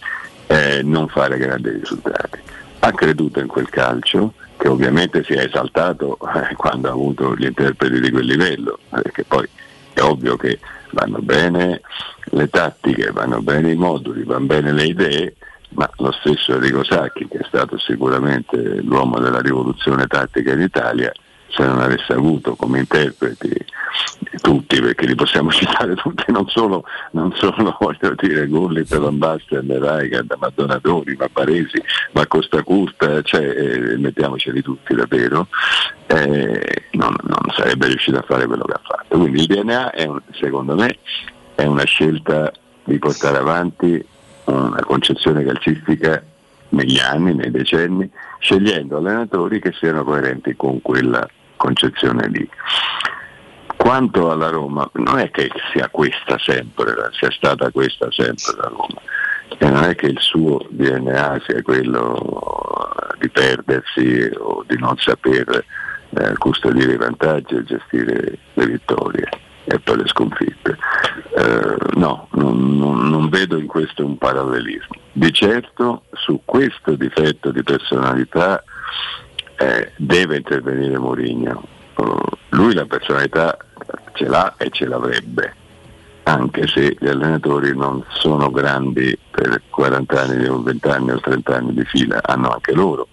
eh, non fare grandi risultati. Ha creduto in quel calcio, che ovviamente si è esaltato eh, quando ha avuto gli interpreti di quel livello, perché poi è ovvio che vanno bene le tattiche, vanno bene i moduli, vanno bene le idee, ma lo stesso Enrico Sacchi, che è stato sicuramente l'uomo della rivoluzione tattica in Italia, se non avesse avuto come interpreti tutti, perché li possiamo citare tutti, non solo, non solo voglio dire Gullit, Van Basten, Rijkaard, ma Donadoni, ma Paresi, ma Costa Curta, cioè, eh, mettiamoceli tutti davvero, eh, non, non sarebbe riuscito a fare quello che ha fatto. Quindi il DNA è un- secondo me è una scelta di portare avanti una concezione calcistica negli anni, nei decenni, scegliendo allenatori che siano coerenti con quella concezione lì. Quanto alla Roma, non è che sia questa sempre, sia stata questa sempre la Roma, e non è che il suo DNA sia quello di perdersi o di non saper eh, custodire i vantaggi e gestire le vittorie e poi le sconfitte. Eh, no, non- non vedo in questo un parallelismo. Di certo su questo difetto di personalità eh, deve intervenire Mourinho. Eh, lui la personalità ce l'ha e ce l'avrebbe, anche se gli allenatori non sono grandi per 40 anni o 20 anni o 30 anni di fila, hanno anche loro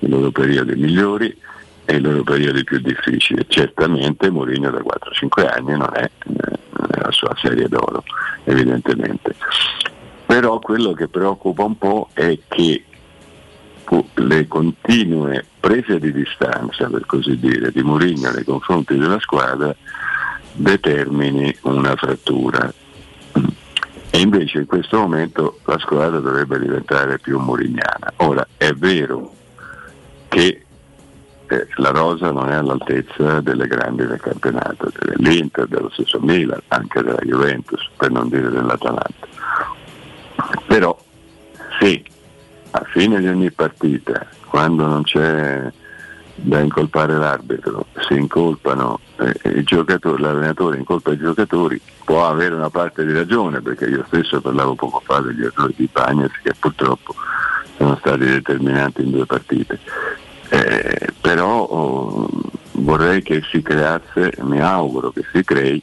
i loro periodi migliori e i loro periodi più difficili. Certamente Mourinho da 4-5 anni non è, eh, non è la sua serie d'oro, evidentemente. Però quello che preoccupa un po' è che le continue prese di distanza, per così dire, di Mourinho nei confronti della squadra determini una frattura. E invece in questo momento la squadra dovrebbe diventare più murignana. Ora è vero che eh, la rosa non è all'altezza delle grandi del campionato, dell'Inter, dello stesso Milan, anche della Juventus, per non dire dell'Atalanta. Però se a fine di ogni partita, quando non c'è da incolpare l'arbitro, si incolpano eh, l'allenatore incolpa i giocatori, può avere una parte di ragione, perché io stesso parlavo poco fa degli errori di Bagnez che purtroppo sono stati determinanti in due partite. Eh, però oh, vorrei che si creasse, mi auguro che si crei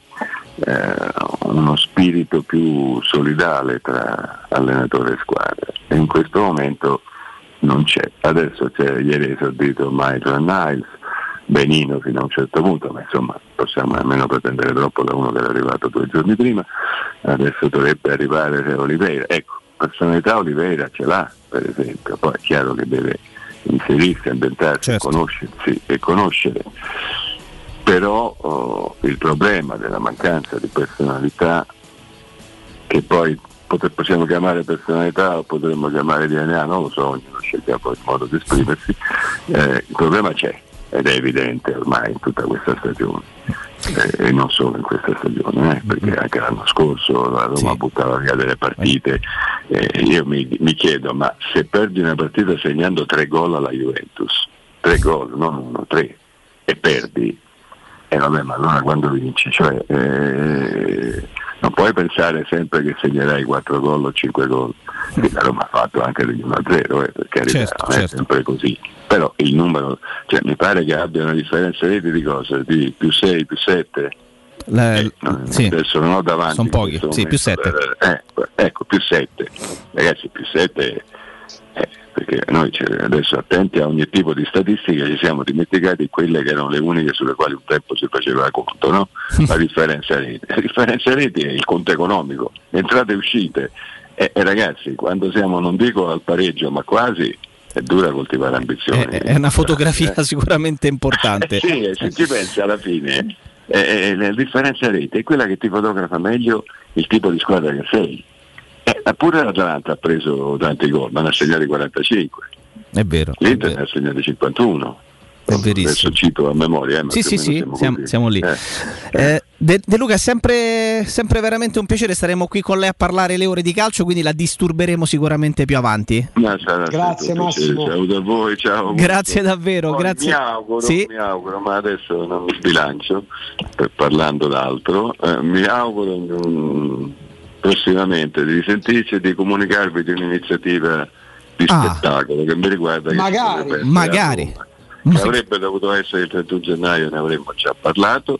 eh, uno spirito più solidale tra allenatore e squadra e in questo momento non c'è. Adesso c'è ieri esordito Michael Niles, benino fino a un certo punto, ma insomma possiamo nemmeno pretendere troppo da uno che era arrivato due giorni prima, adesso dovrebbe arrivare Oliveira. Ecco, personalità Oliveira ce l'ha per esempio, poi è chiaro che deve inserirsi, ambientarsi, conoscersi e conoscere. Però oh, il problema della mancanza di personalità, che poi potre- possiamo chiamare personalità o potremmo chiamare DNA, non lo so, ognuno sceglie poi il modo di esprimersi, eh, il problema c'è ed è evidente ormai in tutta questa stagione. Eh, e non solo in questa stagione, eh, perché anche l'anno scorso la Roma buttava via delle partite. Eh, io mi, mi chiedo, ma se perdi una partita segnando tre gol alla Juventus, tre gol, non uno, tre, e perdi, e vabbè, ma allora quando vinci? Cioè, eh, non puoi pensare sempre che segnerai 4 gol o 5 gol. Sì, La Roma ha fatto anche degli 1-0, eh, per carità, Certo, non è certo. sempre così. Però il numero, cioè, mi pare che abbia una differenza reti di cosa? Di più 6, più 7. La- sì. Adesso non ho davanti. Sono pochi, sì, più momento per- eh, ecco, più 7. Ragazzi, più 7 perché noi adesso attenti a ogni tipo di statistica ci siamo dimenticati quelle che erano le uniche sulle quali un tempo si faceva conto, no? La differenza reti. La differenza reti è il conto economico, entrate e uscite. E, e ragazzi, quando siamo, non dico al pareggio, ma quasi, è dura coltivare ambizioni. È, è una fotografia sicuramente importante. Eh sì, e se ci pensi alla fine, eh, eh, la differenza rete è quella che ti fotografa meglio il tipo di squadra che sei. Eh, pure l'Atalanta ha preso tanti gol, ma ne ha segnati 45. È vero. L'Inter ne ha segnati 51. È verissimo. Adesso cito a memoria. eh, ma Sì, sì, sì, siamo, così. siamo lì. Eh. Eh, De, De Luca, è sempre, sempre veramente un piacere. Staremo qui con lei a parlare le ore di calcio, quindi la disturberemo sicuramente più avanti. Sarà Grazie. Massimo. Saluto a voi, ciao. Grazie davvero, Poi grazie. Mi auguro, Sì. mi auguro, ma adesso non mi sbilancio parlando d'altro. eh, mi auguro mm, prossimamente di risentirci e di comunicarvi di un'iniziativa di Ah. spettacolo che mi riguarda. che Magari. essere Magari. Che avrebbe dovuto essere il 31 gennaio, ne avremmo già parlato,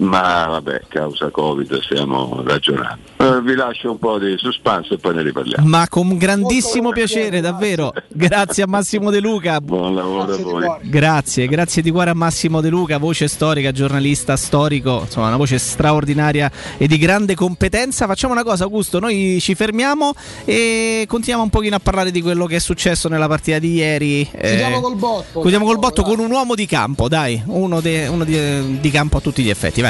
ma vabbè, causa Covid stiamo ragionando. Eh, vi lascio un po' di suspense e poi ne riparliamo. Ma con grandissimo piacere, davvero. Grazie a Massimo De Luca. Buon lavoro a voi. Grazie, grazie di cuore a Massimo De Luca, voce storica, giornalista storico, insomma una voce straordinaria e di grande competenza. Facciamo una cosa, Augusto, noi ci fermiamo e continuiamo un pochino a parlare di quello che è successo nella partita di ieri. Eh, Chiudiamo col botto. Chiudiamo col botto con un uomo di campo, dai, uno, de- uno di, di campo a tutti gli effetti, vai,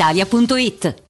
brispalitalia.it.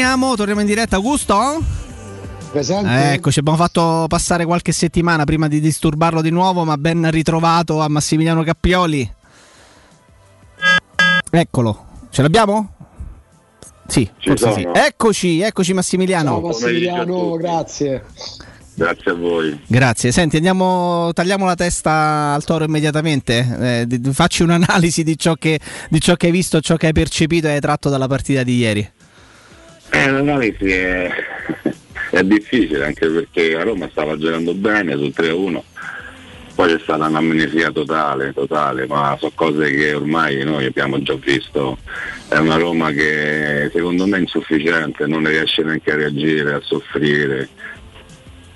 Torniamo, torniamo in diretta. Augusto? Presente? Eccoci, abbiamo fatto passare qualche settimana prima di disturbarlo di nuovo, ma ben ritrovato a Massimiliano Cappioli. Eccolo, ce l'abbiamo? Sì, forse sì. Eccoci, eccoci Massimiliano. Ciao Massimiliano, grazie. Grazie a voi. Grazie, senti, andiamo, tagliamo la testa al toro immediatamente. Eh, di- facci un'analisi di ciò, che, di ciò che hai visto, ciò che hai percepito e hai tratto dalla partita di ieri. Eh, l'analisi è, è difficile anche perché a Roma stava giocando bene sul 3-1, poi c'è stata un'amnesia totale, totale, ma sono cose che ormai noi abbiamo già visto. È una Roma che secondo me è insufficiente, non riesce neanche a reagire, a soffrire.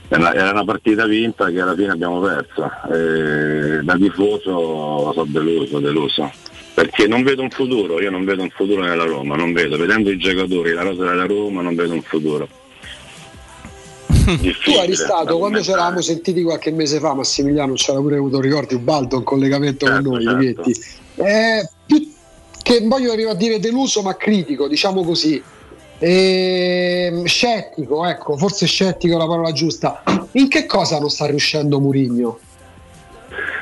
Era una partita vinta che alla fine abbiamo perso. Eh, da tifoso sono deluso, deluso. Perché non vedo un futuro, io non vedo un futuro nella Roma, non vedo, vedendo i giocatori, la rosa della Roma, non vedo un futuro. Tu eri stato quando ci eravamo sentiti qualche mese fa, Massimiliano, c'era pure avuto, ricordi, Ubaldo, un collegamento Certo, con noi, Lighetti. Eh, più che voglio arrivare a dire deluso, ma critico, diciamo così. Ehm, scettico, ecco, forse scettico è la parola giusta. In che cosa non sta riuscendo Murigno?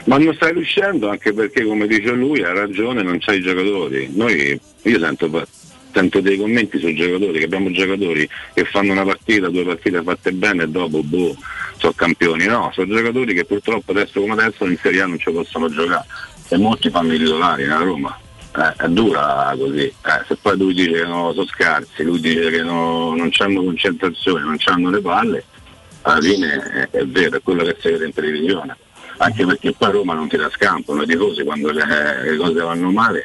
Ma non stai riuscendo anche perché, come dice lui, ha ragione, non c'hai i giocatori. Noi, io sento, sento dei commenti sui giocatori, che abbiamo giocatori che fanno una partita, due partite fatte bene e dopo, boh, sono campioni. No, sono giocatori che purtroppo adesso come adesso in Serie A non ci possono giocare. E molti fanno i titolari nella Roma. Eh, è dura così. Eh, se poi lui dice che no, sono scarsi, lui dice che no- non hanno concentrazione, non hanno le palle, alla fine è, è vero, è quello che si vede in televisione. Anche perché poi Roma non tira scampo, noi tifosi quando le, le cose vanno male,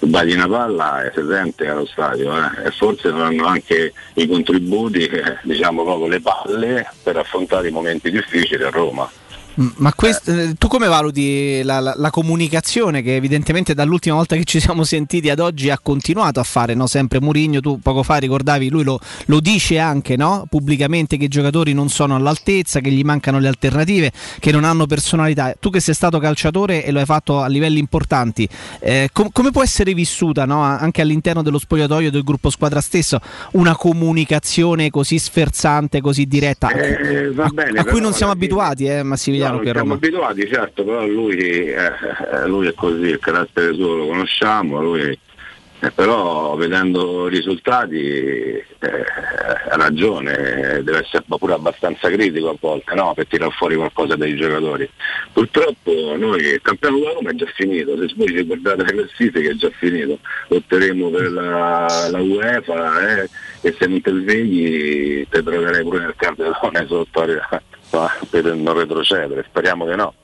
tu bagli una palla e si sente allo stadio eh, e forse non hanno anche i contributi, eh, diciamo proprio le palle per affrontare i momenti difficili a Roma. Ma quest- eh, tu come valuti la, la- la comunicazione che evidentemente dall'ultima volta che ci siamo sentiti ad oggi ha continuato a fare, no? sempre Murigno, tu poco fa ricordavi, lui lo, lo dice anche no? pubblicamente che i giocatori non sono all'altezza, che gli mancano le alternative, che non hanno personalità. Tu che sei stato calciatore e lo hai fatto a livelli importanti, eh, com- come può essere vissuta no? anche all'interno dello spogliatoio del gruppo squadra stesso una comunicazione così sferzante, così diretta, Eh, a, bene, a cui non siamo abituati, eh, Massimiliano, No, qui a siamo Roma. abituati, certo, però lui, eh, eh, lui è così, il carattere suo lo conosciamo, lui, eh, però vedendo i risultati eh, ha ragione, deve essere pure abbastanza critico a volte no? per tirare fuori qualcosa dai giocatori. Purtroppo noi il campionato della Roma è già finito, se voi ci guardate le classifiche è già finito, lotteremo per la, la UEFA eh, e se non te svegli ti troverai pure nel cartellone sotto a- per non retrocedere, speriamo che no.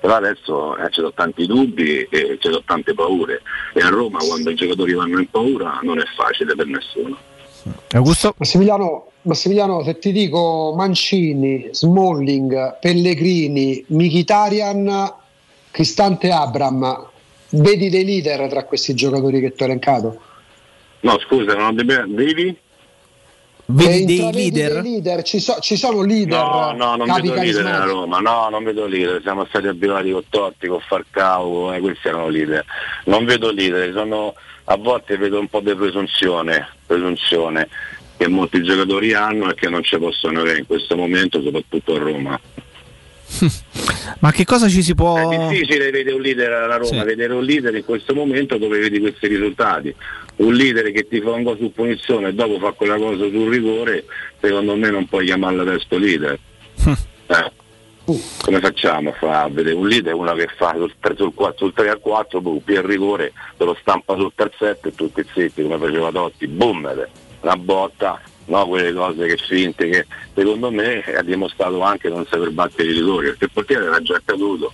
Però adesso eh, ci sono tanti dubbi e ci sono tante paure e a Roma quando i giocatori vanno in paura non è facile per nessuno. Augusto? Massimiliano, Massimiliano, se ti dico Mancini, Smalling, Pellegrini, Mkhitaryan, Cristante Abram, vedi dei leader tra questi giocatori che ti ho elencato? No scusa, non devi... devi? Vedi dei leader? dei leader? Ci, so- ci sono leader? No, no, non vedo leader nella? Roma, no, non vedo leader, siamo stati abituati con Totti, con Falcao, eh, questi erano leader. Non vedo leader, sono, a volte vedo un po' di presunzione, presunzione che molti giocatori hanno e che non ci possono avere in questo momento, soprattutto a Roma. Ma che cosa ci si può... È difficile vedere un leader alla Roma, vedere un leader in questo momento dove vedi questi risultati. Un leader che ti fa un gol su punizione e dopo fa quella cosa sul rigore, secondo me non puoi chiamarlo adesso leader. Eh. Come facciamo a far vedere un leader? Uno che fa sul 3, sul 4, sul 3 a 4, boom, più il rigore, te lo stampa sul terzetto e tutti zitti come faceva Totti, boom, una botta, no, quelle cose che finte che secondo me ha dimostrato anche non saper battere i rigori, perché il portiere era già caduto.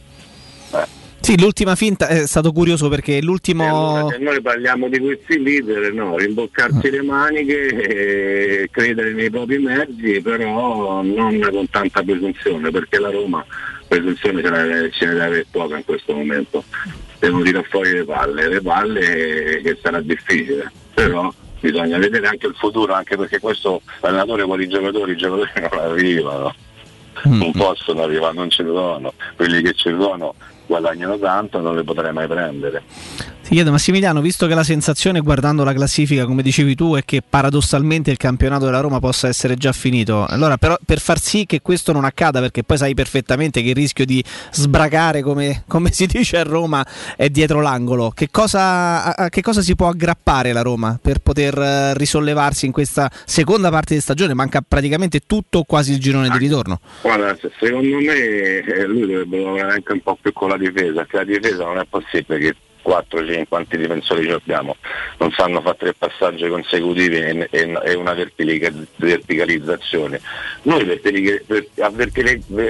Eh. Sì, l'ultima finta è stato curioso perché l'ultimo... Allora, se noi parliamo di questi leader, no, rimboccarsi le maniche, credere nei propri mezzi, però non con tanta presunzione, perché la Roma presunzione ce ne, ce ne deve avere poca in questo momento. Devono tirare fuori le palle, le palle che sarà difficile, però bisogna vedere anche il futuro, anche perché questo allenatore con i giocatori, i giocatori non arrivano, non possono arrivare, non ce ne sono, quelli che ci sono guadagnano tanto non le potrei mai prendere. Ti chiedo Massimiliano, visto che la sensazione guardando la classifica, come dicevi tu, è che paradossalmente il campionato della Roma possa essere già finito, allora però per far sì che questo non accada, perché poi sai perfettamente che il rischio di sbracare, come, come si dice a Roma, è dietro l'angolo, che cosa, a, a che cosa si può aggrappare la Roma per poter eh, risollevarsi in questa seconda parte di stagione? Manca praticamente tutto o quasi il girone di ritorno. Guarda, se- secondo me eh, lui dovrebbe lavorare anche un po' più con la difesa, perché la difesa non è possibile che 4-5 quanti difensori ci abbiamo, non sanno fare tre passaggi consecutivi e, una verticalizzazione. Noi a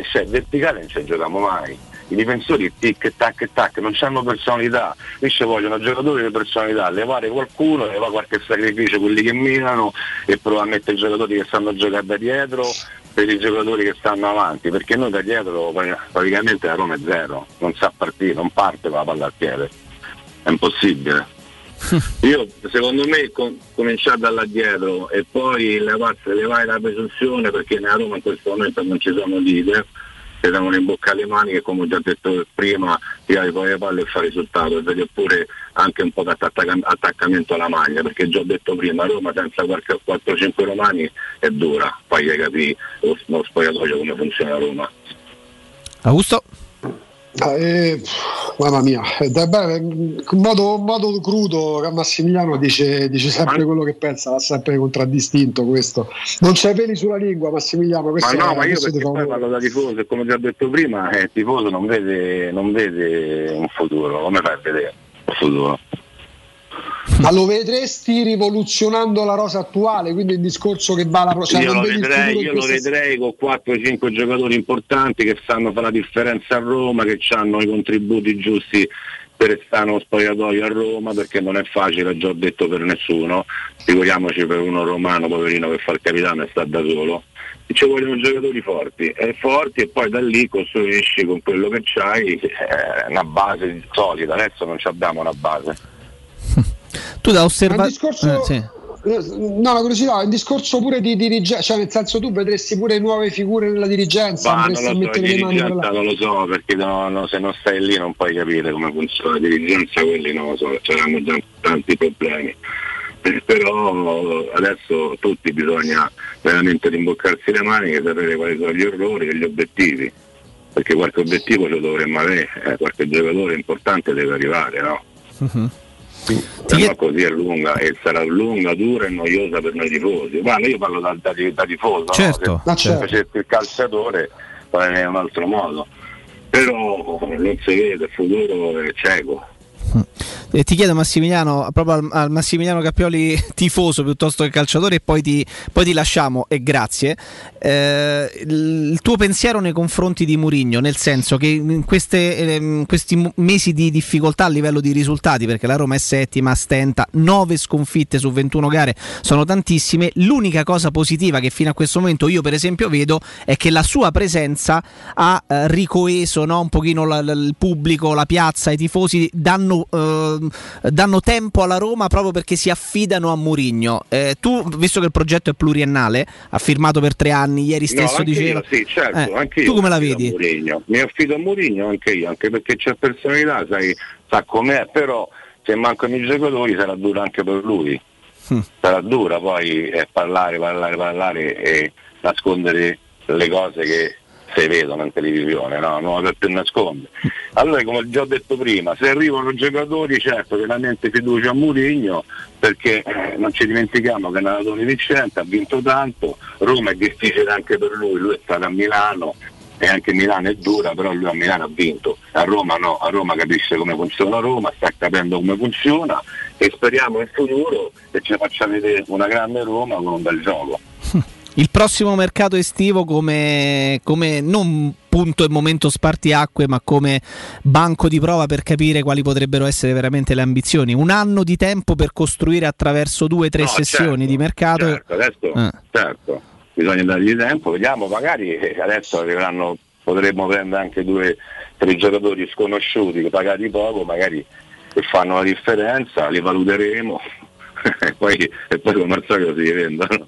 cioè, verticale non ci giochiamo mai. I difensori tic tac tac non hanno personalità, qui ci vogliono giocatori di personalità, levare qualcuno, levare qualche sacrificio quelli che minano e provare a mettere i giocatori che sanno giocare da dietro per i giocatori che stanno avanti, perché noi da dietro praticamente la Roma è zero, non sa partire, non parte con la palla al piede, è impossibile. Io secondo me com- cominciare da là dietro e poi levarsi, levare la presunzione perché nella Roma in questo momento non ci sono leader, si devono imboccare le mani e come ho già detto prima tirare fuori le palle e fare risultato e vedere pure anche un po' di attacca- attaccamento alla maglia perché già ho detto prima Roma senza qualche 4-5 romani è dura, poi hai capito lo, lo spogliatoio come funziona Roma. Augusto? Eh, mamma mia, eh, da- beh, in modo, modo crudo Massimiliano dice, dice sempre quello che pensa, l'ha sempre contraddistinto questo. Non c'è peli sulla lingua Massimiliano, Ma questo no, è- ma io perché poi onore. parlo da tifoso e come ti ho detto prima, eh, il tifoso non vede, non vede un futuro, come fai a vedere un futuro? Ma lo vedresti rivoluzionando la rosa attuale, quindi il discorso che va alla prossima. io lo vedrei, io lo vedrei con 4-5 giocatori importanti che sanno fare la differenza a Roma, che hanno i contributi giusti per restare uno spogliatoio a Roma perché non è facile, già ho detto per nessuno, figuriamoci per uno romano poverino che fa il capitano e sta da solo. Ci vogliono giocatori forti, e forti e poi da lì costruisci con quello che c'hai eh, una base solida, adesso non ci abbiamo una base. Tu da osservare. il discorso- No, la curiosità, è un discorso pure di dirigenza, cioè nel senso tu vedresti pure nuove figure nella dirigenza, Ma non lo so, mettere le mani dirigenza non lo so perché no- no, se non stai lì non puoi capire come funziona la dirigenza, quelli non lo so, c'erano già tanti problemi. Eh, Però adesso tutti bisogna veramente rimboccarsi le maniche, sapere quali sono gli errori e gli obiettivi, perché qualche obiettivo ce lo dovremmo avere, eh, qualche giocatore importante deve arrivare, no? Se no così è lunga e sarà lunga, dura e noiosa per noi tifosi. Guarda, io parlo da, da, da tifoso, no? Certo. se Ma certo. facessi il calciatore farei in un altro modo. Però non si vede, il futuro è cieco. E ti chiedo Massimiliano, proprio al, al Massimiliano Cappioli tifoso piuttosto che calciatore e poi ti, poi ti lasciamo e grazie. Eh, il, tuo pensiero nei confronti di Murigno, nel senso che in queste, ehm, questi mesi di difficoltà a livello di risultati, perché la Roma è settima, stenta, 9 sconfitte su 21 gare, sono tantissime, l'unica cosa positiva che fino a questo momento io per esempio vedo è che la sua presenza ha eh, ricoeso no, un pochino la- la- il pubblico, la piazza, i tifosi danno, eh, danno tempo alla Roma proprio perché si affidano a Murigno. Eh, tu, visto che il progetto è pluriennale, ha firmato per tre anni, ieri stesso no, diceva... io, sì, certo, Eh, anche io tu come la vedi? Mi affido a Mourinho anche io, anche perché c'è personalità, sai, sa com'è, però se mancano i giocatori sarà dura anche per lui. Hm. Sarà dura poi eh, parlare, parlare, parlare e nascondere le cose che si vedono in televisione, no? non lo più nascondere. Allora, come già ho detto prima, se arrivano giocatori, certo, veramente fiducia a Mourinho, perché eh, non ci dimentichiamo che è un allenatore vincente, ha vinto tanto, Roma è difficile anche per lui, lui è stato a Milano e anche Milano è dura, però lui a Milano ha vinto, a Roma no, a Roma capisce come funziona Roma, sta capendo come funziona e speriamo in futuro che ci faccia vedere una grande Roma con un bel gioco. Il prossimo mercato estivo come, come non punto e momento spartiacque, ma come banco di prova per capire quali potrebbero essere veramente le ambizioni. Un anno di tempo per costruire attraverso due o tre No, sessioni certo, di mercato. Certo, adesso Ah. certo, bisogna dargli tempo, vediamo, magari adesso arriveranno, potremmo prendere anche due, tre giocatori sconosciuti pagati poco, magari che fanno la differenza, li valuteremo e poi, e poi come al solito si rivendono.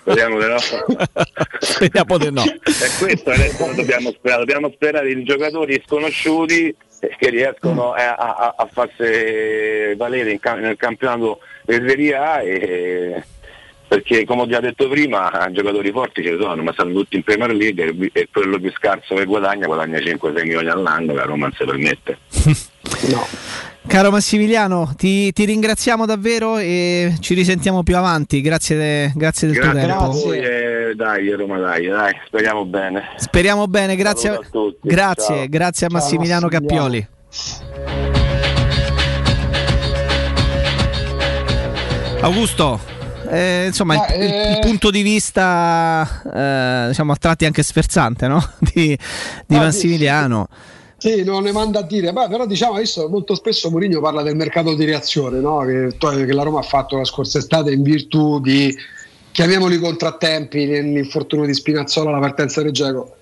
Speriamo di no. Speriamo di no. E questo adesso dobbiamo sperare, dobbiamo sperare in giocatori sconosciuti eh, che riescono a, a, a farsi valere in cam- nel campionato di Serie A e, perché come ho già detto prima giocatori forti ci sono ma stanno tutti in Premier League e, quello più scarso che guadagna guadagna 5-6 milioni all'anno che la Roma non si permette Caro Massimiliano, ti, ti ringraziamo davvero e ci risentiamo più avanti. Grazie, grazie del tuo grazie a tempo. voi e dai Roma dai, dai speriamo bene Speriamo bene, grazie, Saluto a tutti. grazie, Ciao. grazie a Ciao, Massimiliano Massimiliano. Cappioli. Augusto, eh, insomma, il, Ma, il- eh, il punto di vista, eh, diciamo, a tratti anche sferzante, no? di, di Ah, sì, Massimiliano. Sì, non ne manda a dire, Beh, però diciamo adesso molto spesso Mourinho parla del mercato di reazione no? che, che la Roma ha fatto la scorsa estate in virtù di, chiamiamoli contrattempi, l'infortunio di Spinazzola, la partenza del Geco.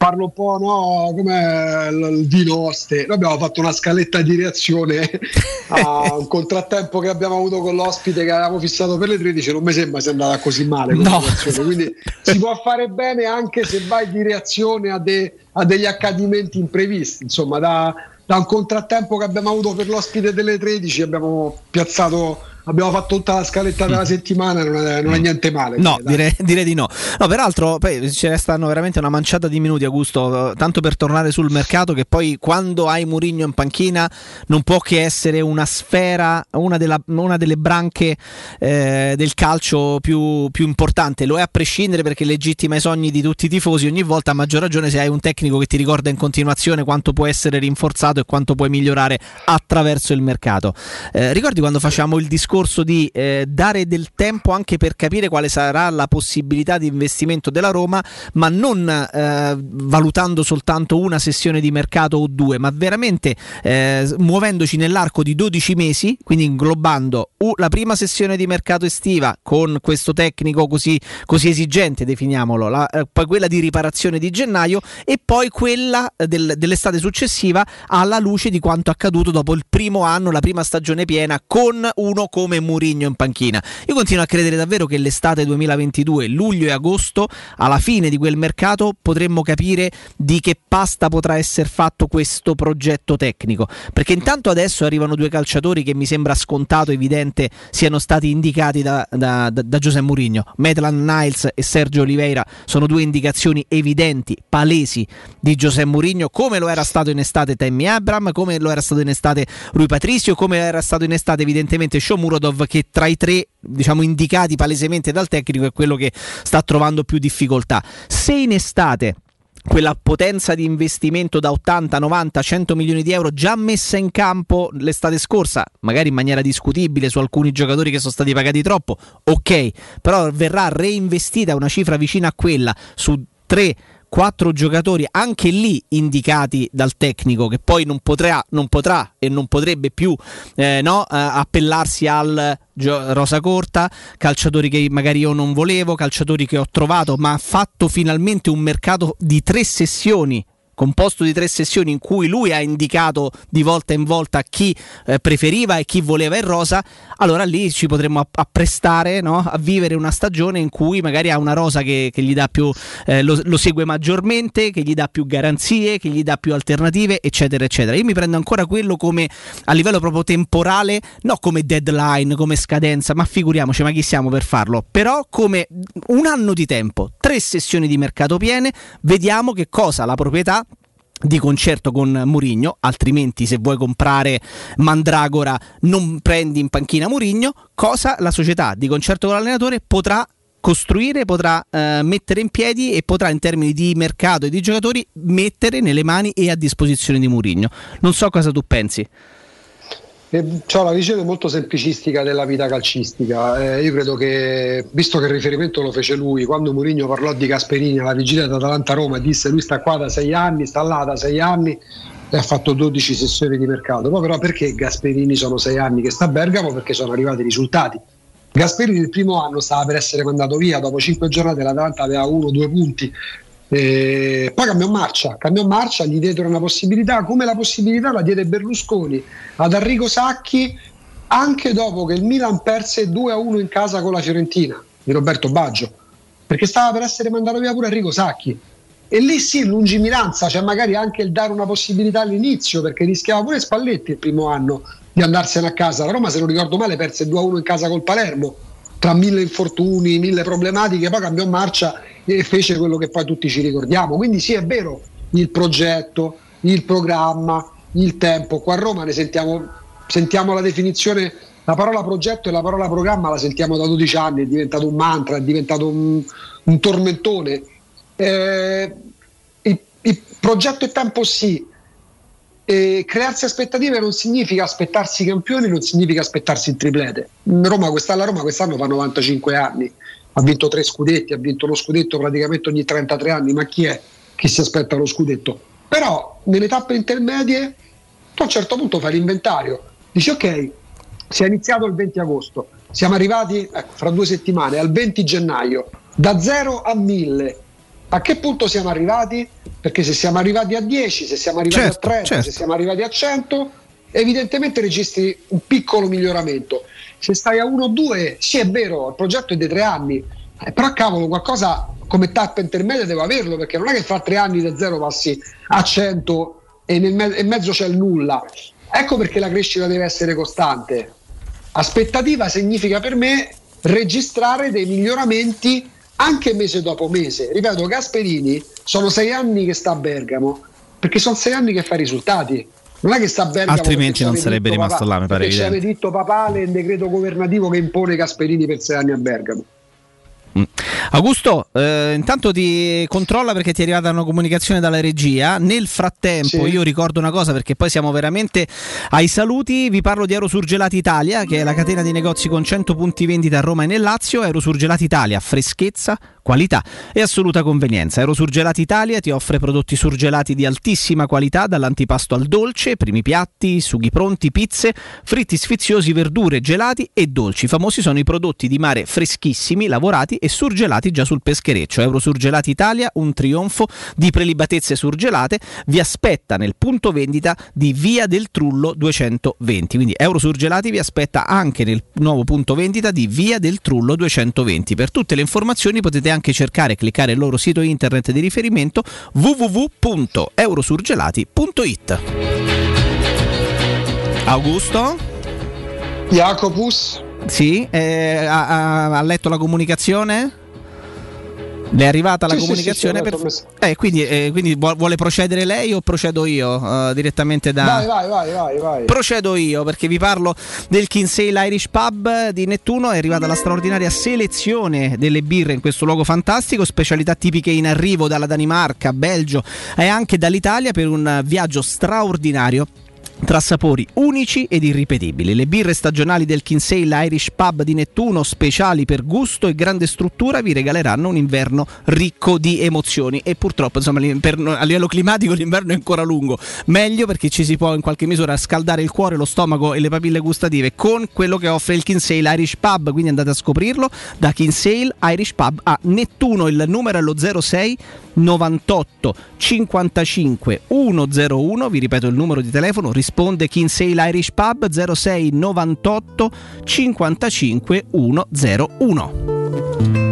Parlo un po' no, come il vino oste. Noi abbiamo fatto una scaletta di reazione a un contrattempo che abbiamo avuto con l'ospite che avevamo fissato per le 13. Non mi sembra sia andata così male. No. Quindi si può fare bene anche se vai di reazione a, de- a degli accadimenti imprevisti. Insomma, da, da un contrattempo che abbiamo avuto per l'ospite delle 13 abbiamo piazzato. Abbiamo fatto tutta la scaletta della settimana, non è, non è niente male. No, direi, direi di no. No, peraltro, poi ce ne stanno veramente una manciata di minuti, Augusto. Tanto per tornare sul mercato, che poi quando hai Murigno in panchina non può che essere una sfera, una, della- una delle branche eh, del calcio più, più importante. Lo è a prescindere perché legittima i sogni di tutti i tifosi. Ogni volta, a maggior ragione, se hai un tecnico che ti ricorda in continuazione quanto può essere rinforzato e quanto puoi migliorare attraverso il mercato. Eh, ricordi quando facciamo il discorso discorso di eh, dare del tempo anche per capire quale sarà la possibilità di investimento della Roma, ma non eh, valutando soltanto una sessione di mercato o due, ma veramente eh, muovendoci nell'arco di 12 mesi, quindi inglobando la prima sessione di mercato estiva con questo tecnico così, così esigente, definiamolo, la- eh, poi quella di riparazione di gennaio e poi quella del- dell'estate successiva alla luce di quanto accaduto dopo il primo anno, la prima stagione piena con uno come Murigno in panchina. Io continuo a credere davvero che l'estate 2022, luglio e agosto, alla fine di quel mercato potremmo capire di che pasta potrà essere fatto questo progetto tecnico, perché intanto adesso arrivano due calciatori che mi sembra scontato, evidente, siano stati indicati da, da, da, da Giuseppe Mourinho. Maitland Niles e Sergio Oliveira sono due indicazioni evidenti, palesi di Giuseppe Mourinho, come lo era stato in estate Tammy Abram, come lo era stato in estate Rui Patricio, come era stato in estate evidentemente Shomurodov che tra i tre diciamo indicati palesemente dal tecnico è quello che sta trovando più difficoltà. Se in estate quella potenza di investimento da 80, 90, 100 milioni di euro già messa in campo l'estate scorsa, magari in maniera discutibile su alcuni giocatori che sono stati pagati troppo, ok, però verrà reinvestita una cifra vicina a quella su tre quattro giocatori anche lì indicati dal tecnico che poi non potrà, non potrà e non potrebbe più eh, no, eh, appellarsi al rosa corta, calciatori che magari io non volevo, calciatori che ho trovato, ma ha fatto finalmente un mercato di tre sessioni composto di tre sessioni in cui lui ha indicato di volta in volta chi eh, preferiva e chi voleva in rosa, allora lì ci potremmo app- apprestare no? a vivere una stagione in cui magari ha una rosa che, che gli dà più, eh, lo, lo segue maggiormente, che gli dà più garanzie, che gli dà più alternative, eccetera, eccetera. Io mi prendo ancora quello come a livello proprio temporale, no come deadline, come scadenza, ma figuriamoci, ma chi siamo per farlo? Però come un anno di tempo, tre sessioni di mercato piene, vediamo che cosa la proprietà di concerto con Murigno, altrimenti se vuoi comprare Mandragora non prendi in panchina Murigno, cosa la società di concerto con l'allenatore potrà costruire, potrà eh, mettere in piedi e potrà in termini di mercato e di giocatori mettere nelle mani e a disposizione di Murigno. Non so cosa tu pensi. Ho la visione molto semplicistica della vita calcistica. Eh, io credo che, visto che il riferimento lo fece lui, quando Mourinho parlò di Gasperini alla vigilia d'Atalanta-Roma e disse lui sta qua da sei anni, sta là da sei anni e ha fatto 12 sessioni di mercato. Poi però perché Gasperini sono sei anni che sta a Bergamo? Perché sono arrivati i risultati. Gasperini il primo anno stava per essere mandato via, dopo cinque giornate l'Atalanta aveva uno o due punti, eh, poi cambiò marcia, cambiò marcia, gli diedero una possibilità, come la possibilità la diede Berlusconi ad Arrigo Sacchi anche dopo che il Milan perse 2-1 in casa con la Fiorentina di Roberto Baggio, perché stava per essere mandato via pure Arrigo Sacchi. E lì sì, lungimiranza, cioè magari anche il dare una possibilità all'inizio, perché rischiava pure Spalletti il primo anno di andarsene a casa. La Roma, se non ricordo male, perse 2-1 in casa col Palermo, tra mille infortuni, mille problematiche, poi cambiò marcia e fece quello che poi tutti ci ricordiamo. Quindi sì, è vero, il progetto, il programma, il tempo. Qua a Roma ne sentiamo, sentiamo la definizione, la parola progetto e la parola programma la sentiamo da 12 anni, è diventato un mantra, è diventato un, un tormentone. Eh, il, il progetto e tempo sì, e crearsi aspettative non significa aspettarsi campioni, non significa aspettarsi il triplete. Roma, quest'anno, Roma quest'anno fa 95 anni, ha vinto tre scudetti, ha vinto lo scudetto praticamente ogni 33 anni, ma chi è che si aspetta lo scudetto? Però nelle tappe intermedie tu a un certo punto fai l'inventario, dici ok, si è iniziato il 20 agosto, siamo arrivati ecco, fra due settimane al 20 gennaio, da 0 a 1000. A che punto siamo arrivati? Perché se siamo arrivati a 10, se siamo arrivati Certo, a 30, certo. se siamo arrivati a 100, evidentemente registri un piccolo miglioramento. Se stai a 1 o 2, sì è vero, il progetto è di tre anni, eh, però cavolo, qualcosa come tappa intermedia devo averlo, perché non è che fra tre anni da 0 passi a 100 e nel me- e mezzo c'è il nulla. Ecco perché la crescita deve essere costante. Aspettativa significa per me registrare dei miglioramenti anche mese dopo mese. Ripeto, Gasperini sono sei anni che sta a Bergamo, perché sono sei anni che fa risultati. Non è che sta a Bergamo Altrimenti non sarebbe rimasto là, mi pare aveva detto papale il decreto governativo che impone Gasperini per sei anni a Bergamo. Mm. Augusto, eh, intanto ti controlla perché ti è arrivata una comunicazione dalla regia. Nel frattempo, io ricordo una cosa perché poi siamo veramente ai saluti. Vi parlo di Eurosurgelati Italia, che è la catena di negozi con 100 punti vendita a Roma e nel Lazio. Eurosurgelati Italia, freschezza, qualità e assoluta convenienza. Eurosurgelati Italia ti offre prodotti surgelati di altissima qualità, dall'antipasto al dolce, primi piatti, sughi pronti, pizze, fritti sfiziosi, verdure, gelati e dolci. Famosi sono i prodotti di mare freschissimi, lavorati e surgelati già sul peschereccio. Eurosurgelati Italia, un trionfo di prelibatezze surgelate, vi aspetta nel punto vendita di Via del Trullo 220. Quindi Eurosurgelati vi aspetta anche nel nuovo punto vendita di Via del Trullo 220. Per tutte le informazioni potete anche cercare e cliccare il loro sito internet di riferimento www.eurosurgelati.it. Augusto? Jacopus? Sì, eh, ha- ha letto la comunicazione? Le è arrivata la Sì, comunicazione? sì, per- Eh, quindi, eh, quindi vuo- vuole procedere lei o procedo io eh, direttamente da... Vai, vai, vai, vai, vai. Procedo io perché vi parlo del Kinsale Irish Pub di Nettuno. È arrivata la straordinaria selezione delle birre in questo luogo fantastico, specialità tipiche in arrivo dalla Danimarca, Belgio e anche dall'Italia per un viaggio straordinario. Tra sapori unici ed irripetibili. Le birre stagionali del Kinsale Irish Pub di Nettuno, speciali per gusto e grande struttura, vi regaleranno un inverno ricco di emozioni. E purtroppo, insomma, per- a livello climatico l'inverno è ancora lungo. Meglio perché ci si può in qualche misura scaldare il cuore, lo stomaco e le papille gustative con quello che offre il Kinsale Irish Pub. Quindi andate a scoprirlo da Kinsale Irish Pub a Nettuno. Il numero è lo 06 98 55 101. Vi ripeto il numero di telefono. Risponde Kinsale Irish Pub 06 98 55 101.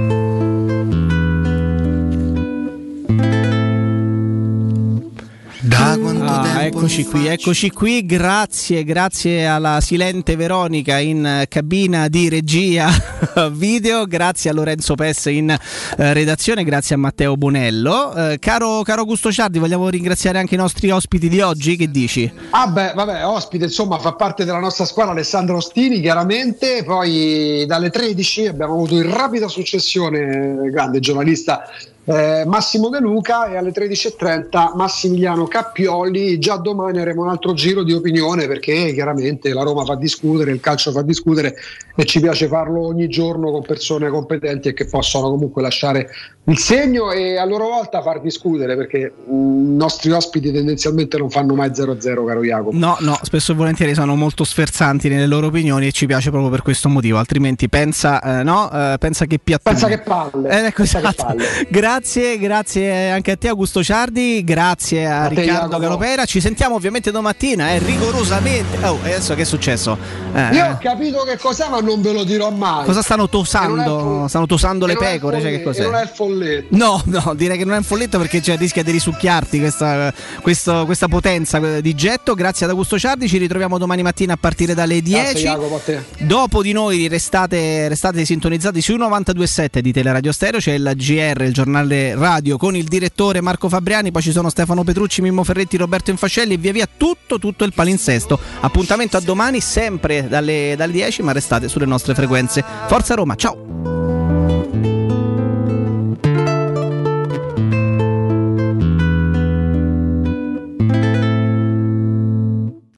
Da quanto Ah, eccoci qui, eccoci qui, grazie, grazie alla silente Veronica in eh, cabina di regia video, grazie a Lorenzo Pes in eh, redazione, grazie a Matteo Bonello. Eh, caro, caro Augusto Ciardi, vogliamo ringraziare anche i nostri ospiti di oggi, che dici? Ah beh, vabbè, ospite, insomma, fa parte della nostra squadra Alessandro Ostini, chiaramente, poi dalle 13 abbiamo avuto in rapida successione, grande giornalista, eh, Massimo De Luca e alle 13.30 Massimiliano Cappioli, già domani avremo un altro giro di opinione perché chiaramente la Roma fa discutere, il calcio fa discutere e ci piace farlo ogni giorno con persone competenti e che possono comunque lasciare il segno e a loro volta far discutere perché mm, i nostri ospiti tendenzialmente non fanno mai 0-0 caro Jacopo. No, no, spesso e volentieri sono molto sferzanti nelle loro opinioni e ci piace proprio per questo motivo, altrimenti pensa, eh, no, eh, pensa che piattone. Pensa che palle. Eh, ecco, Pensa che esatto. palle. Grazie, grazie anche a te Augusto Ciardi, grazie a, A Riccardo. Galopera. Ci sentiamo ovviamente domattina, eh, rigorosamente. Oh, e adesso che è successo? Eh, Io ho capito che cos'è ma non ve lo dirò mai. Cosa stanno tosando? Stanno tosando le pecore? Cioè, che cos'è? non è il folletto. No, no, direi che non è un folletto perché cioè, rischia di risucchiarti questa, questo- questa potenza eh, di getto. Grazie ad Augusto Ciardi, ci ritroviamo domani mattina a partire dalle 10. Grazie Jacopo a te. Dopo di noi restate, restate sintonizzati su 92.7 di Teleradio Stereo, c'è il GR, il giornale radio con il direttore Marco Fabriani, poi ci sono Stefano Petrucci, Mimmo Ferretti, Roberto Infascelli e via via tutto, tutto il palinsesto. Appuntamento a domani sempre dalle, dalle 10, ma restate sulle nostre frequenze. Forza Roma, ciao!